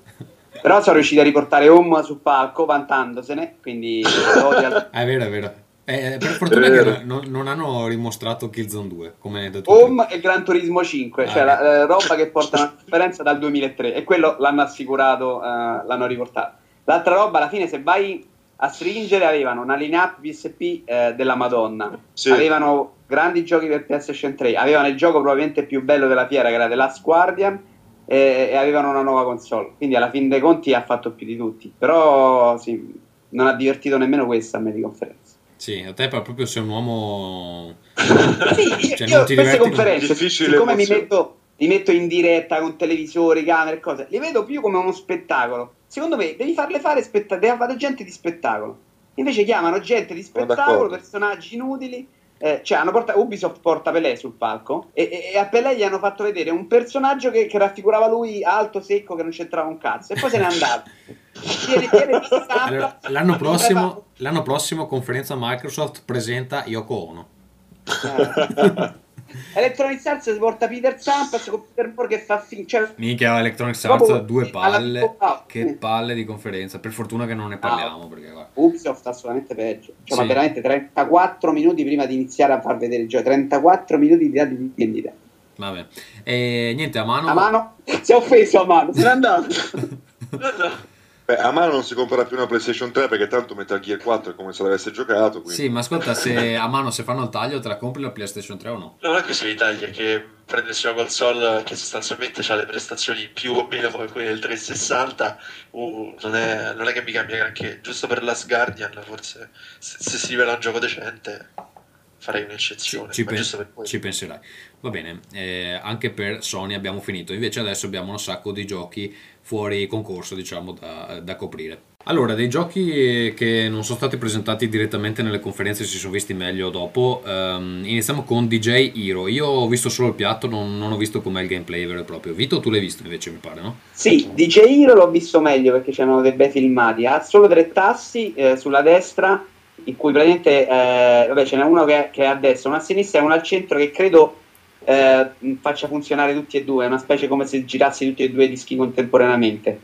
Speaker 4: Però sono riusciti a riportare Home sul palco vantandosene, quindi
Speaker 1: Ah, è vero, è vero. Eh, per fortuna che non, non hanno rimostrato Killzone 2, come hai detto
Speaker 4: Home e Gran Turismo 5, cioè
Speaker 1: Ah,
Speaker 4: la, la roba che porta una differenza dal 2003 e quello l'hanno assicurato, eh, l'hanno riportato. L'altra roba, alla fine, se vai a stringere, avevano una line-up PSP eh, della Madonna,
Speaker 3: Sì.
Speaker 4: avevano grandi giochi per PlayStation 3, avevano il gioco probabilmente più bello della fiera, che era The Last Guardian, e, e avevano una nuova console. Quindi, alla fin dei conti, ha fatto più di tutti. Però, sì, non ha divertito nemmeno questa a me di conferenza.
Speaker 1: Sì, a te proprio sei un uomo...
Speaker 4: Sì, io,
Speaker 1: Cioè,
Speaker 4: io queste conferenze,
Speaker 3: Difficile
Speaker 4: siccome mi metto, mi metto in diretta con televisori, camere e cose, li vedo più come uno spettacolo. Secondo me devi farle fare spetta- devi fare gente di spettacolo. Invece chiamano gente di spettacolo, personaggi inutili. eh, cioè hanno portato, Ubisoft porta Pelé sul palco e, e- e a Pelé gli hanno fatto vedere un personaggio che, che raffigurava lui alto, secco, che non c'entrava un cazzo e poi se n'è andato. Viene, viene
Speaker 1: Allora, l'anno, prossimo, l'anno prossimo conferenza Microsoft presenta Yoko Ono.
Speaker 4: Eh. Electronic Arts si porta Peter Sampras con Peter Moore che fa fin- cioè,
Speaker 1: Minchia, Electronic Arts, due
Speaker 4: alla-
Speaker 1: palle.
Speaker 4: ah,
Speaker 1: Che palle di conferenza. Per fortuna che non ne parliamo, perché guarda.
Speaker 4: Ubisoft assolutamente peggio. Cioè,
Speaker 1: Sì.
Speaker 4: ma veramente 34 minuti prima di iniziare a far vedere il gioco. 34 minuti di dati di vendita.
Speaker 1: Vabbè. E niente, a mano...
Speaker 4: A mano? Si è offeso a mano, se n'è andato.
Speaker 3: Beh, a mano non si comprerà più una PlayStation 3 perché tanto Metal Gear 4 è come se l'avesse giocato. Quindi...
Speaker 1: Sì, ma ascolta, se a mano se fanno il taglio te la compri la PlayStation 3 o no?
Speaker 5: No, non è questione di taglia, è che prendersi una console che sostanzialmente ha le prestazioni più o meno come quelle del 360, uh, non, è, non è che mi cambia granché. Giusto per Last Guardian, forse, se, se si rivela un gioco decente. Farei un'eccezione.
Speaker 1: ci pen- ci penserai. Va bene, eh, anche per Sony abbiamo finito, invece adesso abbiamo un sacco di giochi fuori concorso, diciamo, da, da coprire. Allora, dei giochi che non sono stati presentati direttamente nelle conferenze, si sono visti meglio dopo. ehm, iniziamo con DJ Hero. Io ho visto solo il piatto, non, non ho visto com'è il gameplay vero e proprio. Vito, tu l'hai visto invece, mi pare, no?
Speaker 4: Sì, DJ Hero l'ho visto meglio perché c'erano dei bei filmati. Ha solo tre tassi eh, sulla destra, in cui praticamente eh, vabbè, ce n'è uno che, che è a destra, uno a sinistra e uno al centro che credo eh, faccia funzionare tutti e due. È una specie come se girassi tutti e due i dischi contemporaneamente.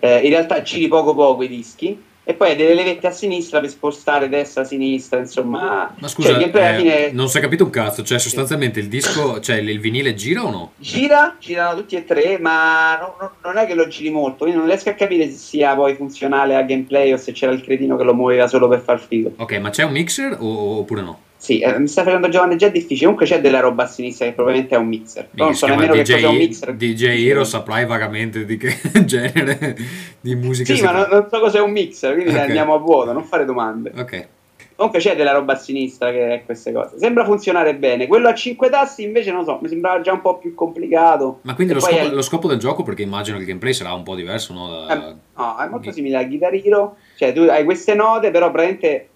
Speaker 4: Eh, in realtà giri poco poco i dischi e poi hai delle levette a sinistra per spostare destra, sinistra, insomma.
Speaker 1: Ma scusa,
Speaker 4: Cioè, gameplay alla
Speaker 1: eh,
Speaker 4: fine
Speaker 1: non si è capito un cazzo, cioè sostanzialmente il disco, cioè il il vinile gira o no?
Speaker 4: Gira, girano tutti e tre, ma non, non- non è che lo giri molto. Io non riesco a capire se sia poi funzionale a gameplay o se c'era il cretino che lo muoveva solo per far figo.
Speaker 1: Ok, ma c'è un mixer o- oppure no?
Speaker 4: Sì, eh, mi sta facendo Giovanni già difficile. Comunque c'è della roba a sinistra che probabilmente è un mixer. Però non so nemmeno che cos'è un
Speaker 1: DJ,
Speaker 4: mixer.
Speaker 1: DJ Hero saprai vagamente di che genere di musica
Speaker 4: Sì, ma non, non so cos'è un mixer, quindi
Speaker 1: Ok.
Speaker 4: andiamo a vuoto, non fare domande.
Speaker 1: Ok,
Speaker 4: Comunque c'è della roba a sinistra che è queste cose. Sembra funzionare bene. Quello a 5 tasti invece non so, mi sembrava già un po' più complicato.
Speaker 1: ma quindi lo scopo,
Speaker 4: hai-
Speaker 1: lo scopo del gioco, perché immagino che il gameplay sarà un po' diverso, no? Da-
Speaker 4: Eh, no, è molto simile a Guitar Hero. Cioè, tu hai queste note, però praticamente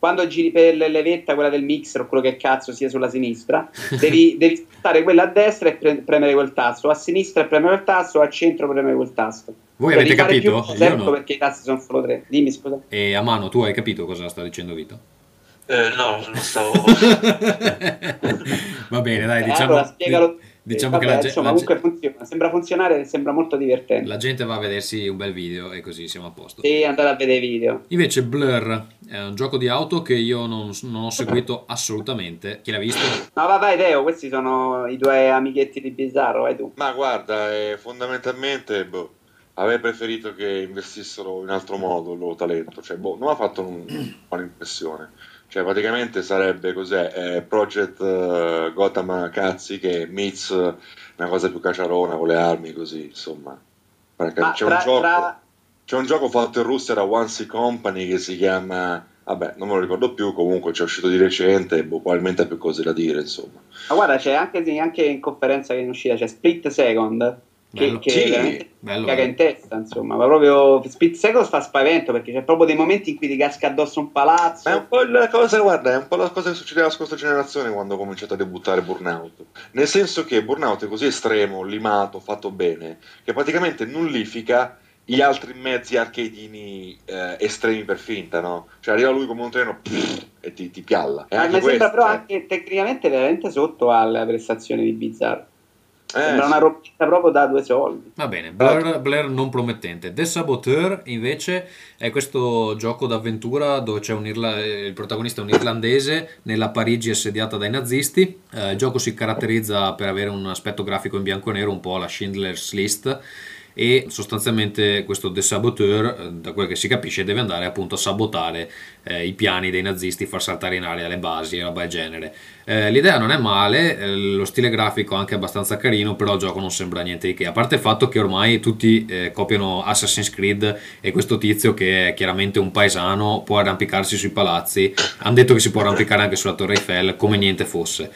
Speaker 4: quando giri per le levetta, quella del mixer o quello che cazzo sia sulla sinistra, devi, devi spostare quella a destra e pre- premere quel tasto, a sinistra e premere quel tasto, a centro premere quel tasto.
Speaker 1: Voi avete capito?
Speaker 4: più tempo
Speaker 1: no.
Speaker 4: perché i tasti sono solo tre. Dimmi scusa.
Speaker 1: E a mano, tu hai capito cosa sta dicendo Vito?
Speaker 5: Eh, no, non stavo...
Speaker 1: Va bene, dai,
Speaker 4: Eh,
Speaker 1: diciamo,
Speaker 4: allora, spiegalo.
Speaker 1: Diciamo
Speaker 4: Vabbè,
Speaker 1: che la,
Speaker 4: insomma,
Speaker 1: la ge-
Speaker 4: comunque funziona. Sembra funzionare, sembra molto divertente.
Speaker 1: la gente va a vedersi un bel video e così siamo a posto.
Speaker 4: Sì, andare a vedere i video.
Speaker 1: Invece Blur è un gioco di auto che io non, non ho seguito assolutamente. Chi l'ha visto?
Speaker 4: No, vai, vai, Teo, questi sono i due amichetti di Bizzarro, vai tu.
Speaker 3: Ma guarda, eh, fondamentalmente boh, avrei preferito che investissero in altro modo il loro talento. Cioè, boh, non mi ha fatto un- una buona impressione. Cioè, praticamente sarebbe cos'è? Eh, Project eh, Gotham Cazzi che meets eh, una cosa più caciarona con le armi, così, insomma. Perché c'è,
Speaker 4: tra-
Speaker 3: un gioco,
Speaker 4: tra-
Speaker 3: c'è un gioco fatto in Russia da One C Company che si chiama... Vabbè, non me lo ricordo più, comunque c'è uscito di recente e boh, probabilmente ha più cose da dire, insomma.
Speaker 4: Ma guarda, c'è anche, anche in conferenza che è in uscita, c'è Split Second,
Speaker 1: Bello.
Speaker 4: che
Speaker 3: Sì,
Speaker 4: veramente
Speaker 1: bello,
Speaker 4: caga
Speaker 1: bello.
Speaker 4: in testa, insomma, ma proprio Split Second fa spavento perché c'è proprio dei momenti in cui ti casca addosso un palazzo.
Speaker 3: Ma è un po' la cosa, guarda, è un po' la cosa che succedeva alla scorsa generazione quando ho cominciato a debuttare Burnout. Nel senso che Burnout è così estremo, limato, fatto bene, che praticamente nullifica gli altri mezzi arcadini eh, estremi per finta, no? Cioè arriva lui come un treno pff, e ti, ti pialla. E
Speaker 4: Ma
Speaker 3: anche
Speaker 4: mi sembra
Speaker 3: questo,
Speaker 4: però
Speaker 3: eh.
Speaker 4: anche tecnicamente veramente sotto alle prestazioni di Bizzarro.
Speaker 3: Eh,
Speaker 4: Sembra una robbetta proprio da due soldi.
Speaker 1: Va bene, Blur, Blur non promettente. The Saboteur invece è questo gioco d'avventura dove c'è un irla- il protagonista è un irlandese nella Parigi assediata dai nazisti. Eh, il gioco si caratterizza per avere un aspetto grafico in bianco e nero, un po' alla Schindler's List. E sostanzialmente questo The Saboteur, eh, da quel che si capisce, deve andare appunto a sabotare eh, i piani dei nazisti, far saltare in aria le basi e roba del genere. Eh, l'idea non è male, eh, lo stile grafico è anche abbastanza carino, però il gioco non sembra niente di che. A parte il fatto che ormai tutti eh, copiano Assassin's Creed e questo tizio che è chiaramente un paesano può arrampicarsi sui palazzi. Hanno detto che si può arrampicare anche sulla Torre Eiffel come niente fosse.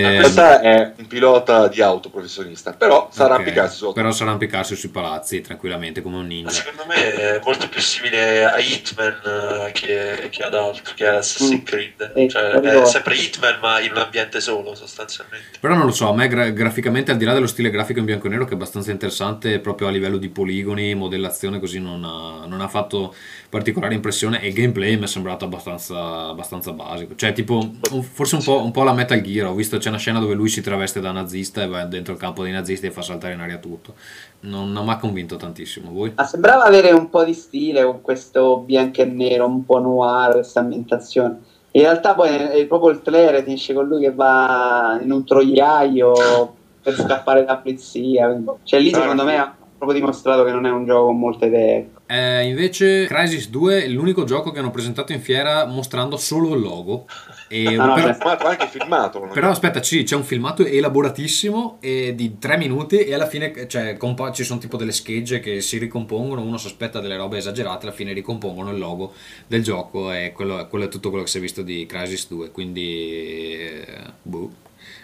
Speaker 3: Ma
Speaker 1: Eh,
Speaker 3: questo è un pilota di auto professionista, però sa
Speaker 1: ok,
Speaker 3: arrampicarsi sotto.
Speaker 1: Però sa arrampicarsi sui palazzi tranquillamente come un
Speaker 5: Ma
Speaker 1: ninja.
Speaker 5: secondo me è molto più simile a Hitman eh, che, che ad altro, che Assassin's
Speaker 4: Mm.
Speaker 5: Creed.
Speaker 4: Sì,
Speaker 5: Cioè, è sempre Hitman, ma in un ambiente solo, sostanzialmente.
Speaker 1: Però non lo so, a me gra- graficamente, al di là dello stile grafico in bianco e nero, che è abbastanza interessante proprio a livello di poligoni, modellazione, così non ha, non ha fatto particolare impressione. E il gameplay mi è sembrato abbastanza, abbastanza basico. Cioè, tipo, un- forse un po', un po' la Metal Gear. Ho visto c'è una scena dove lui si traveste da nazista e va dentro il campo dei nazisti e fa saltare in aria tutto. Non, non mi ha convinto tantissimo. Voi?
Speaker 4: Ma sembrava avere un po' di stile con questo bianco e nero, un po' noir, questa ambientazione. In realtà poi è proprio il trailer finisce con lui che va in un troiaio per scappare dalla polizia. Cioè lì secondo me proprio dimostrato che non è un gioco con molte idee.
Speaker 1: Eh, invece Crisis 2 è l'unico gioco che hanno presentato in fiera mostrando solo il logo. E
Speaker 4: Ah, no,
Speaker 1: però,
Speaker 4: cioè,
Speaker 3: Filmato, anche filmato. non è-
Speaker 1: però aspetta, sì, c'è un filmato elaboratissimo di tre minuti e alla fine cioè, compa- ci sono tipo delle schegge che si ricompongono, uno si aspetta delle robe esagerate, alla fine ricompongono il logo del gioco e quello, quello è tutto quello che si è visto di Crisis 2, quindi eh, boh,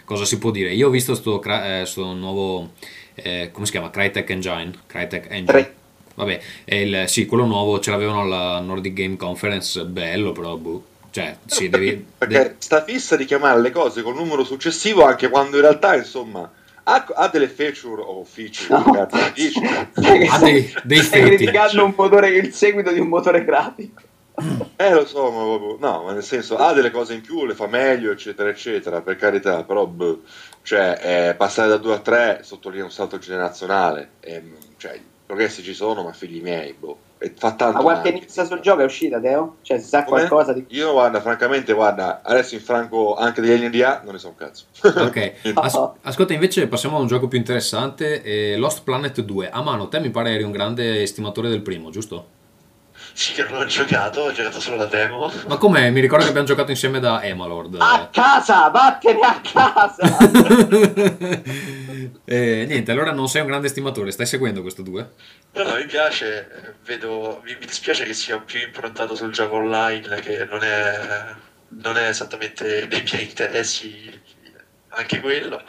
Speaker 1: cosa si può dire? Io ho visto sto, cra- eh, nuovo, eh, come si chiama? Crytek Engine, Crytek Engine.
Speaker 4: Tre.
Speaker 1: Vabbè, è il, sì, quello nuovo ce l'avevano alla Nordic Game Conference, bello però, boh. Cioè, sì, devi...
Speaker 3: Perché
Speaker 1: de-
Speaker 3: sta fissa di chiamare le cose col numero successivo anche quando in realtà, insomma, ha, ha delle feature o feature,
Speaker 4: No. che
Speaker 1: Ha
Speaker 4: stai-
Speaker 1: dei- dei
Speaker 4: stai criticando un motore il seguito di un motore grafico.
Speaker 3: Eh, lo so, ma proprio- no, ma nel senso, ha delle cose in più, le fa meglio, eccetera, eccetera, per carità, però, boh, cioè, eh, passare da 2 a 3 sottolinea un salto generazionale, ehm, cioè, progressi ci sono, ma figli miei, boh, e fa tanto
Speaker 4: Ma qualche notizia sul gioco è uscita, Teo? Cioè, si sa
Speaker 3: Come?
Speaker 4: qualcosa di...
Speaker 3: Io, guarda, francamente, guarda, adesso in franco anche degli Alien DA non ne so un cazzo.
Speaker 1: Ok, As- ascolta invece passiamo a un gioco più interessante, eh, Lost Planet 2. A mano, te mi pare eri un grande estimatore del primo, giusto?
Speaker 5: Sì, che non ho giocato, ho giocato solo la demo.
Speaker 1: Ma com'è? Mi ricordo che abbiamo giocato insieme da Emalord.
Speaker 4: A casa! Vattene a casa!
Speaker 1: Eh, niente, allora non sei un grande estimatore, stai seguendo questo 2?
Speaker 5: No, no, mi piace, eh, vedo, mi, mi dispiace che sia più improntato sul gioco online, che non è, non è esattamente dei miei interessi, anche quello.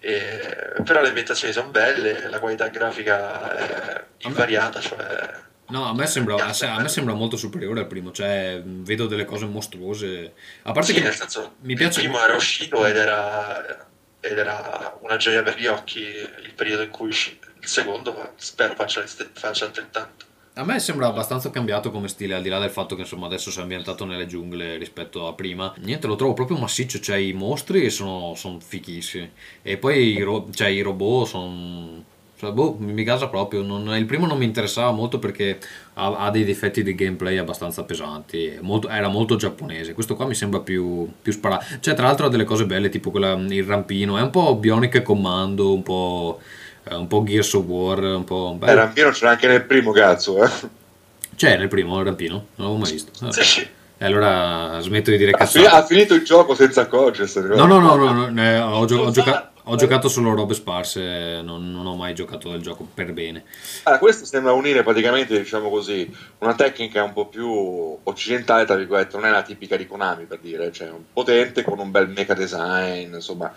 Speaker 5: E- però le ambientazioni sono belle, la qualità grafica è invariata, cioè
Speaker 1: No, a me, sembra, a me sembra molto superiore al primo, cioè vedo delle cose mostruose. A parte
Speaker 5: Sì,
Speaker 1: che
Speaker 5: nel senso,
Speaker 1: mi piace...
Speaker 5: il primo era uscito ed era, ed era una gioia per gli occhi il periodo in cui uscì. Il secondo spero faccia, faccia altrettanto.
Speaker 1: A me sembra abbastanza cambiato come stile, al di là del fatto che insomma adesso si è ambientato nelle giungle rispetto a prima. Niente, lo trovo proprio massiccio, cioè i mostri sono, sono fichissimi. E poi i, ro- cioè, i robot sono... Cioè, boh, mi gasa proprio. Non- il primo non mi interessava molto perché ha, ha dei difetti di gameplay abbastanza pesanti. molto- era molto giapponese. Questo qua mi sembra più, più sparato. Cioè, tra l'altro ha delle cose belle, tipo quella, il rampino. È un po' Bionic Commando, un po', eh, un po' Gears of War, un po'...
Speaker 3: Eh,
Speaker 1: bello.
Speaker 3: Rampino c'era anche nel primo, cazzo, eh.
Speaker 1: C'è nel primo il rampino? Non l'avevo mai visto. Ah.
Speaker 5: Sì.
Speaker 1: E allora smetto di dire cazzate.
Speaker 3: ha finito il gioco senza accorgersene.
Speaker 1: No, no, no, no, no, eh, ho, gio- ho gioca- ho giocato solo robe sparse, non, non ho mai giocato del gioco per bene.
Speaker 3: Allora, questo sembra unire praticamente, diciamo così, una tecnica un po' più occidentale, tra virgolette, non è la tipica di Konami per dire, cioè un potente con un bel mecha design, insomma,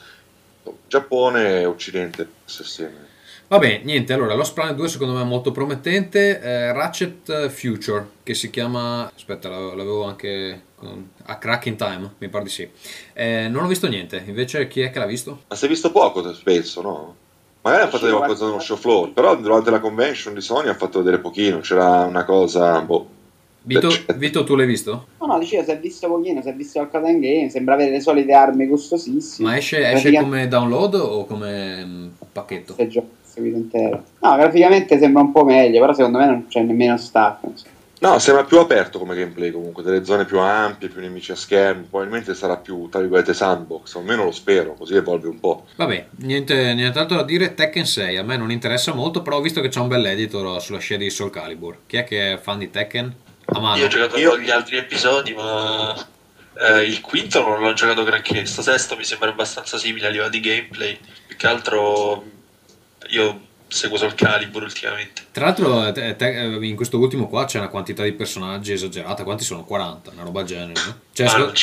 Speaker 3: Giappone e Occidente messo assieme.
Speaker 1: Vabbè, niente, allora Lost Planet 2 secondo me è molto promettente. eh, Ratchet Future, che si chiama... Aspetta, l'avevo anche... A Crack in Time, mi pare di sì. Eh, non ho visto niente, invece chi è che l'ha visto?
Speaker 3: Ma si è visto poco, spesso, no? Magari hanno fatto vedere qualcosa nello show floor, però durante la convention di Sony ha fatto vedere pochino, c'era una cosa, boh,
Speaker 1: Vito,
Speaker 3: Certo.
Speaker 1: Vito, tu l'hai visto?
Speaker 4: No, no, dicevo, si è visto pochino, si è visto qualcosa in game, sembra avere le solite armi costosissime.
Speaker 1: Ma esce, esce come download o come mm, pacchetto?
Speaker 4: Il gioco seguito intero. No, graficamente sembra un po' meglio, però secondo me non c'è nemmeno stacco. insomma.
Speaker 3: No, sembra più aperto come gameplay comunque, delle zone più ampie, più nemici a schermo, probabilmente sarà più, tra virgolette, sandbox, almeno lo spero, così evolve un po'.
Speaker 1: Vabbè, niente, nient'altro da dire. Tekken 6 a me non interessa molto, però ho visto che c'è un bel editor sulla scia di Soul Calibur. Chi è che è fan di Tekken? A mano.
Speaker 5: Io ho giocato
Speaker 3: Io-
Speaker 5: gli altri episodi, ma eh, il quinto non l'ho giocato granché. Sto sesto mi sembra abbastanza simile a livello di gameplay. Più che altro io seguo Soul Calibur ultimamente.
Speaker 1: Tra l'altro, te- te- in questo ultimo qua c'è una quantità di personaggi esagerata. Quanti sono? 40, una roba genere. no? Cioè,
Speaker 5: Ah, non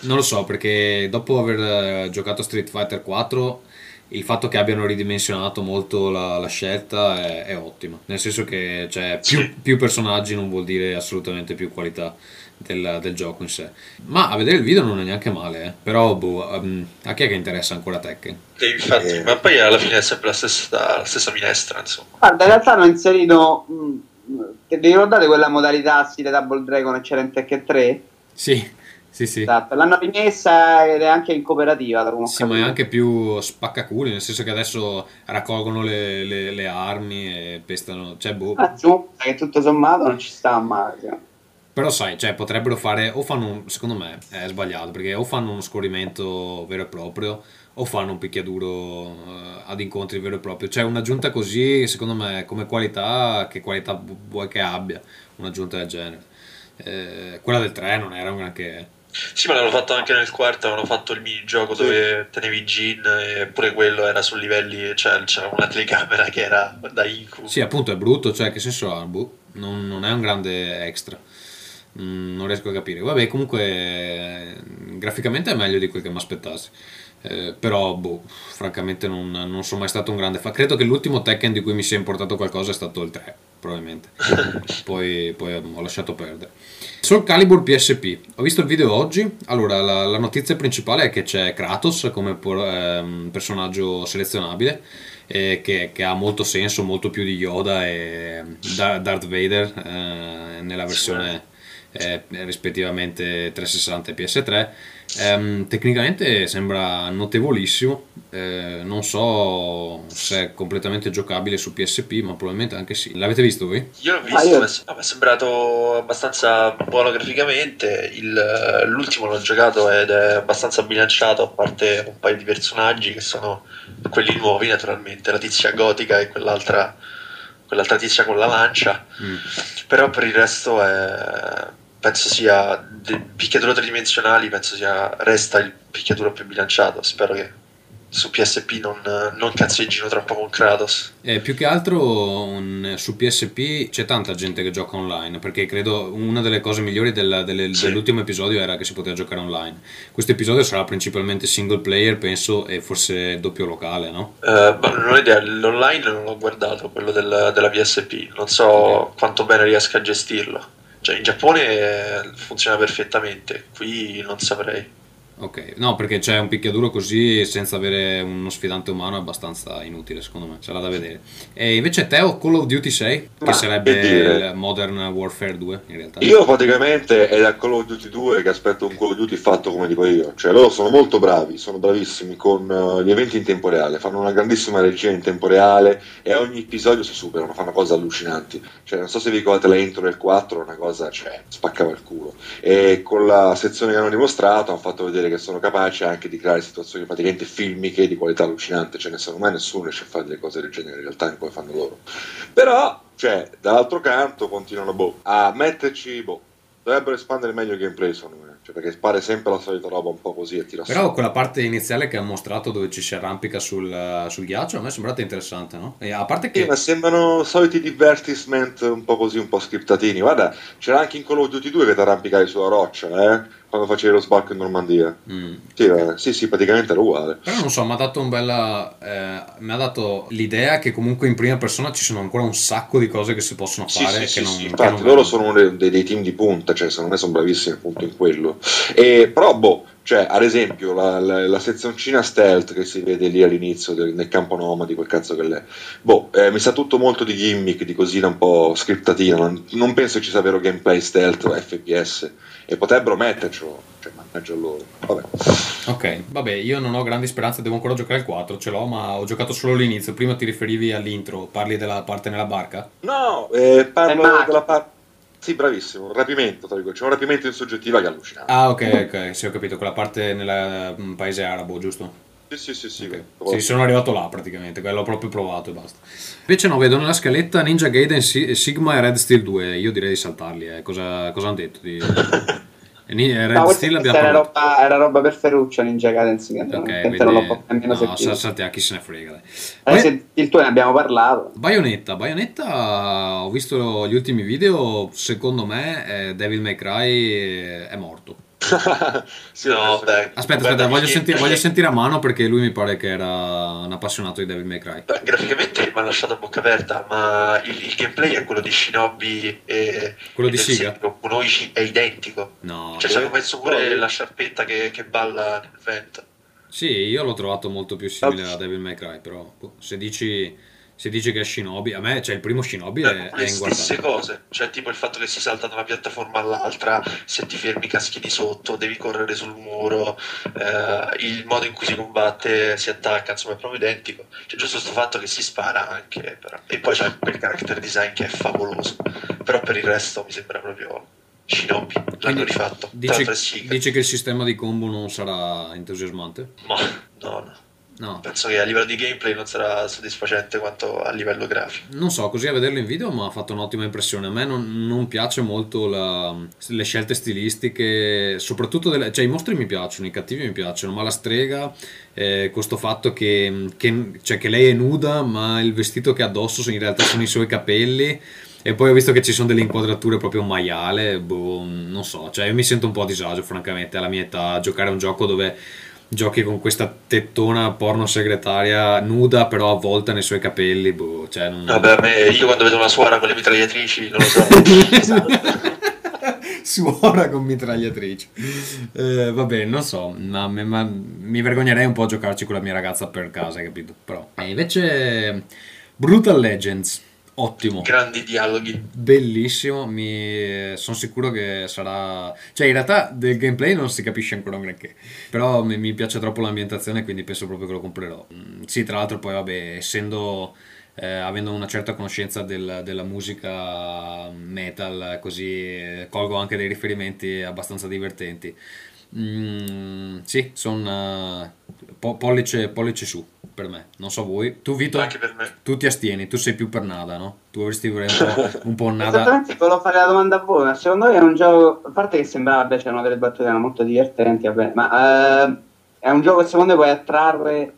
Speaker 1: non lo so, perché dopo aver eh, giocato Street Fighter 4, il fatto che abbiano ridimensionato molto la, la scelta è, è ottimo. Nel senso che cioè, più,
Speaker 5: Sì.
Speaker 1: più personaggi non vuol dire assolutamente più qualità del, del gioco in sé. Ma a vedere il video non è neanche male, eh. però boh, ehm, a chi è che interessa ancora Tekken?
Speaker 5: Infatti,
Speaker 3: Eh.
Speaker 5: ma poi alla fine è sempre la stessa, la stessa minestra, insomma.
Speaker 4: Guarda, in realtà hanno inserito. mh, Ti ricordate quella modalità stile Double Dragon e c'era in Tekken 3?
Speaker 1: Sì, sì, sì.
Speaker 4: Esatto, l'hanno rimessa ed è anche in cooperativa.
Speaker 1: Sì, ma è anche più spaccaculi, nel senso che adesso raccolgono le, le- le armi e pestano, cioè boh.
Speaker 4: Ah, giù, che tutto sommato non ci sta male.
Speaker 1: Però sai, cioè, potrebbero fare, o fanno, un- secondo me è sbagliato, perché o fanno uno scorrimento vero e proprio, o fanno un picchiaduro eh, ad incontri vero e proprio. Cioè un'aggiunta così, secondo me, come qualità, che qualità vu- vuoi che abbia un'aggiunta del genere? Eh, quella del 3 non era un granché.
Speaker 5: Sì, ma l'hanno fatto anche nel quarto, avevano fatto il minigioco dove tenevi Gin e pure quello era su livelli, cioè c'era una telecamera che era da incubo.
Speaker 1: Sì, appunto è brutto, cioè che senso ha? Boh, non, non è un grande extra. Mm, non riesco a capire. Vabbè, comunque eh, graficamente è meglio di quel che mi aspettassi. Eh, però, boh, francamente non, non sono mai stato un grande fan. Credo che l'ultimo Tekken di cui mi sia importato qualcosa è stato il 3, probabilmente. poi, poi ho lasciato perdere. Soul Calibur PSP. Ho visto il video oggi. Allora, la, la notizia principale è che c'è Kratos come por- ehm, personaggio selezionabile. eh, che, che ha molto senso, molto più di Yoda e Dar- Darth Vader eh, nella versione eh, rispettivamente 360 e PS3. Ehm, tecnicamente sembra notevolissimo, eh, non so se è completamente giocabile su PSP, ma probabilmente anche sì. L'avete visto voi?
Speaker 5: Io l'ho visto,
Speaker 4: Ah, io-
Speaker 5: mi è- mi è sembrato abbastanza buono graficamente. il- l'ultimo l'ho giocato ed è abbastanza bilanciato, a parte un paio di personaggi che sono quelli nuovi, naturalmente, la tizia gotica e quell'altra, quell'altra tizia con la lancia.
Speaker 1: Mm.
Speaker 5: Però per il resto è- penso sia dei picchiaduro tridimensionali, penso sia resta il picchiaduro più bilanciato. Spero che su PSP non, non cazzeggino troppo con Kratos.
Speaker 1: Eh, più che altro un- su PSP c'è tanta gente che gioca online, perché credo una delle cose migliori del- delle-
Speaker 5: Sì.
Speaker 1: dell'ultimo episodio era che si poteva giocare online. Questo episodio sarà principalmente single player, penso, e forse doppio locale, no?
Speaker 5: Eh, non ho idea, l'online non l'ho guardato, quello del- della PSP, non so
Speaker 1: Ok.
Speaker 5: quanto bene riesca a gestirlo. Cioè, in Giappone eh, funziona perfettamente, qui non saprei.
Speaker 1: Ok, no, perché c'è un picchiaduro così senza avere uno sfidante umano è abbastanza inutile, secondo me, sarà da vedere. E invece Teo, Call of Duty 6, che
Speaker 3: Ma,
Speaker 1: sarebbe
Speaker 3: che dire?
Speaker 1: il Modern Warfare 2, in realtà.
Speaker 3: Io praticamente è da Call of Duty 2 che aspetto un Call of Duty fatto come dico io, cioè loro sono molto bravi, sono bravissimi con eh, gli eventi in tempo reale, fanno una grandissima regia in tempo reale e ogni episodio si superano, fanno cose allucinanti. Cioè non so se vi ricordate la intro del 4, una cosa, cioè, spaccava il culo. E con la sezione che hanno dimostrato hanno fatto vedere che sono capaci anche di creare situazioni praticamente filmiche di qualità allucinante, cioè ne secondo me nessuno riesce a fare delle cose del genere in realtà come fanno loro. Però, cioè, dall'altro canto continuano boh, a metterci, boh, dovrebbero espandere meglio il gameplay secondo me, cioè, perché pare sempre la solita roba un po' così e tira su.
Speaker 1: Però quella parte iniziale che ha mostrato dove ci si arrampica sul, sul ghiaccio a me è sembrata interessante, no? E a parte
Speaker 3: Sì,
Speaker 1: che...
Speaker 3: ma sembrano soliti divertisement un po' così, un po' scriptatini. Guarda, c'era anche in Call of Duty 2 che ti arrampicavi sulla roccia, eh? Quando facevi lo sbarco in Normandia.
Speaker 1: Mm.
Speaker 3: Sì, eh, sì, sì, praticamente era uguale.
Speaker 1: Però non so, mi ha dato un bella. eh, mi ha dato l'idea che comunque in prima persona ci sono ancora un sacco di cose che si possono fare.
Speaker 3: sì,
Speaker 1: che
Speaker 3: sì,
Speaker 1: non,
Speaker 3: infatti loro sono dei, dei team di punta, cioè secondo me sono bravissimi appunto in quello. E, però, boh, cioè, ad esempio, la, la, la sezioncina stealth che si vede lì all'inizio del, nel campo nomadi, quel cazzo che l'è, boh, eh, mi sa tutto molto di gimmick, di cosina un po' scriptatina, non, non penso ci sia vero gameplay stealth o FPS, e potrebbero mettercelo, cioè, mannaggia loro. Vabbè.
Speaker 1: Ok, vabbè, io non ho grandi speranze, devo ancora giocare il 4, ce l'ho, ma ho giocato solo l'inizio. Prima ti riferivi all'intro, parli della parte nella barca?
Speaker 3: No, eh, parlo della parte... Sì, bravissimo, un rapimento, tra virgolette. c'è un rapimento in soggettiva che è allucinante.
Speaker 1: Ah, ok, ok, sì, ho capito, quella parte nel mm, paese arabo, giusto?
Speaker 3: Sì, sì, sì, sì.
Speaker 1: Ok.
Speaker 3: quello-
Speaker 1: Sì, sono arrivato là praticamente, l'ho proprio provato e basta. Invece no, vedo nella scaletta Ninja Gaiden, Si- Sigma e Red Steel 2, io direi di saltarli, eh. cosa, cosa hanno detto? Di... Red
Speaker 4: No,
Speaker 1: Steel abbiamo
Speaker 4: era roba, era roba per Ferruccio Ninja Gaiden sì, che
Speaker 1: Ok,
Speaker 4: veramente
Speaker 1: quindi...
Speaker 4: non l'ho nemmeno
Speaker 1: no,
Speaker 4: sentito.
Speaker 1: saltiamo, chi se ne frega. Dai.
Speaker 4: Eh, se il tuo ne abbiamo parlato.
Speaker 1: Bayonetta, Bayonetta, ho visto gli ultimi video, secondo me eh, Devil May Cry è morto.
Speaker 3: Sì,
Speaker 5: No, beh,
Speaker 1: Aspetta, aspetta, voglio sentire, voglio sentire a mano perché lui mi pare che era un appassionato di Devil May Cry.
Speaker 5: Beh, graficamente mi ha lasciato a bocca aperta, ma il, il gameplay è quello di Shinobi e
Speaker 1: Quello
Speaker 5: e
Speaker 1: di Siga?
Speaker 5: Kunoichi è identico.
Speaker 1: No,
Speaker 5: Cioè, ci hanno messo pure la sciarpetta che, che balla nel vento.
Speaker 1: sì, io l'ho trovato molto più simile a Devil May Cry, però boh, se dici, se dici che è Shinobi, a me, cioè il primo Shinobi è,
Speaker 5: Eh,
Speaker 1: è
Speaker 5: le stesse
Speaker 1: inguardabile.
Speaker 5: cose, cioè tipo il fatto che si salta da una piattaforma all'altra, se ti fermi caschi di sotto, devi correre sul muro, eh, il modo in cui si combatte, si attacca, insomma è proprio identico. C'è giusto questo fatto che si spara anche, però. e poi c'è quel character design che è favoloso, però per il resto mi sembra proprio Shinobi, l'hanno rifatto. È Siga.
Speaker 1: dici che il sistema di combo non sarà entusiasmante?
Speaker 5: Ma no, no.
Speaker 1: No,
Speaker 5: Penso che a livello di gameplay non sarà soddisfacente quanto a livello grafico.
Speaker 1: non so, così a vederlo in video mi ha fatto un'ottima impressione. A me non, non piace molto la- le scelte stilistiche, soprattutto delle, cioè i mostri mi piacciono, i cattivi mi piacciono, ma la strega, eh, questo fatto che, che- cioè, che lei è nuda, ma il vestito che ha addosso in realtà sono i suoi capelli. E poi ho visto che ci sono delle inquadrature proprio maiale, boh, non so, cioè io mi sento un po' a disagio francamente alla mia età a giocare a un gioco dove giochi con questa tettona porno segretaria nuda però avvolta nei suoi capelli, boh, cioè non...
Speaker 5: Vabbè, me, io quando vedo una suora con le mitragliatrici, non lo so.
Speaker 1: Suora con mitragliatrici. Eh, va bene, non so, ma, ma- mi vergognerei un po' a giocarci con la mia ragazza per casa, hai capito? Però. E invece Brutal Legends, ottimo.
Speaker 5: Grandi dialoghi.
Speaker 1: Bellissimo, mi... sono sicuro che sarà... Cioè, in realtà del gameplay non si capisce ancora un granché, però mi, piace troppo l'ambientazione, quindi penso proprio che lo comprerò. Mm, Sì, tra l'altro poi, vabbè, essendo... eh, avendo una certa conoscenza del- della musica metal, così eh, colgo anche dei riferimenti abbastanza divertenti. Mm, sì, sono pollice, pollice su per me, non so voi. Tu, Vito,
Speaker 5: Anche per me.
Speaker 1: tu ti astieni, tu sei più per nada, no? Tu avresti un po', un po' nada.
Speaker 4: Esattamente, volevo fare la domanda a voi, ma secondo voi è un gioco, a parte che sembrava, beh, c'erano delle battute molto divertenti, vabbè, ma eh, è un gioco che secondo voi può attrarre eh,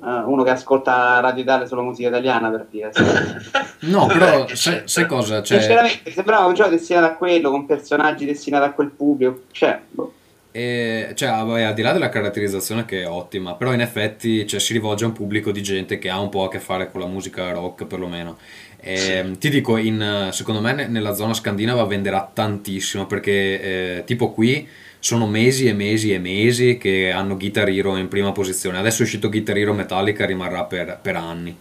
Speaker 4: uno che ascolta Radio Italia solo musica italiana, per dire?
Speaker 1: No, però
Speaker 5: Beh,
Speaker 1: sai, sai cosa? Cioè,
Speaker 4: Sinceramente, sembrava un gioco destinato a quello, con personaggi destinati a quel pubblico, cioè, boh.
Speaker 1: Eh, cioè, vabbè, al di là della caratterizzazione che è ottima, però in effetti cioè, si rivolge a un pubblico di gente che ha un po' a che fare con la musica rock, perlomeno. E, Ti dico, in, secondo me ne- nella zona scandinava venderà tantissimo perché eh, tipo qui sono mesi e mesi e mesi che hanno Guitar Hero in prima posizione. Adesso è uscito Guitar Hero Metallica, rimarrà per, per anni.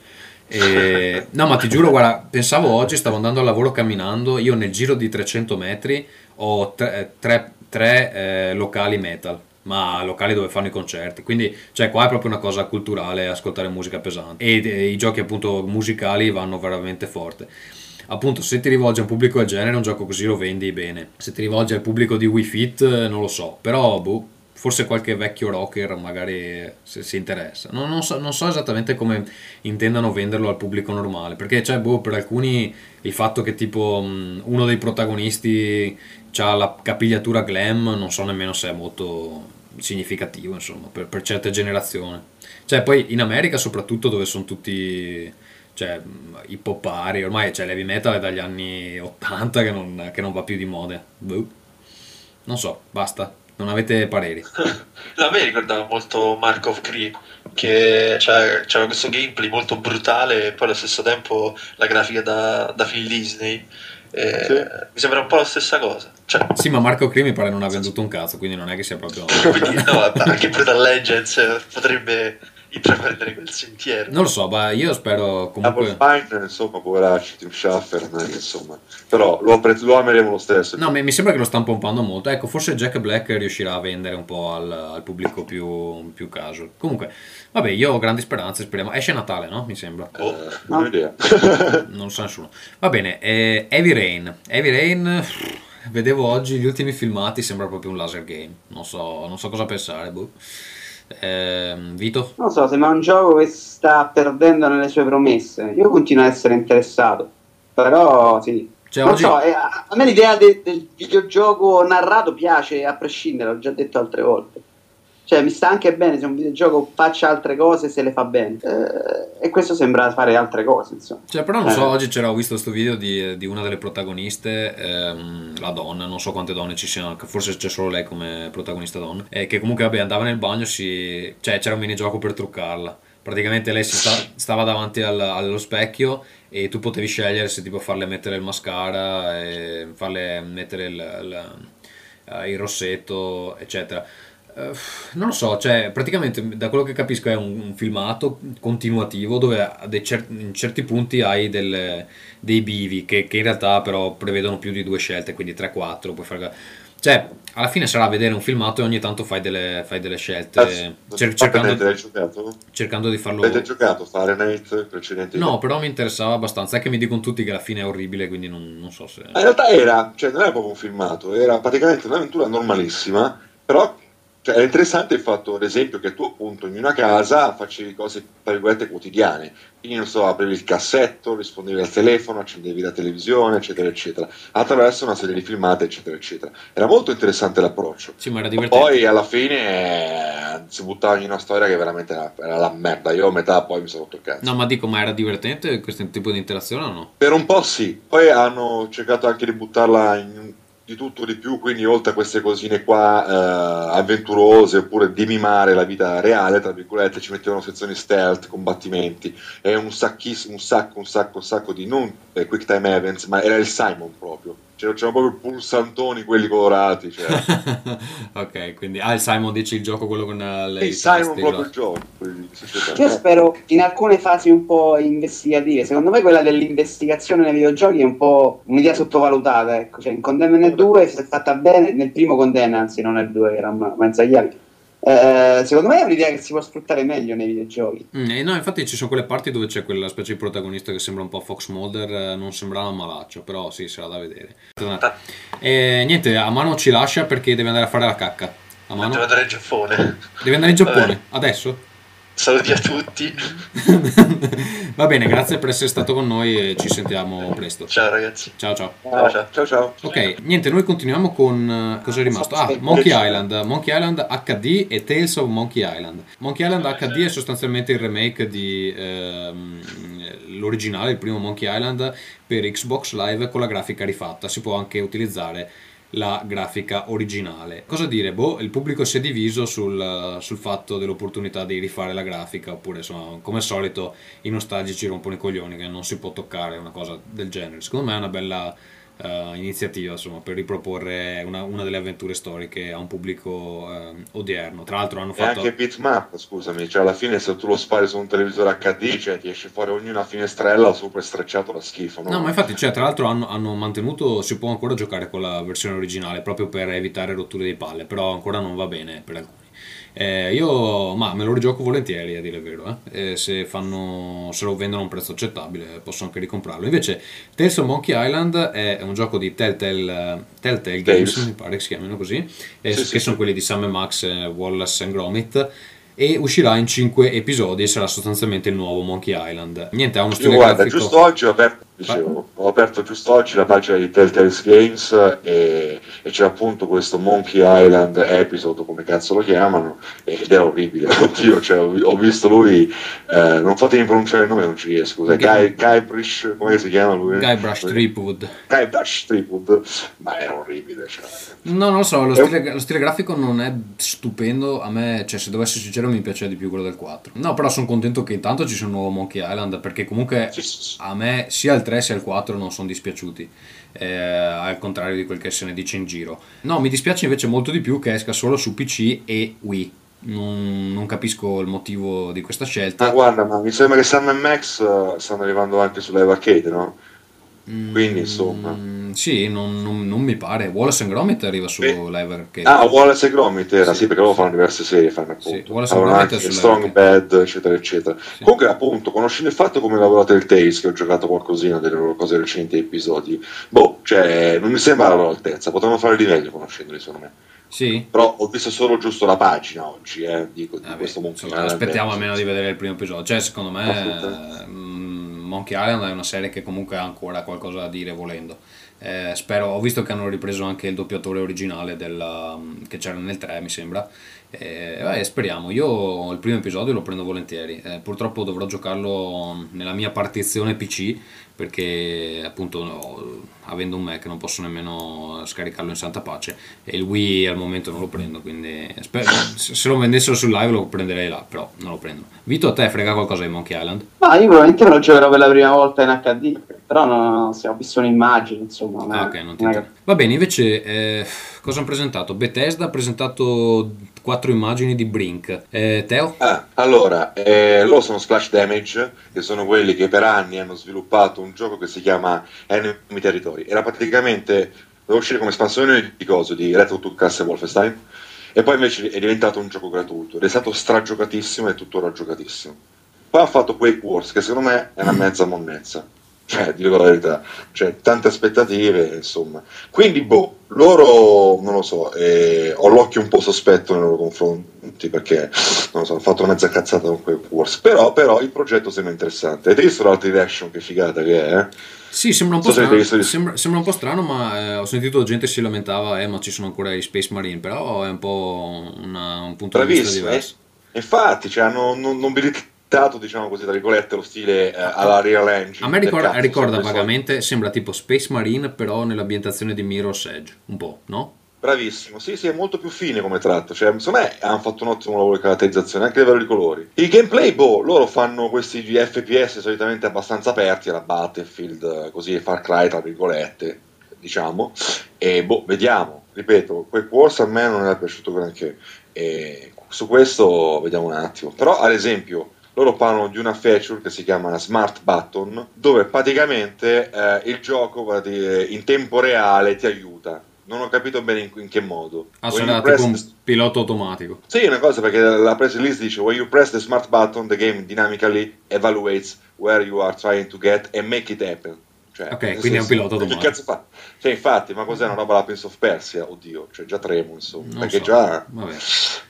Speaker 1: E- no, ma ti giuro, guarda, pensavo oggi, stavo andando al lavoro camminando, io nel giro di 300 metri ho tre, tre- tre, eh, locali metal, ma locali dove fanno i concerti. Quindi, cioè, qua è proprio una cosa culturale ascoltare musica pesante. E, e i giochi, appunto, musicali vanno veramente forte. Appunto, se ti rivolgi a un pubblico del genere, un gioco così lo vendi bene. Se ti rivolgi al pubblico di Wii Fit, eh, non lo so. Però, boh, forse qualche vecchio rocker magari se si interessa. Non, non so, non so esattamente come intendano venderlo al pubblico normale. Perché, cioè, boh, per alcuni il fatto che tipo mh, uno dei protagonisti ha la capigliatura glam, non so nemmeno se è molto significativo, insomma, per, per certe generazioni. Cioè, poi in America, soprattutto, dove sono tutti cioè, i poppari, ormai cioè, l'heavy metal è dagli anni 80 che non, che non va più di moda. Boh. Non so, basta. Non avete pareri.
Speaker 5: A me ricordava molto Mark of Cree, che c'era questo gameplay molto brutale e poi allo stesso tempo la grafica da, da film Disney. Eh,
Speaker 3: Sì.
Speaker 5: Mi sembra un po' la stessa cosa. Cioè,
Speaker 1: Sì, ma Marco Cree mi pare non ha venduto un cazzo, quindi non è che sia proprio...
Speaker 5: quindi, no, anche Brutal Legends potrebbe intraprendere quel sentiero.
Speaker 1: Non lo so, ma io spero
Speaker 3: Double
Speaker 1: comunque...
Speaker 3: Fine, insomma, poveracci, Tim Schaffer, insomma. Però lo, apprezz- lo ameremo lo stesso.
Speaker 1: No, mi mi sembra che lo stanno pompando molto. Ecco, forse Jack Black riuscirà a vendere un po' al, al pubblico più, più casual. Comunque, vabbè, io ho grandi speranze, speriamo. Esce Natale, no? Mi sembra.
Speaker 5: Oh,
Speaker 3: Eh, non ho idea.
Speaker 1: Non lo sa nessuno. Va bene, eh, Heavy Rain. Heavy Rain, vedevo oggi gli ultimi filmati, sembra proprio un laser game. Non so, non so cosa pensare, boh. Ehm, Vito?
Speaker 4: Non so, sembra un gioco che sta perdendo nelle sue promesse. Io continuo ad essere interessato, però sì.
Speaker 1: Cioè,
Speaker 4: non
Speaker 1: oggi-
Speaker 4: so, eh, a a me l'idea de- del videogioco narrato piace a prescindere, l'ho già detto altre volte. Cioè, mi sta anche bene se un videogioco faccia altre cose se le fa bene. Eh, e questo sembra fare altre cose, insomma.
Speaker 1: Cioè, però non so,
Speaker 4: Eh.
Speaker 1: oggi c'era, ho visto questo video di, di una delle protagoniste, ehm, la donna, non so quante donne ci siano, forse c'è solo lei come protagonista donna, eh, che comunque vabbè, andava nel bagno, si, cioè c'era un minigioco per truccarla. Praticamente lei sta- stava davanti al- allo specchio e tu potevi scegliere se tipo farle mettere il mascara, farle mettere il, il- eh, il rossetto, eccetera. Eh, non lo so, cioè, praticamente da quello che capisco è un, un filmato continuativo dove cer- in certi punti hai delle- dei bivi che, che in realtà però prevedono più di due scelte, quindi 3-4. Puoi fare... Cioè, alla fine sarà vedere un filmato e ogni tanto fai delle, fai delle scelte
Speaker 3: Cazzo,
Speaker 1: cer- cercando,
Speaker 3: l'hai giocato?
Speaker 1: cercando di farlo...
Speaker 3: Avete giocato Fahrenheit precedente?
Speaker 1: No, però mi interessava abbastanza. È che mi dicono tutti che alla fine è orribile, quindi non, non so se...
Speaker 3: In realtà era, cioè non era proprio un filmato, era praticamente un'avventura normalissima, però Cioè, è interessante il fatto, ad esempio, che tu appunto in una casa facevi cose, tra virgolette, quotidiane. Quindi, non so, aprivi il cassetto, rispondevi al telefono, accendevi la televisione, eccetera, eccetera, attraverso una serie di filmate, eccetera, eccetera. Era molto interessante l'approccio.
Speaker 1: Sì, ma era divertente.
Speaker 3: Poi alla fine eh, si buttava in una storia che veramente era, era la merda. Io a metà poi mi sono rotto il cazzo.
Speaker 1: No, ma dico, ma era divertente questo tipo di interazione o no?
Speaker 3: Per un po' sì, poi hanno cercato anche di buttarla in di tutto di più, quindi oltre a queste cosine qua eh, avventurose oppure di mimare la vita reale, tra virgolette, ci mettevano sezioni stealth, combattimenti e un sacchissimo, un sacco, un sacco, un sacco di non eh, quick time events, ma era il Simon proprio. C'erano, c'erano proprio i pulsantoni quelli colorati. Cioè.
Speaker 1: ok, quindi ah, il Simon dici il gioco quello con uh, le
Speaker 3: il Simon proprio il gioco. quindi.
Speaker 4: Io spero in alcune fasi un po' investigative. Secondo me quella dell'investigazione nei videogiochi è un po' un'idea sottovalutata. Ecco. Cioè, in Condemned 2 se è fatta bene, nel primo Condemned, anzi non nel 2, era una mezza chiave. Eh, secondo me è un'idea che si può sfruttare meglio nei videogiochi.
Speaker 1: Mm, eh, no, infatti ci sono quelle parti dove c'è quella specie di protagonista che sembra un po' Fox Mulder, eh, non sembrava malaccio, però sì, sarà da vedere. E niente, a mano ci lascia perché deve andare a fare la cacca. A mano?
Speaker 5: Devo andare in Giappone.
Speaker 1: Deve andare in Giappone, adesso?
Speaker 5: Saluti a tutti.
Speaker 1: Va bene, grazie per essere stato con noi e ci sentiamo presto.
Speaker 5: Ciao ragazzi.
Speaker 1: Ciao ciao.
Speaker 5: Ciao ciao.
Speaker 3: Ciao ciao.
Speaker 1: Ok, niente, noi continuiamo con eh, cosa è rimasto? Ah, Monkey Island, Monkey Island HD e Tales of Monkey Island. Monkey Island HD è sostanzialmente il remake di ehm, l'originale, il primo Monkey Island per Xbox Live con la grafica rifatta. Si può anche utilizzare la grafica originale. Cosa dire? Boh, il pubblico si è diviso sul, sul fatto dell'opportunità di rifare la grafica, oppure insomma, come al solito i nostalgici rompono i coglioni che non si può toccare una cosa del genere. Secondo me è una bella eh, iniziativa insomma, per riproporre una, una delle avventure storiche a un pubblico eh, odierno. Tra l'altro hanno
Speaker 3: E
Speaker 1: fatto...
Speaker 3: anche bitmap, scusami, cioè alla fine se tu lo spari su un televisore HD, cioè ti esce fuori ogni una finestrella super strecciato da schifo, no?
Speaker 1: No, ma infatti, cioè, tra l'altro hanno, hanno mantenuto, si può ancora giocare con la versione originale proprio per evitare rotture di palle, però ancora non va bene per alcuni. Eh, io ma me lo rigioco volentieri a dire il vero, eh. Eh, se, fanno, se lo vendono a un prezzo accettabile posso anche ricomprarlo. Invece Tales of Monkey Island è un gioco di Telltale, eh, Telltale Games,
Speaker 3: Tales.
Speaker 1: mi pare che si chiamino così, eh,
Speaker 3: Sì,
Speaker 1: che
Speaker 3: sì,
Speaker 1: sono
Speaker 3: sì.
Speaker 1: quelli di Sam Max, eh, Wallace and Gromit. E uscirà in 5 episodi e sarà sostanzialmente il nuovo Monkey Island. Niente, ha uno
Speaker 3: Io
Speaker 1: stile
Speaker 3: guarda,
Speaker 1: grafico.
Speaker 3: giusto oggi ho aperto, dicevo, ho aperto giusto oggi la pagina di Telltale Games e, e c'è appunto questo Monkey Island episode, come cazzo lo chiamano, ed è orribile. Oddio, cioè, ho, visto lui, eh, non fatemi pronunciare il nome, non ci riesco. Scusa, Guy, Guybrush, come si chiama lui?
Speaker 1: Guybrush Threepwood.
Speaker 3: Guybrush Threepwood, ma è orribile. Cioè.
Speaker 1: No, non lo so, lo stile, lo stile grafico non è stupendo. A me, cioè, se devo essere sincero, mi piace di più quello del 4. No, però sono contento che intanto ci sia un nuovo Monkey Island. Perché comunque
Speaker 3: Sì, sì, sì.
Speaker 1: a me sia il 3 sia il 4 non sono dispiaciuti. eh, al contrario di quel che se ne dice in giro. No, mi dispiace invece molto di più che esca solo su PC e Wii. Non, non capisco il motivo di questa scelta.
Speaker 3: Ma guarda, ma mi sembra che Sam e Max eh, stanno arrivando anche su Live Arcade, no? Quindi insomma.
Speaker 1: Mm, sì, non, non- non mi pare. Wallace and Gromit arriva su
Speaker 3: Eh.
Speaker 1: Live.
Speaker 3: Ah, Wallace e Gromit era,
Speaker 1: Sì.
Speaker 3: sì, perché loro fanno diverse serie, fanno
Speaker 1: Sì,
Speaker 3: appunto.
Speaker 1: Wallace e
Speaker 3: Avevano
Speaker 1: Gromit
Speaker 3: Strong. Bad, eccetera, eccetera. Comunque, appunto, conoscendo il fatto come lavora Telltales, che ho giocato qualcosina delle loro cose recenti episodi, boh, cioè, non mi sembra la loro altezza, potevano fare di meglio conoscendoli, secondo me.
Speaker 1: Sì?
Speaker 3: Però ho visto solo giusto la pagina oggi, eh, dico, di
Speaker 1: Vabbè,
Speaker 3: questo Monkey
Speaker 1: insomma,
Speaker 3: Island.
Speaker 1: aspettiamo almeno di vedere il primo episodio. Cioè, secondo me, mm, Monkey Island è una serie che comunque ha ancora qualcosa da dire volendo. Eh, spero, ho visto che hanno ripreso anche il doppiatore originale della- mm, che c'era nel 3, mi sembra. Eh, vabbè, speriamo. Io il primo episodio lo prendo volentieri. Eh, purtroppo dovrò giocarlo nella mia partizione PC perché appunto no, avendo un Mac non posso nemmeno scaricarlo in santa pace e il Wii al momento non lo prendo quindi spero- se lo vendessero sul live lo prenderei là però non lo prendo Vito a te frega qualcosa di Monkey Island?
Speaker 4: Ma io probabilmente me lo giocherò per la prima volta in HD, però no, sì, ho visto un'immagine, insomma. non
Speaker 1: Ah, ok, non ti
Speaker 4: non.
Speaker 1: Va bene, invece, eh, cosa hanno presentato? Bethesda ha presentato quattro immagini di Brink. Eh, Teo?
Speaker 3: Ah, allora, eh, loro sono Splash Damage, che sono quelli che per anni hanno sviluppato un gioco che si chiama Enemy Territory. Era praticamente, doveva uscire come espansione di coso, di Retro to Class Wolfenstein, e poi invece è diventato un gioco gratuito, ed è stato stragiocatissimo e tuttora giocatissimo. Poi ha fatto Quake Wars, che secondo me è una mezza monnezza. Cioè, dico la verità, cioè, tante aspettative, insomma. Quindi, boh, loro, non lo so, eh, ho l'occhio un po' sospetto nei loro confronti perché, non lo so, hanno fatto una mezza cazzata con quei Wars, però, però il progetto sembra interessante. Avete visto l'altra direction che figata che è? Eh?
Speaker 1: Sì, sembra un po'
Speaker 3: So
Speaker 1: strano, sembra, sembra un po' strano ma eh, ho sentito gente si lamentava, eh, ma ci sono ancora i Space Marine, però è un po' una- un punto di vista
Speaker 3: Bravissimo, eh.
Speaker 1: diverso.
Speaker 3: Infatti, cioè, hanno non, nobilitato, diciamo così, tra virgolette, lo stile eh, alla Real Engine.
Speaker 1: A me ricorda,
Speaker 3: Peccato,
Speaker 1: ricorda vagamente, sembra tipo Space Marine, però nell'ambientazione di Mirror's Edge, un po', no?
Speaker 3: Bravissimo, sì, sì, è molto più fine come tratto. Cioè, secondo me hanno fatto un ottimo lavoro di caratterizzazione, anche a livello di colori. Il gameplay, boh, loro fanno questi FPS solitamente abbastanza aperti alla Battlefield, così Far Cry, tra virgolette, diciamo. E boh, vediamo. Ripeto, quel Wars a me non era piaciuto granché. E su questo vediamo un attimo. Però, ad esempio, loro parlano di una feature che si chiama Smart Button, dove praticamente eh, il gioco ti- in tempo reale ti aiuta. Non ho capito bene in, in che modo.
Speaker 1: Ah,
Speaker 3: press
Speaker 1: tipo un pilota automatico.
Speaker 3: sì, una cosa perché la press release dice when you press the smart button the game dynamically evaluates where you are trying to get and make it happen. Cioè,
Speaker 1: Ok, quindi è un pilota
Speaker 3: che
Speaker 1: automatico.
Speaker 3: cazzo fa? Cioè, infatti, ma cos'è una roba la Prince of Persia? Oddio, cioè già tremo, insomma,
Speaker 1: Non
Speaker 3: perché
Speaker 1: so.
Speaker 3: già
Speaker 1: Vabbè.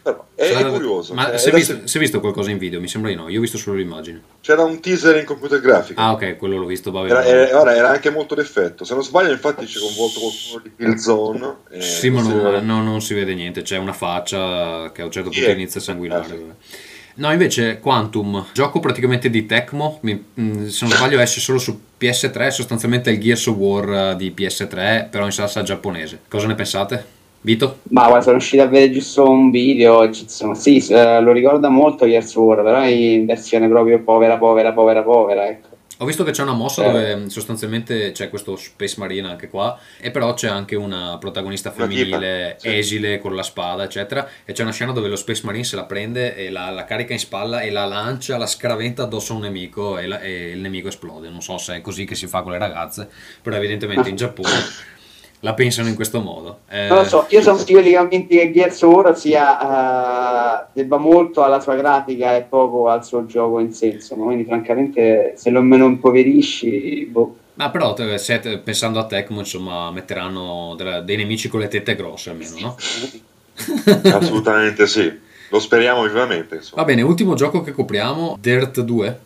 Speaker 3: però, è, è curioso.
Speaker 1: Ma
Speaker 3: cioè,
Speaker 1: si è,
Speaker 3: adesso-
Speaker 1: visto, si è visto qualcosa in video? Mi sembra di no, io ho visto solo l'immagine.
Speaker 3: C'era un teaser in computer grafica.
Speaker 1: Ah, ok, quello l'ho visto, vabbè.
Speaker 3: Era, era- ora, era anche molto d'effetto. Se non sbaglio, infatti, c'è coinvolto qualcuno di Killzone. eh,
Speaker 1: Sì, ma non,
Speaker 3: vede-
Speaker 1: no, non si vede niente, c'è una faccia che a un certo punto
Speaker 3: è-
Speaker 1: inizia a sanguinare.
Speaker 3: ah, sì.
Speaker 1: No, invece Quantum, gioco praticamente di Tecmo, mh, se non sbaglio esce solo su PS3, sostanzialmente il Gears of War eh, di PS3, però in salsa giapponese. Cosa ne pensate? Vito?
Speaker 4: Ma guarda, sono uscito a vedere giusto un video. sono- sì, eh, lo ricorda molto Gears of War, però in versione proprio povera, povera, povera, povera. Ecco.
Speaker 1: Ho visto che c'è una mossa
Speaker 4: Eh.
Speaker 1: dove mh, sostanzialmente c'è questo Space Marine anche qua, e però c'è anche una protagonista
Speaker 3: Una
Speaker 1: femminile
Speaker 3: sì.
Speaker 1: esile con la spada, eccetera. E c'è una scena dove lo Space Marine se la prende e la, la carica in spalla e la lancia, la scraventa addosso a un nemico e, la- e il nemico esplode. Non so se è così che si fa con le ragazze, però evidentemente in Giappone la pensano in questo modo. Eh,
Speaker 4: Non lo so, io sono di quelli convinti che Gears War sia, eh, debba molto alla sua grafica e poco al suo gioco in sé. Insomma, quindi francamente se lo meno impoverisci, boh.
Speaker 1: Ma però se te- pensando a Tecmo, insomma, metteranno della- dei nemici con le tette grosse almeno, no?
Speaker 3: Assolutamente sì. Lo speriamo vivamente. Insomma.
Speaker 1: Va bene, ultimo gioco che copriamo, Dirt 2.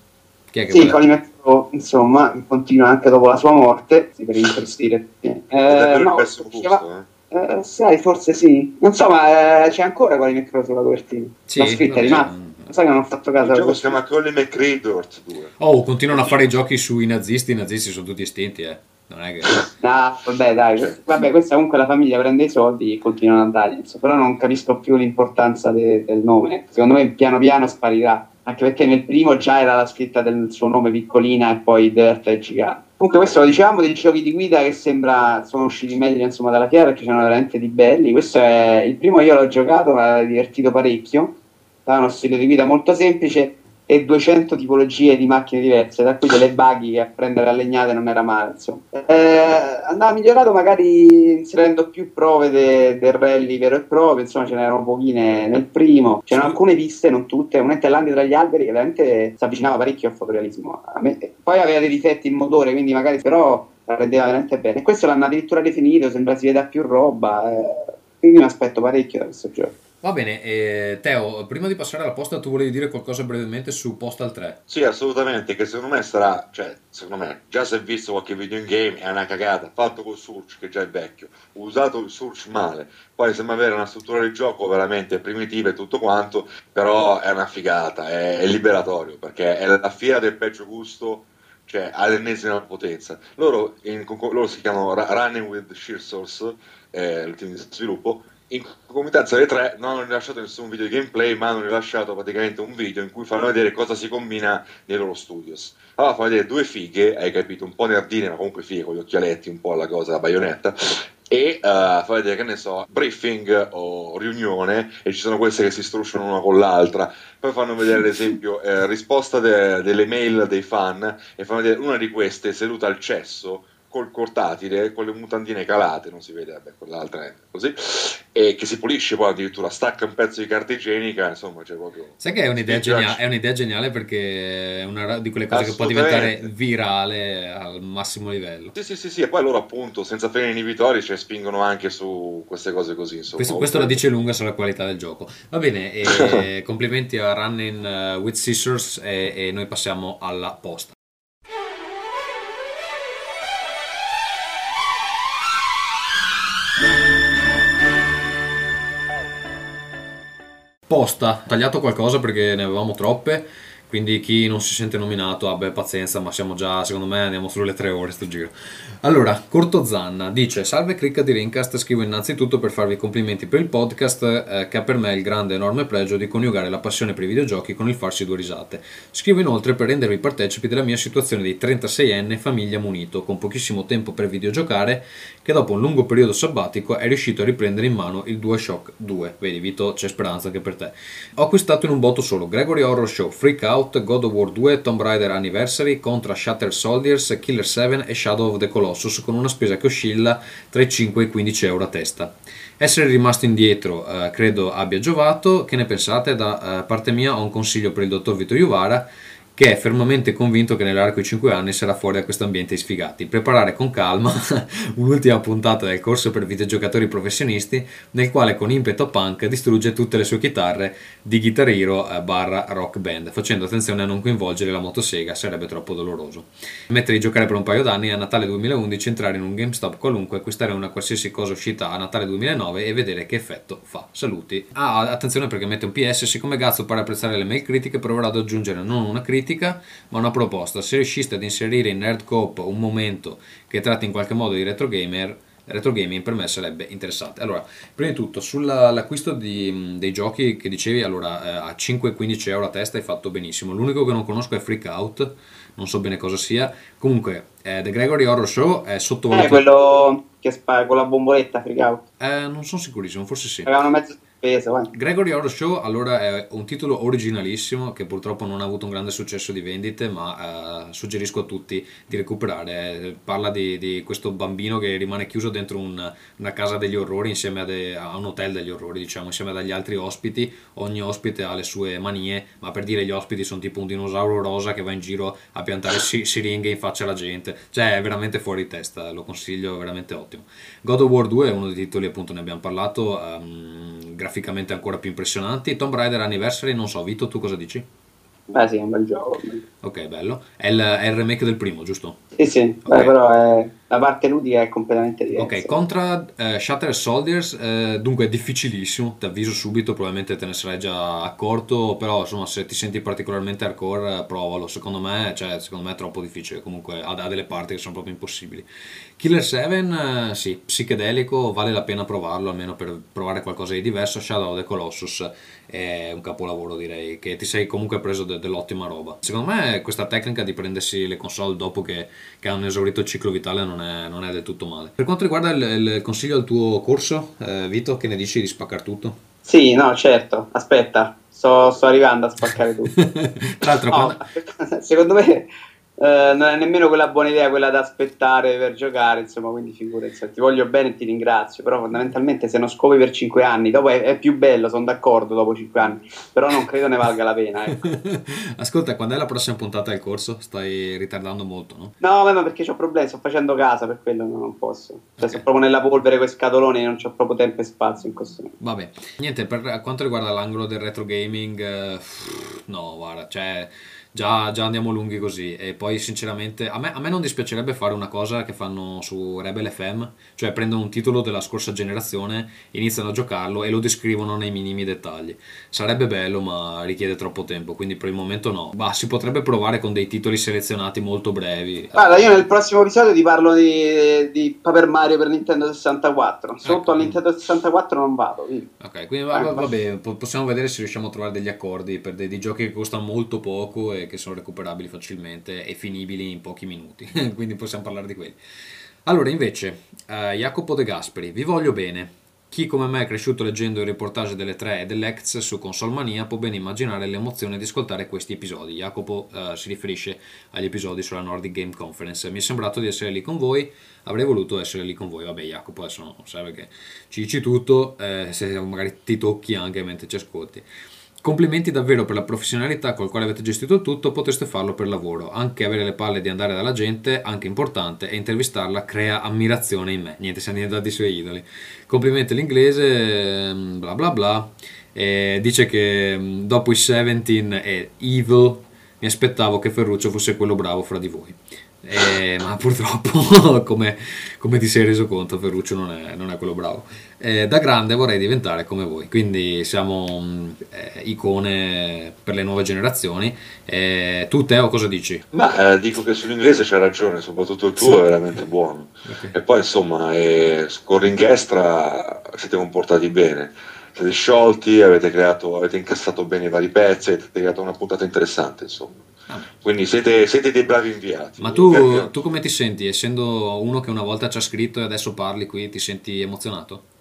Speaker 1: Chi è che
Speaker 4: Sì,
Speaker 1: vuole?
Speaker 4: Colin McRae, insomma, continua anche dopo la sua morte, sì, per intristire. Eh,
Speaker 3: davvero
Speaker 4: no.
Speaker 3: Eh.
Speaker 4: eh, sai, forse sì. Non so, ma eh, c'è ancora Colin McRae sulla copertina.
Speaker 1: Sì,
Speaker 4: la scritta è rimasta. Sai che non ho fatto caso
Speaker 3: Il gioco si chiama Colin McRae Dirt 2.
Speaker 1: Oh, continuano a fare i giochi sui nazisti, i nazisti sono tutti estinti, eh. Non è che...
Speaker 4: No, vabbè, dai,
Speaker 3: Cioè.
Speaker 4: vabbè, questa comunque la famiglia prende i soldi e continuano a dargli, insomma, però non capisco più l'importanza de- del nome. Secondo me piano piano sparirà, anche perché nel primo già era la scritta del suo nome piccolina e poi Dirt è gigante. Comunque questo lo dicevamo dei giochi di guida che sembra sono usciti meglio insomma dalla fiera perché c'erano veramente di belli. Questo è il primo io l'ho giocato, mi ha divertito parecchio. Ha uno stile di guida molto semplice e 200 tipologie di macchine diverse, da cui delle buggy che a prendere a legnate non era male. Insomma. Eh, andava migliorato magari inserendo più prove de- del rally vero e proprio, insomma ce n'erano pochine nel primo, c'erano alcune piste, non tutte, un Land tra gli alberi che veramente si avvicinava parecchio al fotorealismo. Poi aveva dei difetti il motore, quindi magari però la rendeva veramente bene. E questo l'hanno addirittura definito, sembra si veda più roba, eh, quindi mi aspetto parecchio da questo gioco.
Speaker 1: Va bene, eh, Teo, prima di passare alla posta tu volevi dire qualcosa brevemente su Postal 3.
Speaker 3: Sì, assolutamente, che secondo me sarà, cioè, secondo me, già si è visto qualche video in game, è una cagata, fatto col Surge, che già è vecchio, usato il Surge male, poi sembra avere una struttura di gioco veramente primitiva e tutto quanto, però è una figata, è, è liberatorio, perché è la fiera del peggio gusto, cioè all'ennesima potenza. Loro, in- loro si chiamano Running with Sheer Source, eh, il team di sviluppo, in concomitanza delle tre non hanno rilasciato nessun video di gameplay, ma hanno rilasciato praticamente un video in cui fanno vedere cosa si combina nei loro studios. Allora fanno vedere due fighe, hai capito, un po' nerdine, ma comunque fighe con gli occhialetti, un po' alla cosa, baionetta, e uh, fa vedere, che ne so, briefing o riunione, e ci sono queste che si strusciano una con l'altra. Poi fanno vedere, ad esempio, eh, risposta de- delle mail dei fan, e fanno vedere una di queste seduta al cesso col portatile, con le mutandine calate, non si vede, vabbè, quell'altra è così. e che si pulisce poi addirittura stacca un pezzo di carta igienica insomma c'è proprio
Speaker 1: Sai che è un'idea, genia- è un'idea geniale perché è una di quelle cose che può diventare virale al massimo livello.
Speaker 3: sì sì sì sì e poi loro appunto senza freni inibitori cioè, spingono anche su queste cose così insomma
Speaker 1: Questo, questo la dice lunga sulla qualità del gioco. Va bene, complimenti a Running uh, with Scissors e, e noi passiamo alla posta. Posta, tagliato qualcosa perché ne avevamo troppe, quindi chi non si sente nominato abbia pazienza, ma siamo già, secondo me andiamo sulle tre ore sto giro. Allora, Corto Zanna dice: Salve cricca di Rincast, scrivo innanzitutto per farvi complimenti per il podcast, eh, che ha per me il grande enorme pregio di coniugare la passione per i videogiochi con il farsi due risate. Scrivo inoltre per rendervi partecipi della mia situazione di 36enne famiglia munito, con pochissimo tempo per videogiocare, che dopo un lungo periodo sabbatico è riuscito a riprendere in mano il DualShock 2. Vedi, Vito, c'è speranza anche per te. Ho acquistato in un botto solo Gregory Horror Show, Freak Out, God of War 2, Tomb Raider Anniversary, Contra Shattered Soldiers, Killer 7 e Shadow of the Colossus con una spesa che oscilla tra i 5 e i 15 euro a testa. Essere rimasto indietro eh, credo abbia giovato, che ne pensate? Da eh, parte mia ho un consiglio per il dottor Vito Iuvara che è fermamente convinto che nell'arco di 5 anni sarà fuori da questo ambiente di sfigati. Preparare con calma un'ultima puntata del corso per videogiocatori professionisti, nel quale con impeto punk distrugge tutte le sue chitarre di Guitar Hero eh, barra rock band, facendo attenzione a non coinvolgere la motosega, sarebbe troppo doloroso. Smettere di giocare per un paio d'anni a Natale 2011, entrare in un GameStop qualunque, acquistare una qualsiasi cosa uscita a Natale 2009 e vedere che effetto fa. Saluti. Ah, attenzione perché mette un PS, siccome Gazzo pare apprezzare le mail critiche, proverò ad aggiungere non una critica, ma una proposta. Se riusciste ad inserire in Nerd Coop un momento che tratti in qualche modo di retro gamer, retro gaming per me sarebbe interessante. Allora, prima di tutto, sull'acquisto dei giochi che dicevi, allora eh, a 5-15 euro a testa hai fatto benissimo. L'unico che non conosco è Freak Out, non so bene cosa sia. Comunque, eh, The Gregory Horror Show è
Speaker 4: Eh,
Speaker 1: sottovalutato.
Speaker 4: quello che spara con la bomboletta freak out.
Speaker 1: Eh, non sono sicurissimo, forse sì.
Speaker 4: Avevano mezzo speso, vai.
Speaker 1: Gregory Horror Show allora è un titolo originalissimo che purtroppo non ha avuto un grande successo di vendite ma eh, suggerisco a tutti di recuperare. Parla di, di questo bambino che rimane chiuso dentro un- una casa degli orrori insieme a, de- a un hotel degli orrori diciamo insieme agli altri ospiti. Ogni ospite ha le sue manie ma per dire gli ospiti sono tipo un dinosauro rosa che va in giro a piantare si- siringhe in faccia alla gente. Cioè è veramente fuori testa lo consiglio è veramente ottimo. God of War 2 è uno dei titoli, appunto, ne abbiamo parlato, ehm, graficamente ancora più impressionanti. Tomb Raider Anniversary, non so, Vito, tu cosa dici?
Speaker 4: Beh, sì, è un bel gioco.
Speaker 1: Ok, bello. È il, è il remake del primo, giusto?
Speaker 4: Sì, sì,
Speaker 1: Ok.
Speaker 4: beh, però è- la parte ludica è completamente diversa.
Speaker 1: Ok, contra eh, Shattered Soldiers, eh, dunque è difficilissimo, ti avviso subito, probabilmente te ne sarai già accorto, però insomma se ti senti particolarmente hardcore eh, provalo, secondo me, cioè, secondo me è troppo difficile, comunque ha, ha delle parti che sono proprio impossibili. Killer 7, eh, sì, psichedelico, vale la pena provarlo, almeno per provare qualcosa di diverso, Shadow of the Colossus è un capolavoro direi, che ti sei comunque preso de- dell'ottima roba. Secondo me questa tecnica di prendersi le console dopo che, che hanno esaurito il ciclo vitale non è, non è del tutto male. Per quanto riguarda il, il consiglio al tuo corso, eh, Vito, che ne dici di spaccare tutto?
Speaker 4: Sì, no, certo. Aspetta, sto, sto arrivando a spaccare tutto.
Speaker 1: Tra l'altro,
Speaker 4: No,
Speaker 1: quando-
Speaker 4: secondo me eh, non è nemmeno quella buona idea quella da aspettare per giocare, insomma, quindi figurati, ti voglio bene e ti ringrazio, però fondamentalmente se non scopi per 5 anni, dopo è, è più bello, sono d'accordo dopo 5 anni, però non credo ne valga la pena. Ecco.
Speaker 1: Ascolta, quando è la prossima puntata del corso? Stai ritardando molto, no?
Speaker 4: No, ma perché ho problemi, sto facendo casa, per quello non posso. Cioè,
Speaker 1: Ok.
Speaker 4: sono proprio nella polvere con i scatoloni, non ho proprio tempo e spazio in questo momento.
Speaker 1: Vabbè, niente, per quanto riguarda l'angolo del retro gaming, eh, no, guarda, cioè già, già andiamo lunghi così e poi sinceramente a me, a me non dispiacerebbe fare una cosa che fanno su Rebel FM, cioè prendono un titolo della scorsa generazione, iniziano a giocarlo e lo descrivono nei minimi dettagli. Sarebbe bello ma richiede troppo tempo, quindi per il momento no. Ma si potrebbe provare con dei titoli selezionati molto brevi.
Speaker 4: Guarda, io nel prossimo episodio ti parlo di, di Paper Mario per Nintendo 64. Sotto
Speaker 1: Ecco.
Speaker 4: al Nintendo 64 non vado. quindi.
Speaker 1: Ok, quindi va- va-
Speaker 4: Ecco.
Speaker 1: vabbè, po- possiamo vedere se riusciamo a trovare degli accordi per dei, dei giochi che costano molto poco e che sono recuperabili facilmente e finibili in pochi minuti. quindi possiamo parlare di quelli. Allora, invece, eh, Jacopo De Gasperi, vi voglio bene. Chi come me è cresciuto leggendo i reportage delle 3 e dell'Ex su Console Mania può ben immaginare l'emozione di ascoltare questi episodi. Jacopo eh, si riferisce agli episodi sulla Nordic Game Conference. Mi è sembrato di essere lì con voi, avrei voluto essere lì con voi. Vabbè, Jacopo, adesso non serve che ci dici tutto, eh, se magari ti tocchi anche mentre ci ascolti. Complimenti davvero per la professionalità col quale avete gestito tutto, potreste farlo per lavoro. Anche avere le palle di andare dalla gente, anche importante, e intervistarla crea ammirazione in me. Niente, siamo diventati i suoi idoli. Complimenti all'inglese, ehm, bla bla bla. E dice che mm, dopo i 17 e Evil mi aspettavo che Ferruccio fosse quello bravo fra di voi. Eh, ma purtroppo, come, come, ti sei reso conto, Ferruccio non è, non è quello bravo. Eh, da grande vorrei diventare come voi, quindi siamo eh, icone per le nuove generazioni. Eh, tu, Teo, cosa dici?
Speaker 3: Ma eh, dico che sull'inglese c'è ragione, soprattutto il tuo è veramente buono. Okay. E poi, insomma, eh, con Ringhestra siete comportati bene siete sciolti, avete, creato, avete incassato bene i vari pezzi, avete creato una puntata interessante, insomma. Quindi siete, siete, dei bravi inviati.
Speaker 1: Ma tu, tu, come ti senti? Essendo uno che una volta ci ha scritto e adesso parli qui, ti senti emozionato?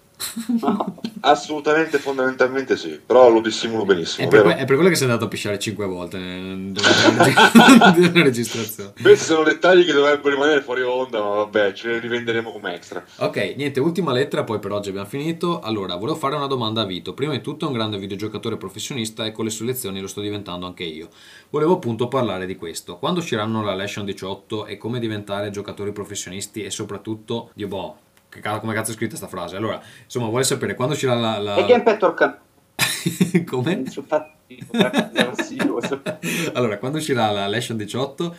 Speaker 3: Assolutamente, fondamentalmente sì, però lo dissimulo benissimo.
Speaker 1: È per, que- è per quello che sei andato a pisciare 5 volte nella registrazione.
Speaker 3: Questi sono dettagli che dovrebbero rimanere fuori onda, ma vabbè, ce li rivenderemo come extra.
Speaker 1: Ok, niente, ultima lettera, poi per oggi abbiamo finito. Allora, volevo fare una domanda a Vito. Prima di tutto è un grande videogiocatore professionista e con le sue lezioni lo sto diventando anche io. Volevo appunto parlare di questo. Quando usciranno la Lesion 18 e come diventare giocatori professionisti e soprattutto, Dio boh, come cazzo è scritta questa frase? Allora, insomma, vuole sapere quando uscirà la... la...
Speaker 4: E Game Petwork...
Speaker 1: come? allora, quando uscirà la Lesion 18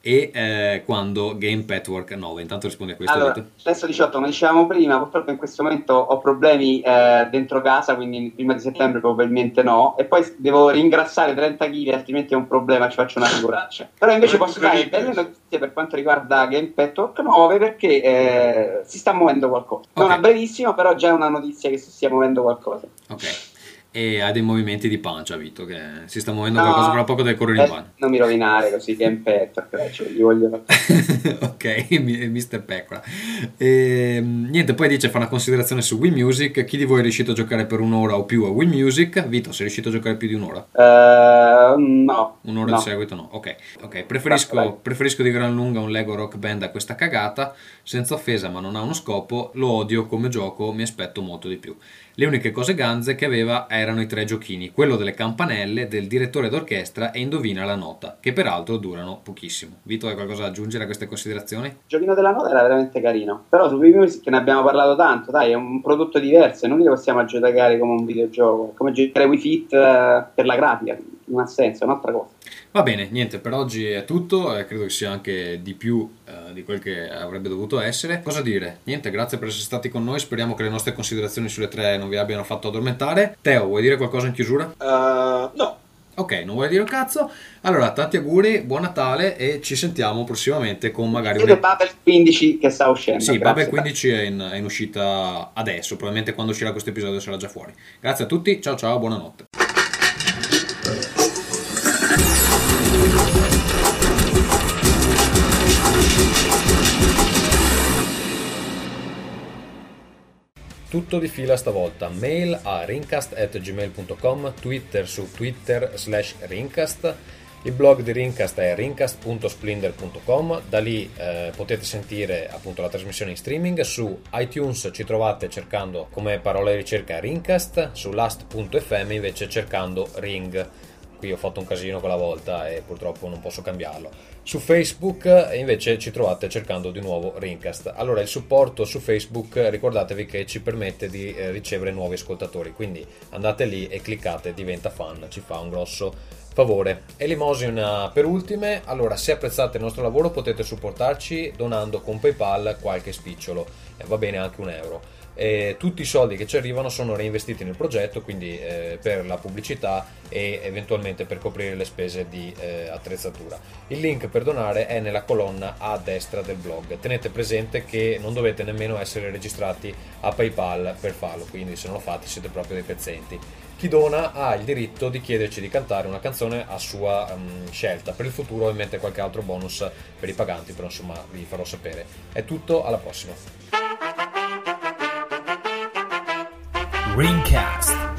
Speaker 1: e eh, quando Game Petwork 9 intanto rispondi a questo
Speaker 4: allora, adesso 18 come dicevamo prima purtroppo in questo momento ho problemi eh, dentro casa quindi prima di settembre probabilmente no. E poi devo ringrassare 30 kg altrimenti è un problema ci faccio una figuraccia. Però invece posso dare belle notizie per quanto riguarda Game Petwork 9 perché eh, si sta muovendo qualcosa. Okay. non a brevissimo però già è una notizia che si stia muovendo qualcosa.
Speaker 1: Ok e ha dei movimenti di pancia Vito che si sta muovendo no, qualcosa fra poco del correre in
Speaker 4: bagno eh, non mi rovinare così che è in petto cioè, gli voglio.
Speaker 1: Ok Mr. Pecora. E, ehm, niente poi dice fa una considerazione su Wii Music. Chi di voi è riuscito a giocare per un'ora o più a Wii Music? Vito sei riuscito a giocare più di un'ora?
Speaker 4: Uh, no.
Speaker 1: Un'ora
Speaker 4: no.
Speaker 1: di seguito no. Ok, okay. Preferisco, preferisco di gran lunga un Lego Rock Band a questa cagata. Senza offesa ma non ha uno scopo. Lo odio come gioco mi aspetto molto di più le uniche cose ganze che aveva erano i tre giochini, quello delle campanelle, del direttore d'orchestra e indovina la nota, che peraltro durano pochissimo. Vito, hai qualcosa da aggiungere a queste considerazioni? Il
Speaker 4: giochino della nota era veramente carino, però su Wii Music ne abbiamo parlato tanto, dai, è un prodotto diverso, non li possiamo giocare come un videogioco, come giocare Wii Fit eh, per la grafica, non ha senso, è un'altra cosa.
Speaker 1: Va bene, niente, per oggi è tutto, eh, credo che sia anche di più eh, di quel che avrebbe dovuto essere. Cosa dire? Niente, grazie per essere stati con noi, speriamo che le nostre considerazioni sulle tre non vi abbiano fatto addormentare. Teo, vuoi dire qualcosa in chiusura?
Speaker 3: Uh, no.
Speaker 1: Ok, non vuoi dire un cazzo? Allora, tanti auguri, buon Natale e ci sentiamo prossimamente con magari...
Speaker 4: Una... Babel 15 che sta uscendo.
Speaker 1: Sì, Babel 15 è in, è in uscita adesso, probabilmente quando uscirà questo episodio sarà già fuori. Grazie a tutti, ciao ciao, buonanotte.
Speaker 6: Tutto di fila stavolta, mail a rincast.gmail.com, twitter su twitter slash rincast, il blog di Rincast è rincast.splinder.com, da lì eh, potete sentire appunto la trasmissione in streaming, su iTunes ci trovate cercando come parola di ricerca Rincast, su last.fm invece cercando Ring. Qui ho fatto un casino quella volta e purtroppo non posso cambiarlo. Su Facebook invece ci trovate cercando di nuovo Rincast. Allora il supporto su Facebook ricordatevi che ci permette di eh, ricevere nuovi ascoltatori, quindi andate lì e cliccate diventa fan, ci fa un grosso favore. Elemosina per ultime, allora se apprezzate il nostro lavoro potete supportarci donando con PayPal qualche spicciolo, e va bene anche un euro eh, tutti i soldi che ci arrivano sono reinvestiti nel progetto, quindi eh, per la pubblicità e eventualmente per coprire le spese di eh, attrezzatura. Il link per donare è nella colonna a destra del blog. Tenete presente che non dovete nemmeno essere registrati a PayPal per farlo, quindi se non lo fate siete proprio dei pezzenti. Chi dona ha il diritto di chiederci di cantare una canzone a sua um, scelta. Per il futuro ho in mente qualche altro bonus per i paganti, però insomma vi farò sapere. È tutto, alla prossima.
Speaker 1: Greencast.